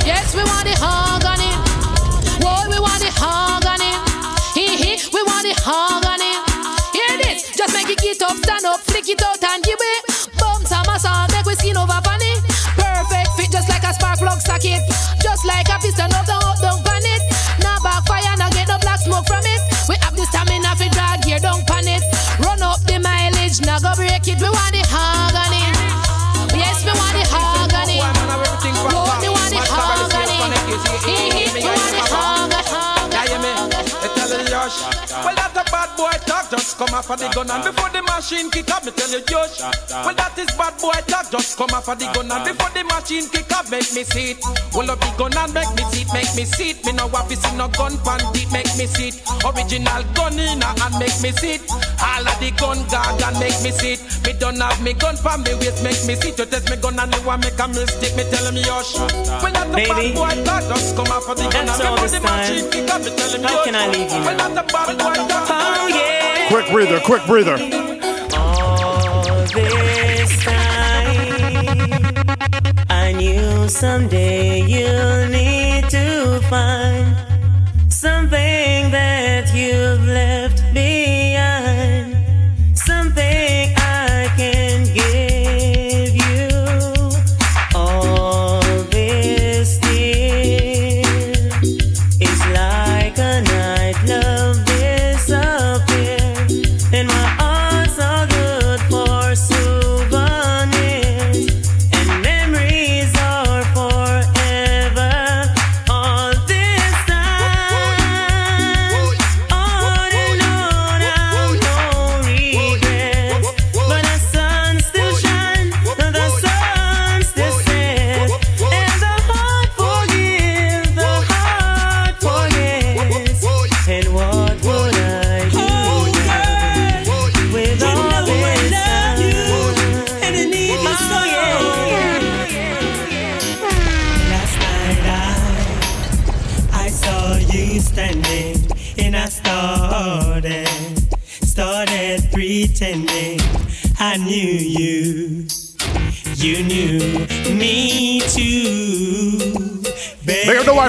Yes, we want it harmony. Boy, we want it harmony. Hee hee, we want it harmony. Hear this? Just make it get up, stand up, flick it out and give it. Bumps and massage, make we skin over funny. Perfect fit, just like a spark plug socket. Well, that a bad boy talk, just come off of the gun and before the machine kick up, me tell you, Josh. Well, that is bad boy talk, just come off of the gun and before the machine kick up, make me see it. Well, up the gun and make me see it, make me see it. Me no want to see no gun pan deep, make me see it. Original gun in a and make me see it. All of the gun guard and make me see it. Me don't have me gun pan me waist, make me see it. You test me gun and you want make a mistake, me tell him, Josh. Well, that a bad boy talk, just come off of the gun and before this the machine time, kick up, me tell him, how can I leave you Well, that a bad boy talk. Oh yeah. Quick breather, quick breather. All this time, I knew someday you'll need to find something that you've left behind,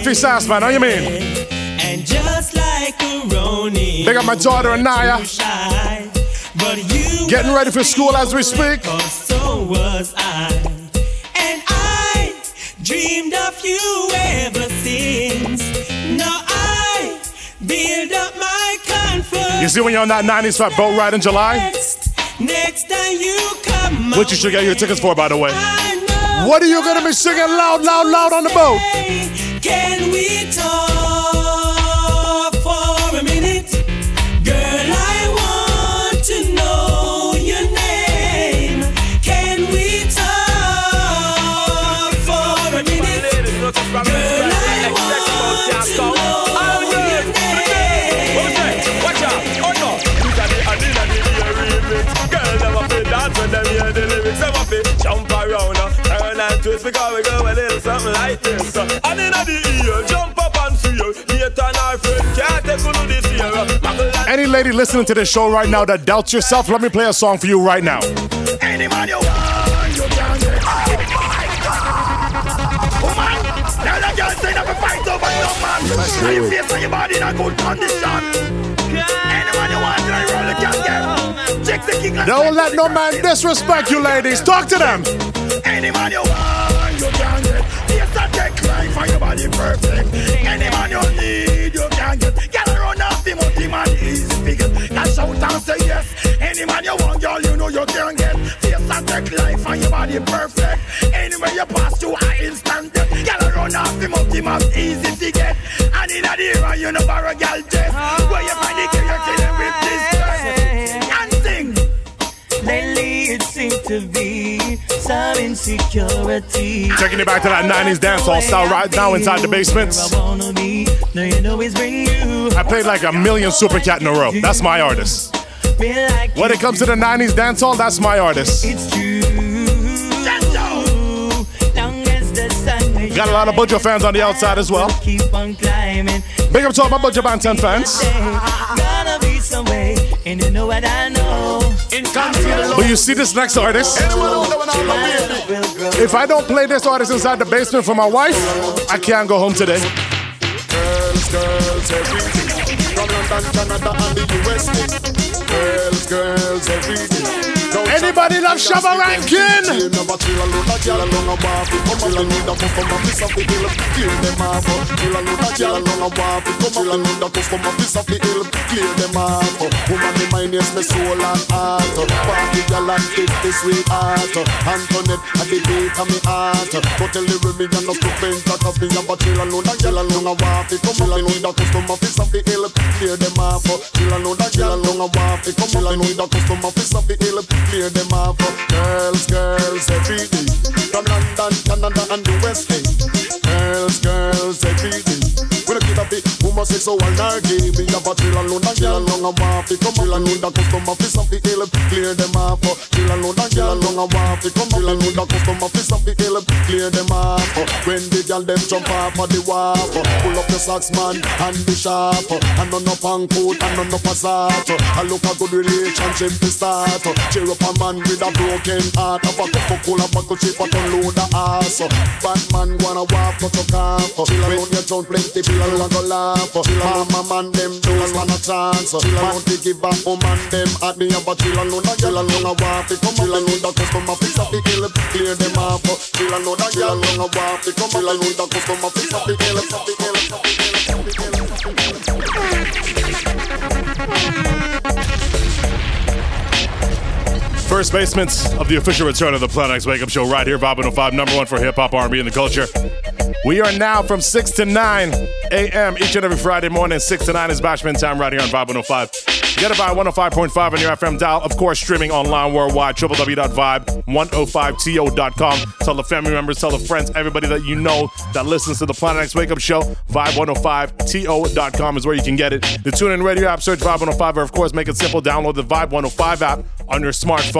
The wifey man. How you mean? And just like a Ronin. Big up my daughter Anaya. But you Getting ready for school as we speak. so was I. And I dreamed of you ever since. Now I build up my confidence. You see when you're on that 90s fat boat ride in July? Next time you come Which you should get your tickets for, by the way. What are you gonna be singing loud, loud, loud on the boat? Can because we go a little something like this. And in the ear, jump up and feel. Hate and our friend can't take you to this year. Any lady listening to this show right now that doubts yourself, let me play a song for you right now. Any man you want, you can get. Oh my God! Woman, tell a girl say never fight over no man. Try your face and your body in a good condition. Any man you want, try roll the can get. Chicks the king Don't let no man disrespect you, ladies. Talk to them. Any man you want, you can get. Yes, I take life for your body perfect. Any man you need, you can get. Get run off the multi man easy figure. Dash out and say yes. Any man you want, girl, you know you can get. Yes, I take life for your body perfect. Anywhere you pass to, I instant death. Get run off the multi man easy to get. And in the era, you know, borrow girl dress. Where you find the kid, you're killing with this dress. And sing. Lately it seemed to be insecurity. Taking it back to that 90s dancehall style right now inside the basement. No, you know it's bring you. I played like a million Super Cat in a row. That's my artist. When it comes to the 90s dancehall, that's my artist. It's true. Long as the sun may Got a lot of Buju fans on the outside as well. keep on climbing. Big up to all my Banton fans. Gonna be some way, and you know what I know. But you see this next artist? If I don't play this artist inside the basement for my wife, I can't go home today. Girls, girls, everything. From London, Canada, and the USA. Girls, girls, everything. Anybody love Shabba Rankin? Clear them off. Woman, the mind is my soul and heart. Party girl and take the sweet heart. Antoinette at the beat of me heart. But tell the women you're not stupid. Cause me a bachelor alone. That girl alone a want it. Come along with the custom office of the hill. Clear them off. Girl alone, that girl alone a want it. Come along with the custom office of the hill. Clear them off. Girls, girls, every day. From London, Canada and the West End. Oh, a bit homosexual or gay. Be a bachelor alone, that girl alone a want it. Come along with the custom office of the hill. Clear them off. Girl alone, that girl alone a want it. Come along with the custom office of the hill. Clear them off. Oh, when the girl them jump off of the wharf, oh, pull up the socks man and be sharp. And none up on coat and none up a. I look a good relationship to start. Cheer up a man with a broken heart. Have a cup of cola buckle chip and unload the ass. Bad man wanna walk but you can't. Chill alone you don't plenty chill alone go laugh. Mama man them don't want a chance. Man to give a woman them at me but chill alone a chill alone a walk. Come chill alone the customer fix up the hill. Clear them off. Chill alone a chill alone a walk. Come chill alone the customer fix up the. Up the hill. Up the hill. Up the hill. First basements of the official return of the Planet X Wake Up Show right here, Vibe 105, number one for hip hop, R&B, and the culture. We are now from 6 to 9 a.m. each and every Friday morning. 6 to 9 is Bashment time right here on Vibe 105. Get it by 105.5 on your FM dial. Of course, streaming online worldwide, www.vibe105to.com. Tell the family members, tell the friends, everybody that you know that listens to the Planet X Wake Up Show. Vibe105to.com is where you can get it. The TuneIn Radio app, search Vibe 105, or of course, make it simple. Download the Vibe 105 app on your smartphone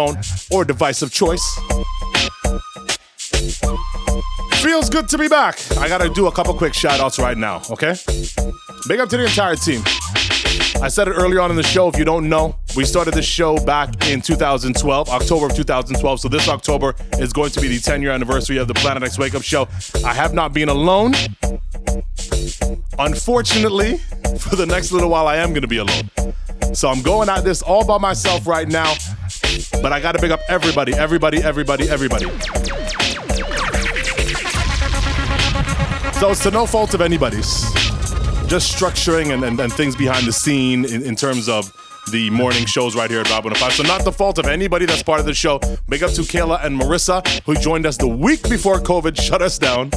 or device of choice. Feels good to be back. I gotta do a couple quick shout outs right now, okay? Big up to the entire team. I said it earlier on in the show. If you don't know, we started this show back in 2012, October of 2012. So this October is going to be the 10 year anniversary of the Planet X Wake Up Show. I have not been alone. Unfortunately, for the next little while, I am going to be alone. So I'm going at this all by myself right now. But I got to pick up everybody, everybody, everybody, everybody. So it's to no fault of anybody's. Just structuring and, and, and things behind the scene in, in terms of the morning shows right here at Vibe 105. So not the fault of anybody that's part of the show. Big up to Kayla and Marissa, who joined us the week before COVID shut us down.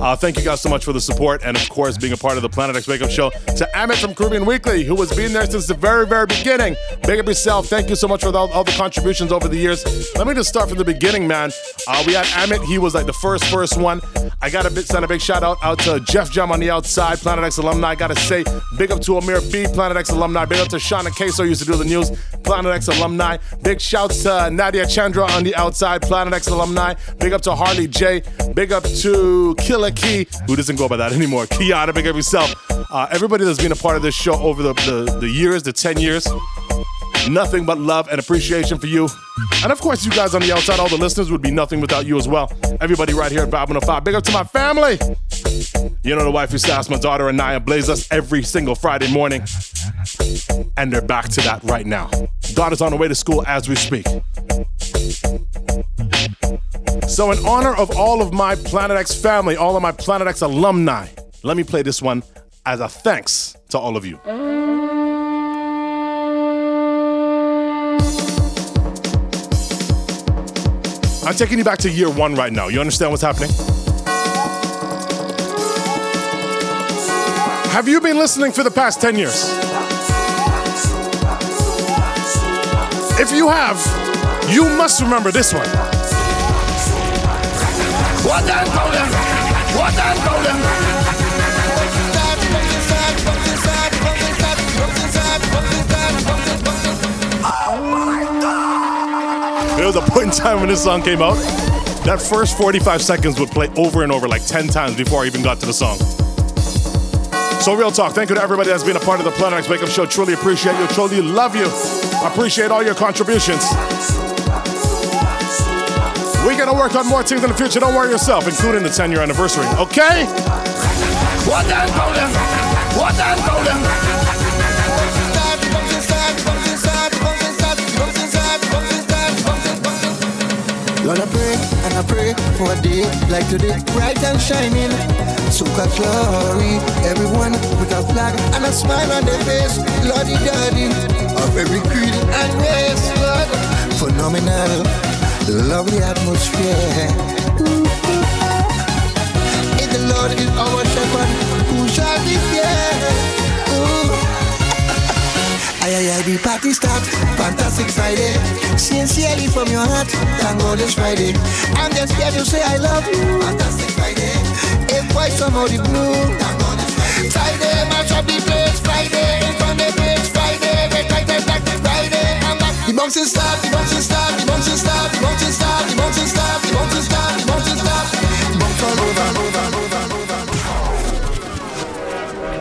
Uh, thank you guys so much for the support and, of course, being a part of the Planet X Wake Up Show. To Amit from Caribbean Weekly, who has been there since the very, very beginning. Big up yourself. Thank you so much for all, all the contributions over the years. Let me just start from the beginning, man. Uh, we had Amit. He was like the first, first one. I got to send a big shout out out to Jeff Jam on the outside, Planet X alumni. I got to say, big up to Amir B, Planet X alumni. Big up to Shauna Queso, used to do the news, Planet X alumni. Big shouts to Nadia Chandra on the outside, Planet X alumni. Big up to Harley J. Big up to Killer Key, who doesn't go by that anymore. Kiana, big up yourself. Uh, everybody that's been a part of this show over the, the, the years, the 10 years. Nothing but love and appreciation for you. And of course, you guys on the outside, all the listeners would be nothing without you as well. Everybody right here at Vibe 105. Big up to my family. You know the wife who staffs my daughter and I blaze us every single Friday morning. And they're back to that right now. Daughter's on her way to school as we speak. So, in honor of all of my Planet X family, all of my Planet X alumni, let me play this one as a thanks to all of you. I'm taking you back to year one right now. You understand what's happening? Have you been listening for the past 10 years? If you have, you must remember this one. What what. There was a point in time when this song came out. That first 45 seconds would play over and over like 10 times before I even got to the song. So, real talk. Thank you to everybody that's been a part of the Planet X Wake Up Show. Truly appreciate you. Truly love you. Appreciate all your contributions. We're gonna work on more things in the future. Don't worry yourself, including the 10 year anniversary. Okay? What what. I pray and I pray for a day like today, bright and shining. So Suka glory, everyone with a flag and a smile on their face. Lordy daddy of every creed and race, Lord. Phenomenal, lovely atmosphere. If the Lord is our shepherd, who shall be fear? Ay, ay, ay, the party start. Fantastic Friday. Sincerely from your heart. Thank God Friday. I'm just here to say I love you. Fantastic Friday. A voice somehow the blue. Thank God Friday. Friday, match up the place. Friday, of the place. Friday, red light, red light, Friday. I'm back. The bouncing start, the bouncing start, the bouncing start, the bouncing start, the bouncing start, the bouncing start, the bouncing start. The bounce all over, over, over.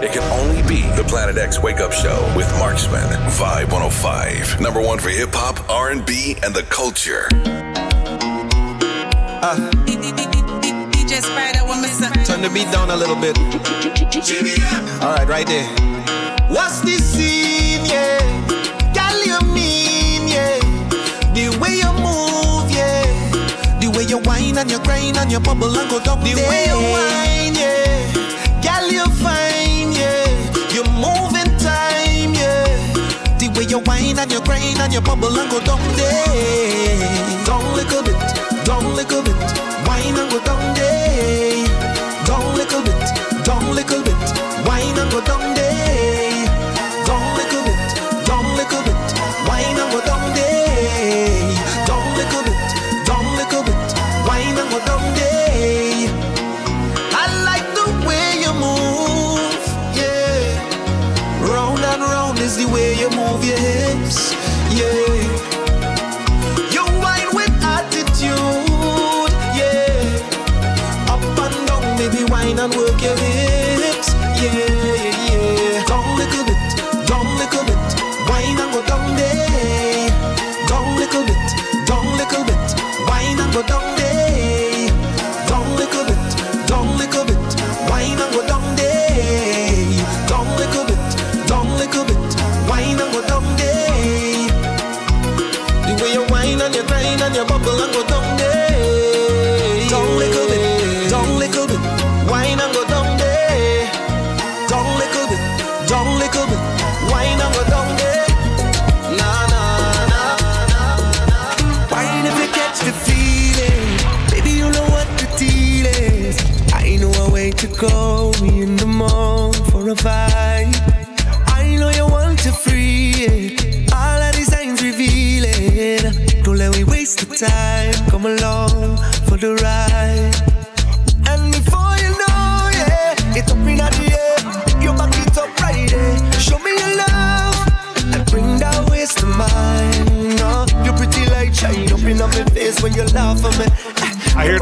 It can only be the Planet X Wake Up Show with Marxman Vibe 105. Number one for hip hop, R&B, and the culture. Uh. DJ Spider with me. Turn the beat down a little bit. Alright, right there. What's the scene, yeah? Girl, you mean, yeah? The way you move, yeah. The way you whine and you grind and you bubble and go down The way bubble and go down there.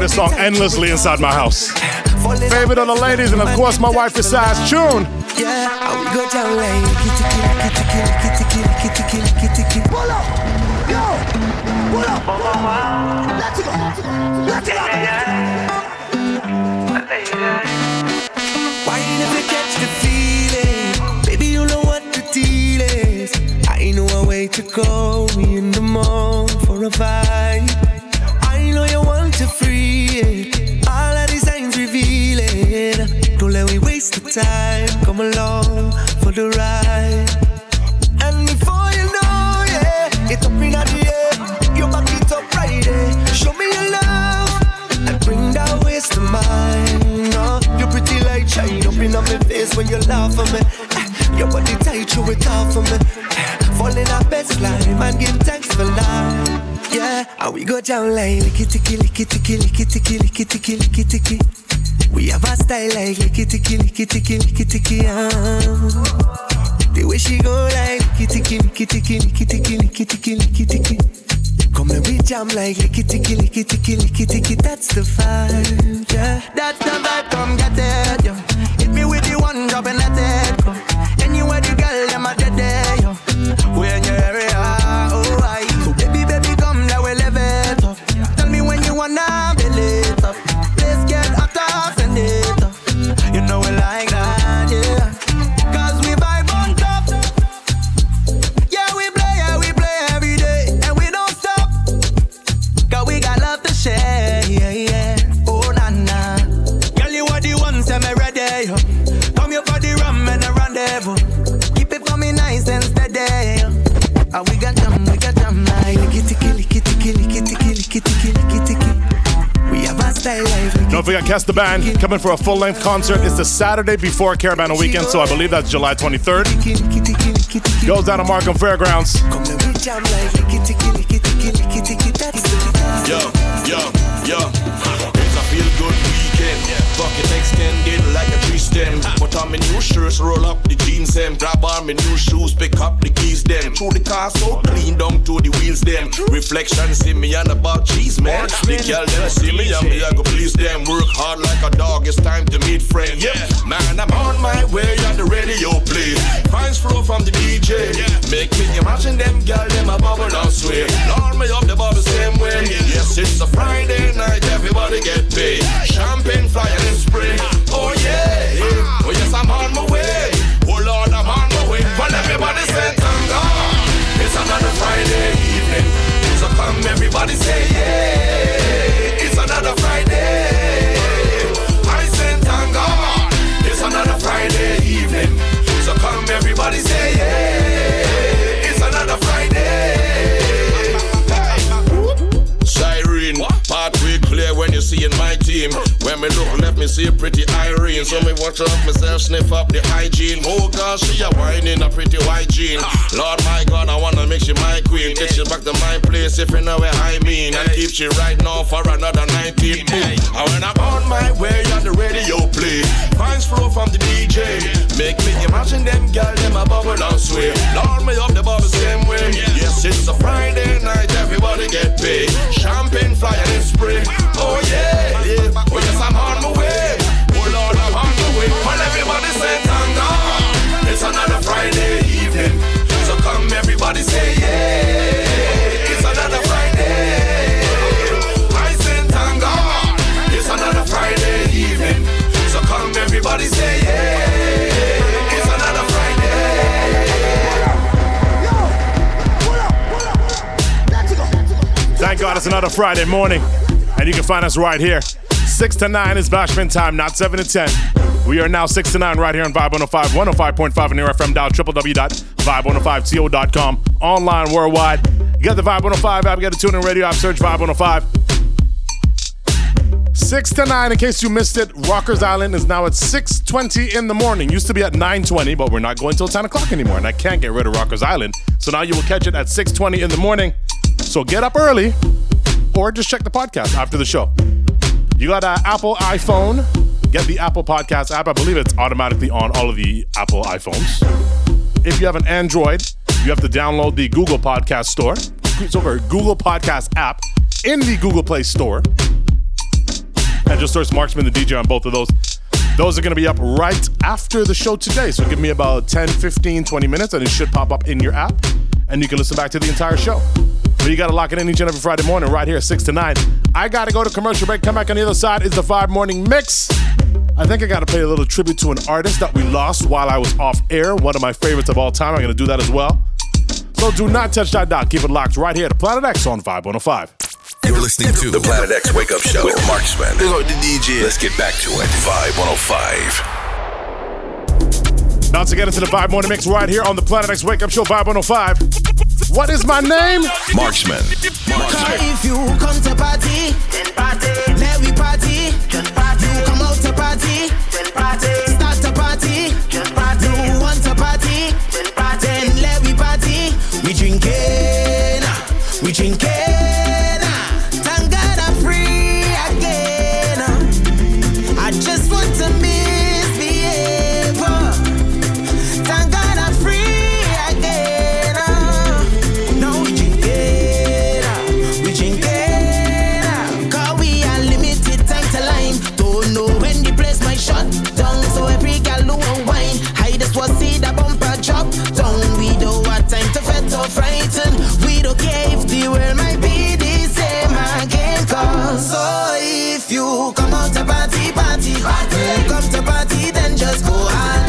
this song endlessly inside my house. Favorite of the ladies, and of course, my wife besides June. Pull up, yo, pull up. Let's go, let's go. Why you never catch the feeling? Baby, you know what the deal is. I know a way to go in the mall for a vibe. The ride. And before you know, yeah, it's up in the air. You back it up right there. Show me your love and bring that waist to mine. No, you're pretty like shine up in my face when you laugh at me. Eh, Your body tight, you it off for me. Eh, Fall in our best line and give thanks for life. Yeah, and we go down like licky ticky licky ticky licky ticky licky ticky licky ticky. We have a style like licky ticky licky ticky licky ticky. Ah. The way she go like licky ticky licky ticky licky ticky licky ticky licky ticky. Come and we jam like licky ticky licky ticky licky ticky. That's the vibe, yeah. That's the vibe. Don't forget, Kes the Band coming for a full length concert. It's the Saturday before Caribana Weekend, so I believe that's July 23rd. Goes down to Markham Fairgrounds. Yo, yo, yo. It's a feel good weekend. Bucket extended like a tree stem. Put on my new shirts, roll up the jeans them. Grab on my new shoes, pick up the keys them. Through the car so clean down to the wheels them. Reflection see me and about cheese man. The girl them see me and me I go please them. Work hard like a dog, it's time to meet friend. Yep, man I'm on my way on the radio play. Fines flow from the DJ. Make me imagine them girl them a bubble and sway. Lord me up the bubble same way. Yes, it's a Friday night, everybody get paid. Champagne flying and spray. Oh yeah, yeah. Yes, I'm on my way. Oh Lord, I'm on my way. When everybody say thank God, it's another Friday evening. So come everybody say yeah, it's another Friday. I say thank God, it's another Friday evening. So come everybody say yeah, it's another Friday. Siren, pathway clear when you see in my team. When me look left, me see a pretty So me watch up myself, sniff up the hygiene. Oh gosh, she a whining a pretty white jean. Lord my God, I wanna make she my queen. Take she back to my place if you know where I mean. And keep she right now for another 19. Boom. And when I'm on my way, on the radio play. Fines flow from the DJ. Make me imagine them girl, them a bubble and sway. Lord me up the bubble same way. Yes, it's a Friday night, everybody get paid. Champagne flying and spray. Oh yeah, yeah. Oh yes, I'm on my way. It's another Friday evening. So come everybody say yeah. It's another Friday. I say thank. It's another Friday evening. So come everybody say yeah. It's another Friday. Thank God it's another Friday morning. And you can find us right here. 6 to 9 is Bashment time, not 7 to 10. We are now 6 to 9 right here on Vibe 105, 105.5 in your FM dial, www.vibe105to.com. Online, worldwide. You got the Vibe 105 app, you got the TuneIn Radio app, search Vibe 105. 6 to 9, in case you missed it, Rockers Island is now at 6.20 in the morning. Used to be at 9.20, but we're not going till 10 o'clock anymore, and I can't get rid of Rockers Island. So now you will catch it at 6.20 in the morning. So get up early, or just check the podcast after the show. You got an Apple iPhone, get the Apple Podcast app. I believe it's automatically on all of the Apple iPhones. If you have an Android, you have to download the Google Podcast Store. It's over Google Podcast app in the Google Play Store and just search Marxman the DJ on both of those. Those are going to be up right after the show today. So give me about 10, 15, 20 minutes and it should pop up in your app and you can listen back to the entire show. But you got to lock it in each and every Friday morning right here, at 6 to 9. I got to go to commercial break. Come back on the other side is the Vibe morning mix. I think I got to pay a little tribute to an artist that we lost while I was off air. One of my favorites of all time. I'm going to do that as well. So do not touch that dot. Keep it locked right here to Planet X on Vibe 105. You're listening to the Planet X Wake Up Show with Marxman. Big up the DJ. Let's get back to it. 5105. Now to get into the Vibe Morning Mix right here on the Planet X Wake Up Show Vibe 105. What is my name? Marxman. If you come to party, let we party. You come just go and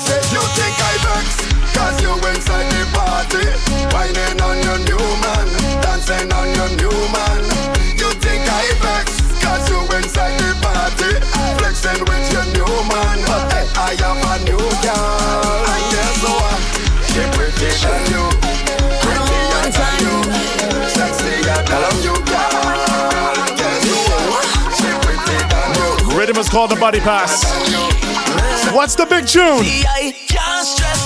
say you think I vex? Cause you inside the party Whining on your new man Dancing on your new man. You think I vex? Cause you inside the party Flexing with your new man. But hey, I am a new girl. And guess what? She pretty than you Prettier than you Sexier than you girl. Guess what? She pretty than you. Rhythm is called the Buddy Pass. What's the big tune? See, I can't stress.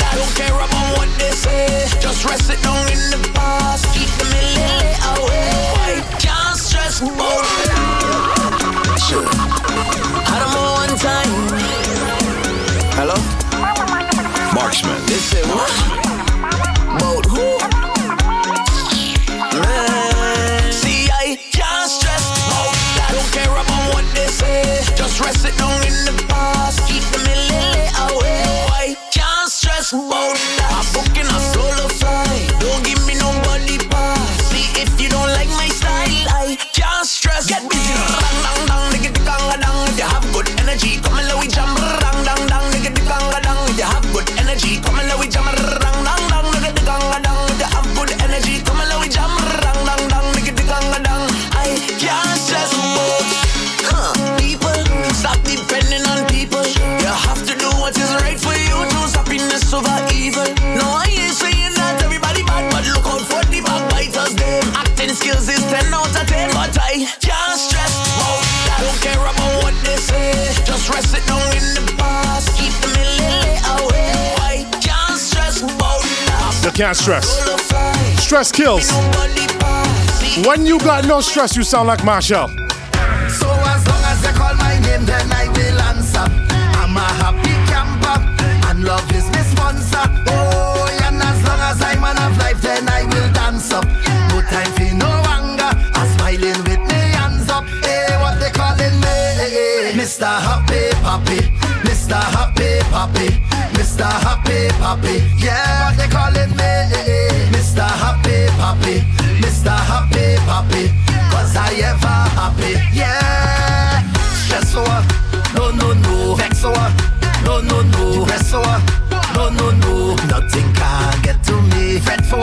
I don't care about what they say. Just rest it down in the past. Keep away. I can't stress. Sure. I don't know one time. Hello? Marxman. This is what? can't stress. Stress kills. When you got no stress, you sound like Marshall. So as long as they call my name, then I will answer. I'm a happy camper, and love is my sponsor. Oh, and as long as I'm man of life, then I will dance up. No time for no anger, I'm smiling with me hands up. Hey, what they calling me? Mr. Happy Poppy, Mr. Happy Poppy, Mr. Happy Poppy, yeah. yeah. stress Stressoa, no, no, no. Vexoa, no, no, no. Depressoa, no, no, no. Nothing can get to me. Fret for,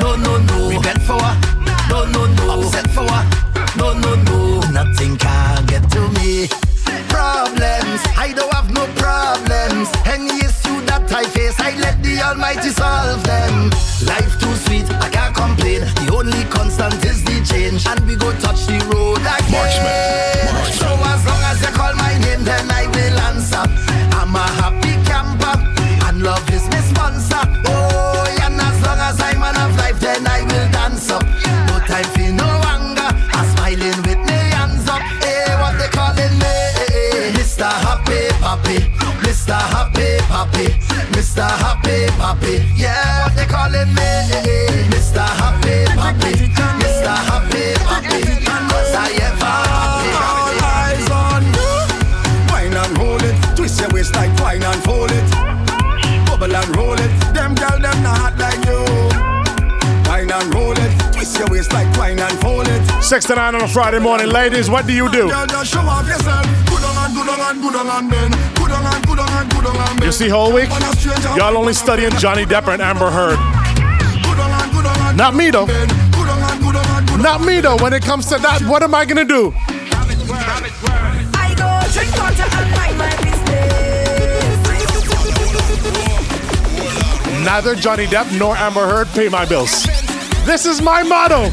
no, no, no. Regret for, no, no, no. Upset for, no, no, no. Nothing can get to me. Problems, I don't have no problems. Any issue that I face, I let the Almighty solve them. Life too sweet, I can't complain. The only constant is the change, and we go touch the road. Marxman. So as long as you call my name, then I will answer. I'm a happy camper, and love is my sponsor. Oh, and as long as I'm man of life, then I will dance up. No time for no anger, I'm smiling with me hands up. Hey, what they calling me? Mr. Happy Papi, Mr. Happy Papi, Mr. Happy Papi. Six to nine on a Friday morning. Ladies, what do you do? You see, whole week, y'all only studying Johnny Depp and Amber Heard. Not me, though. Not me, though. When it comes to that, what am I going to do? Neither Johnny Depp nor Amber Heard pay my bills. This is my motto.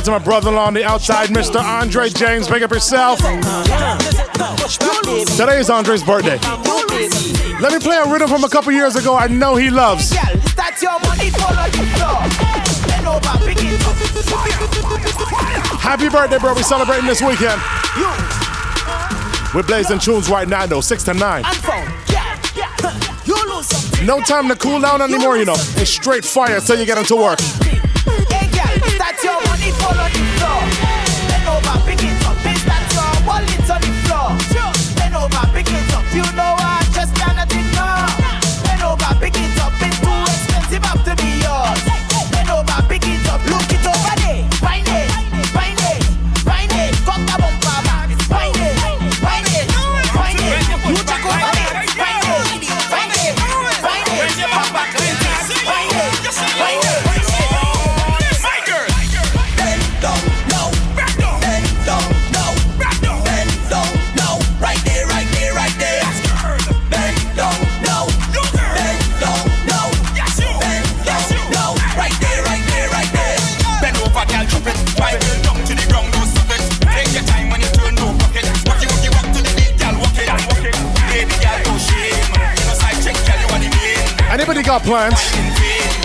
Out to my brother-in-law on the outside, Mr. Andre James. Big up yourself. Today is Andre's birthday. Let me play a rhythm from a couple years ago I know he loves. Happy birthday, bro. We celebrating this weekend. We're blazing tunes right now, though, 6 to 9. You lose something. No time to cool down anymore, you know. It's straight fire till you get into work. Got plans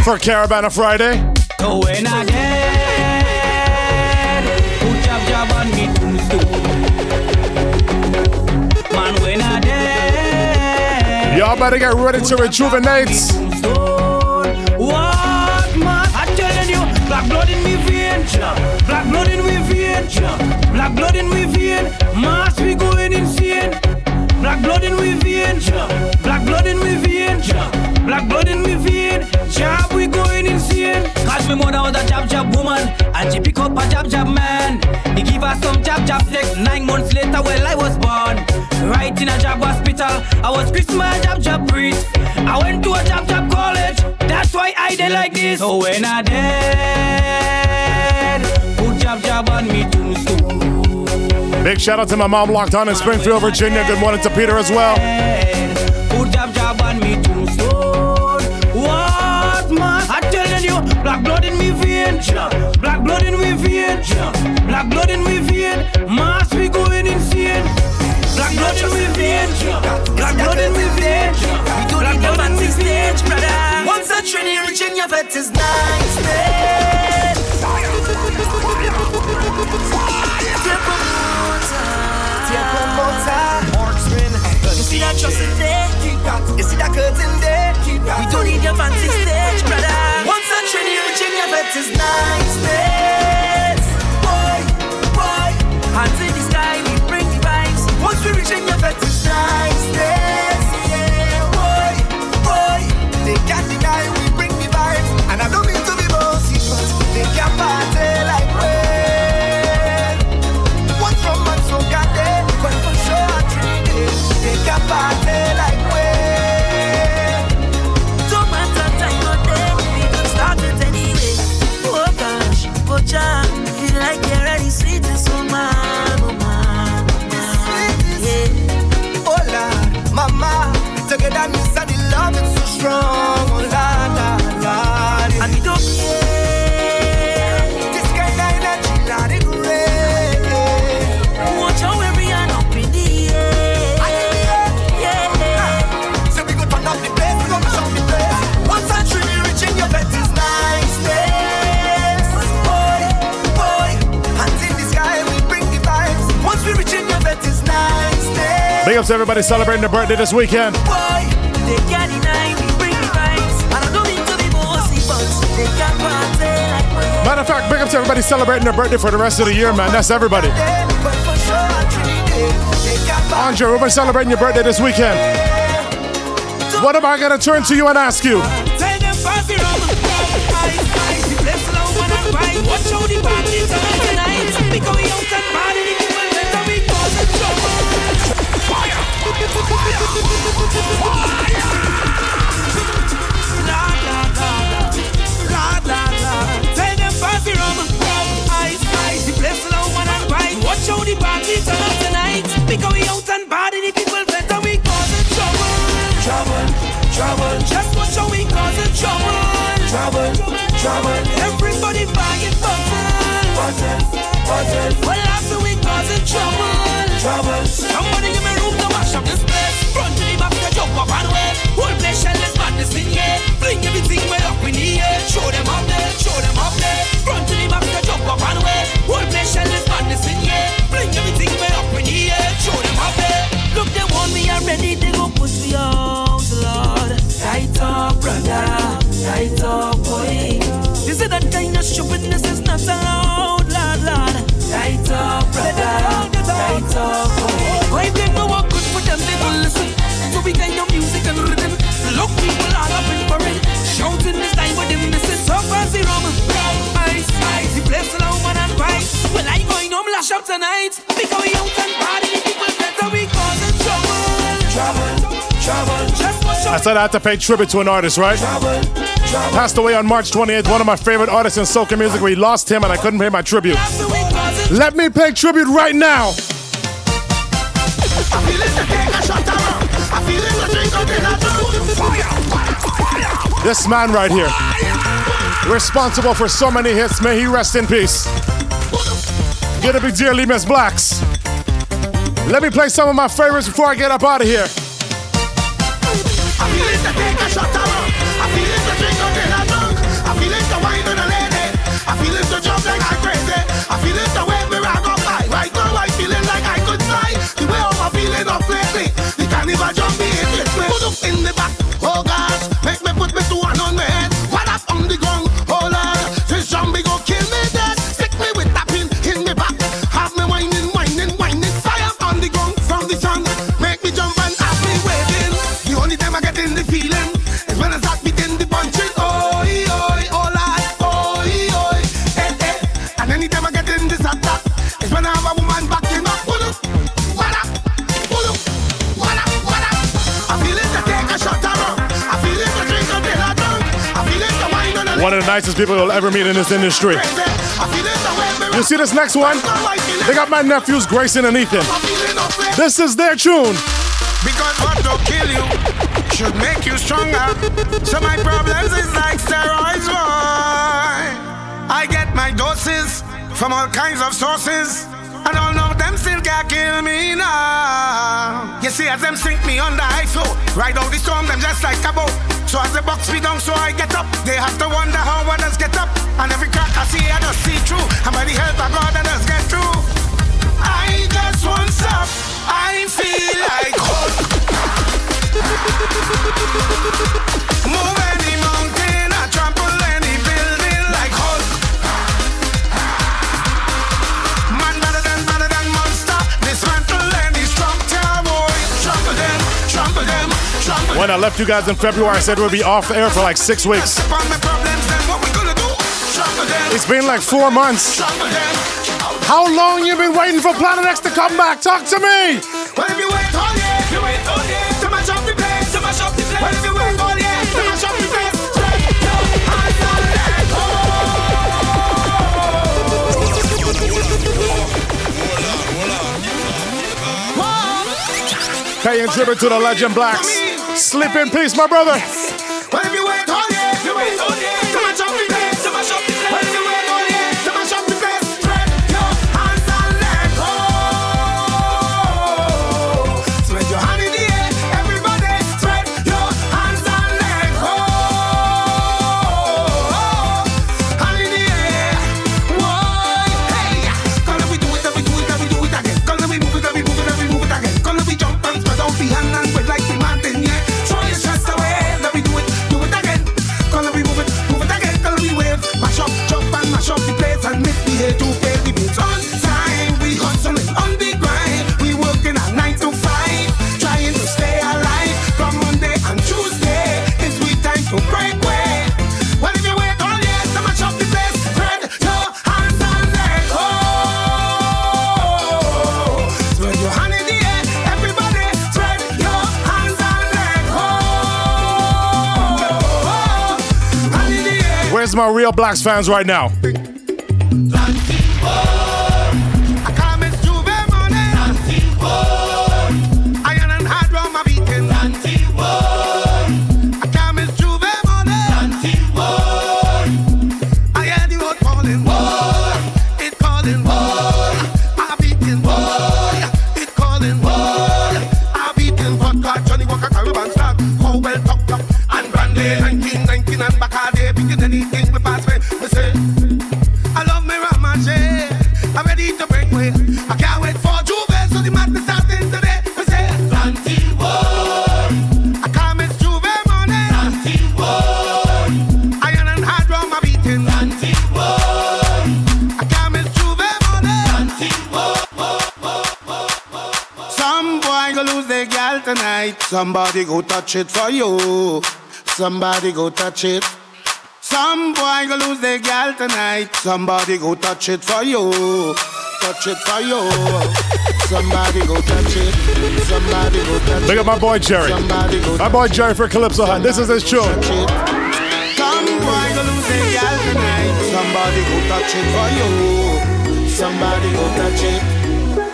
for Caribana Friday? So when Y'all better get ready to rejuvenate. what man? I'm telling you, black blood in me vein, black blood in me vein, black blood in me vein. Mass we going insane. Black blood in me vein, black blood in me vein, black blood in me vein. Jab we going insane. Cause me mother was a jab jab woman, and she pick up a jab jab man. He give her some jab jab sex. Nine months later, well I was born, right in a jab hospital. I was Christmas jab jab priest. I went to a jab jab college. That's why I did like this. So when I dead, put jab jab on me tombstone. Big shout out to my mom locked on in Springfield, Virginia. Good morning to Peter as well. In? You see that curtain there? We don't need your fancy stage, brother. Once a trainee reaching your vet is nice. Boy, boy, hands in the sky, we bring the vibes. Once we reaching your vet is nice, ups to everybody celebrating their birthday this weekend. To. Matter of fact, big ups to everybody celebrating their birthday for the rest of the year, man. That's everybody. Andre, we're celebrating your birthday this weekend. What am I gonna turn to you and ask you? The party turn tonight. Because We out and party, the people better we cause a trouble. Trouble, trouble. Just watch how we cause a trouble. Trouble, trouble. Everybody buying bottles. Bottles, bottles. Well, after we cause a trouble. Trouble. Somebody give me already. They go push me out, Lord. Tight up, brother. Tight up, boy. This is that kind of stupidness is not allowed, Lord, Lord. Tight up, brother. Tight up, boy. I think my work good for them, they will listen. To be kind of music and rhythm. Look, people all up in for it. Shouting this time with them, this is so fancy rum. Ice, ice, the place alone, man, and rice. Well, I going home, lash out tonight. Because we out and party, I said I had to pay tribute to an artist, right? Passed away on March 28th, one of my favorite artists in soca music. We lost him and I couldn't pay my tribute. Let me pay tribute right now. This man right here, responsible for so many hits, may he rest in peace. Get a big dear Lee Miss Blaxx. Let me play some of my favorites before I get up out of here. Nicest people you'll ever meet in this industry. You see this next one? They got my nephews Grayson and Ethan. This is their tune. Because what don't kill you should make you stronger. So my problems is like steroids, boy. I get my doses from all kinds of sources. And all of them still can't kill me now. You see, as them sink me under high oh, flow, ride out the storm, them just like a boat. So as the box me down, so I get up. They have to When I left you guys in February, I said we'd be off air for like six weeks. them. On my problems, then what we gonna do? Trample them, It's been like four months. How long you been waiting for Planet X to come back? Talk to me. Well, if you wait oh all year, if you wait oh all year, to mash up the place, to mash up the place. Well, if you wait oh all year, to mash up the place, spread your hands and let go. Paying tribute to the legend Blaxx. Sleep in peace, my brother. My real Blaxx fans right now? Somebody go touch it for you. Somebody go touch it. Some boy go lose their gal tonight. Somebody go touch it for you. Touch it for you. Somebody go touch it. Somebody go touch it. Look at my boy Jerry. Somebody go My boy Jerry for Calypso Hunt. This is his tune. Some boy go lose their gal tonight. Somebody go touch it for you. Somebody go touch it.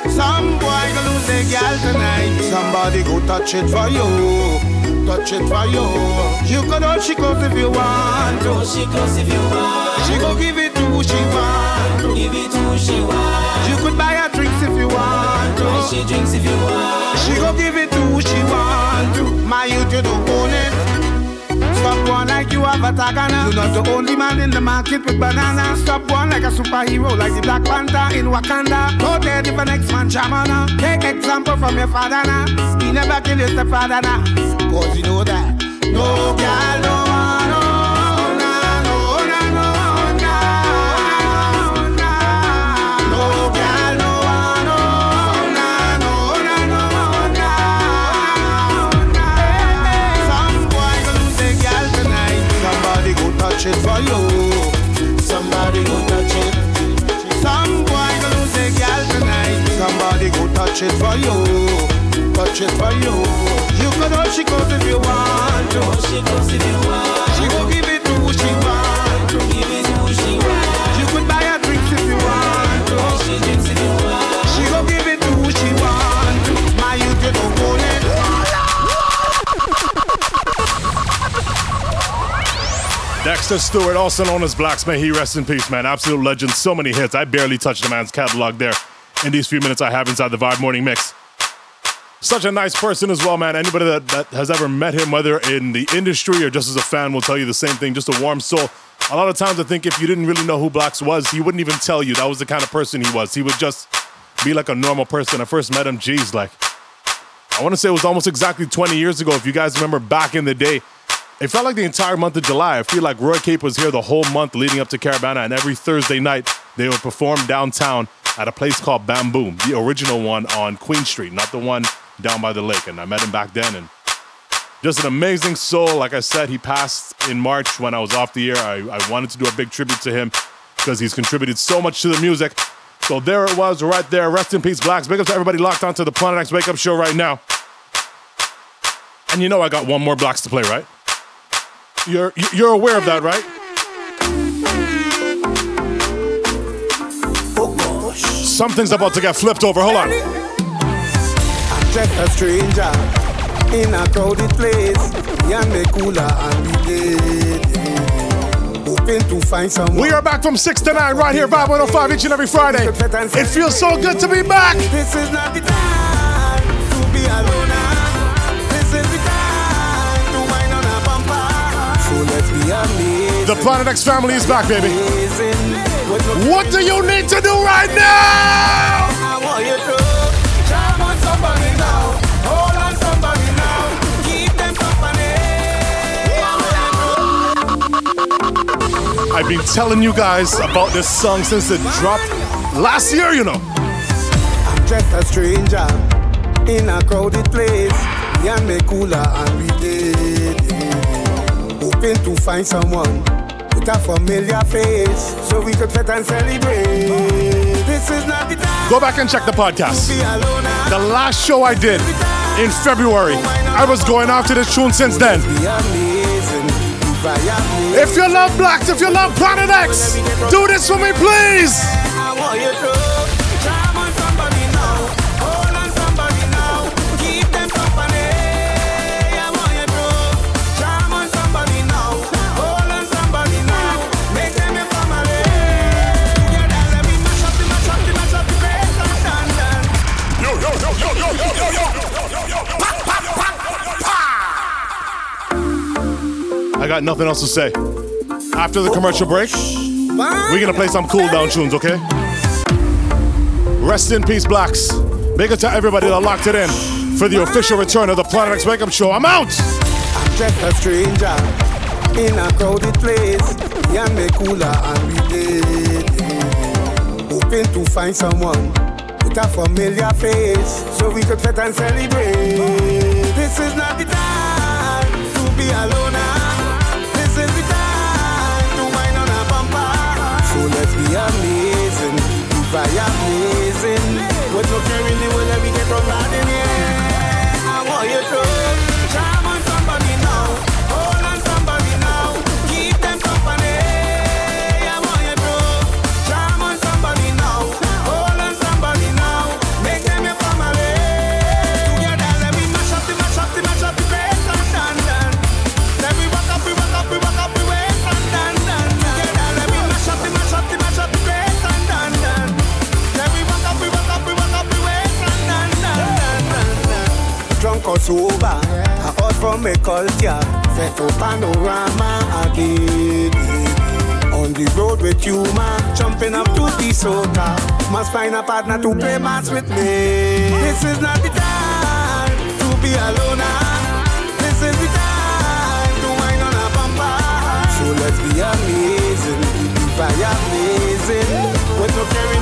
Some boy go lose their gal tonight. Somebody go touch it for you. Touch it for you. You could hold she close if you want to. She close if you want. She go give it to who she want to. Give it to who she want. You could buy her drinks if you want to. Buy she drinks if you want. She go give it to who she want to. My youth, you don't own it. Stop one like you have a tagana. You're not the only man in the market with banana. Stop one like a superhero, like the Black Panther in Wakanda. Go there if the next man jamana. Take example from your father now. He never kill his stepfather now. Cause you know that. No girl, no, touch it for you. Touch it for you. You could hold she goes if you want to. She goes if you want. She go give it to who she want to. Give it to who she want. You could buy her drinks if you want to. She drinks if you want. She go give it to who she want to. My youth, you don't own it. Dexter Stewart, also known as Blaxx, may he rests in peace, man. Absolute legend. So many hits. I barely touched the man's catalog there in these few minutes I have inside the Vibe Morning Mix. Such a nice person as well, man. Anybody that, that has ever met him, whether in the industry or just as a fan, will tell you the same thing. Just a warm soul. A lot of times, I think if you didn't really know who Blaxx was, he wouldn't even tell you that was the kind of person he was. He would just be like a normal person. I first met him, geez, like, I want to say it was almost exactly 20 years ago. If you guys remember back in the day, it felt like the entire month of July. I feel like Roy Cape was here the whole month leading up to Caribana, and every Thursday night they would perform downtown at a place called Bamboo, the original one on Queen Street, not the one down by the lake. And I met him back then, and just an amazing soul. Like I said, he passed in March when I was off the air. I, I wanted to do a big tribute to him because he's contributed so much to the music. So there it was, right there. Rest in peace, Blaxx. Big up to everybody locked onto the Planet X Wake Up Show right now. And you know I got one more Blaxx to play, right? You're you're aware of that, right? Something's about to get flipped over. Hold on. I'm just a stranger in a crowded place. Yeah, me cooler and be. Hoping to find someone. We are back from 6 to 9 right here, Vibe 105 each and every Friday. It feels so good to be back. This is not the time to be alone. This is the time to wind on a bumper. So let's be amazing. The Planet X family is back, baby. What do you need to do right now? I want you to jam on somebody now. Hold on somebody now. Keep them company. I've been telling you guys about this song since it dropped last year, you know. I'm just a stranger in a crowded place. Yeah, me cooler and be dead. Hoping to find someone with a familiar face so we could fit and celebrate. This is not the time. Go back and check the podcast. The last show I did in February. I was going after this tune since then. If you love Blaxx, if you love Planet X, do this for me, please. I got nothing else to say. After the commercial break, we're gonna play some cool down tunes, okay? Rest in peace, Blaxx. Make it to everybody that locked it in for the official return of the Planet X Wake Up Show. I'm out! I'm just a stranger in a crowded place. Yeah, me cooler and related. Hoping to find someone with a familiar face so we could fit and celebrate. This is not the time to be alone. fire blazing. But no care in the world, sober. I heard from a culture, set to panorama again. On the road with you, man, jumping up to the soca. Must find a partner to play match with me. This is not the time to be alone. Ah. This is the time to wind on a bumper. So let's be amazing, be fire blazing. With no caring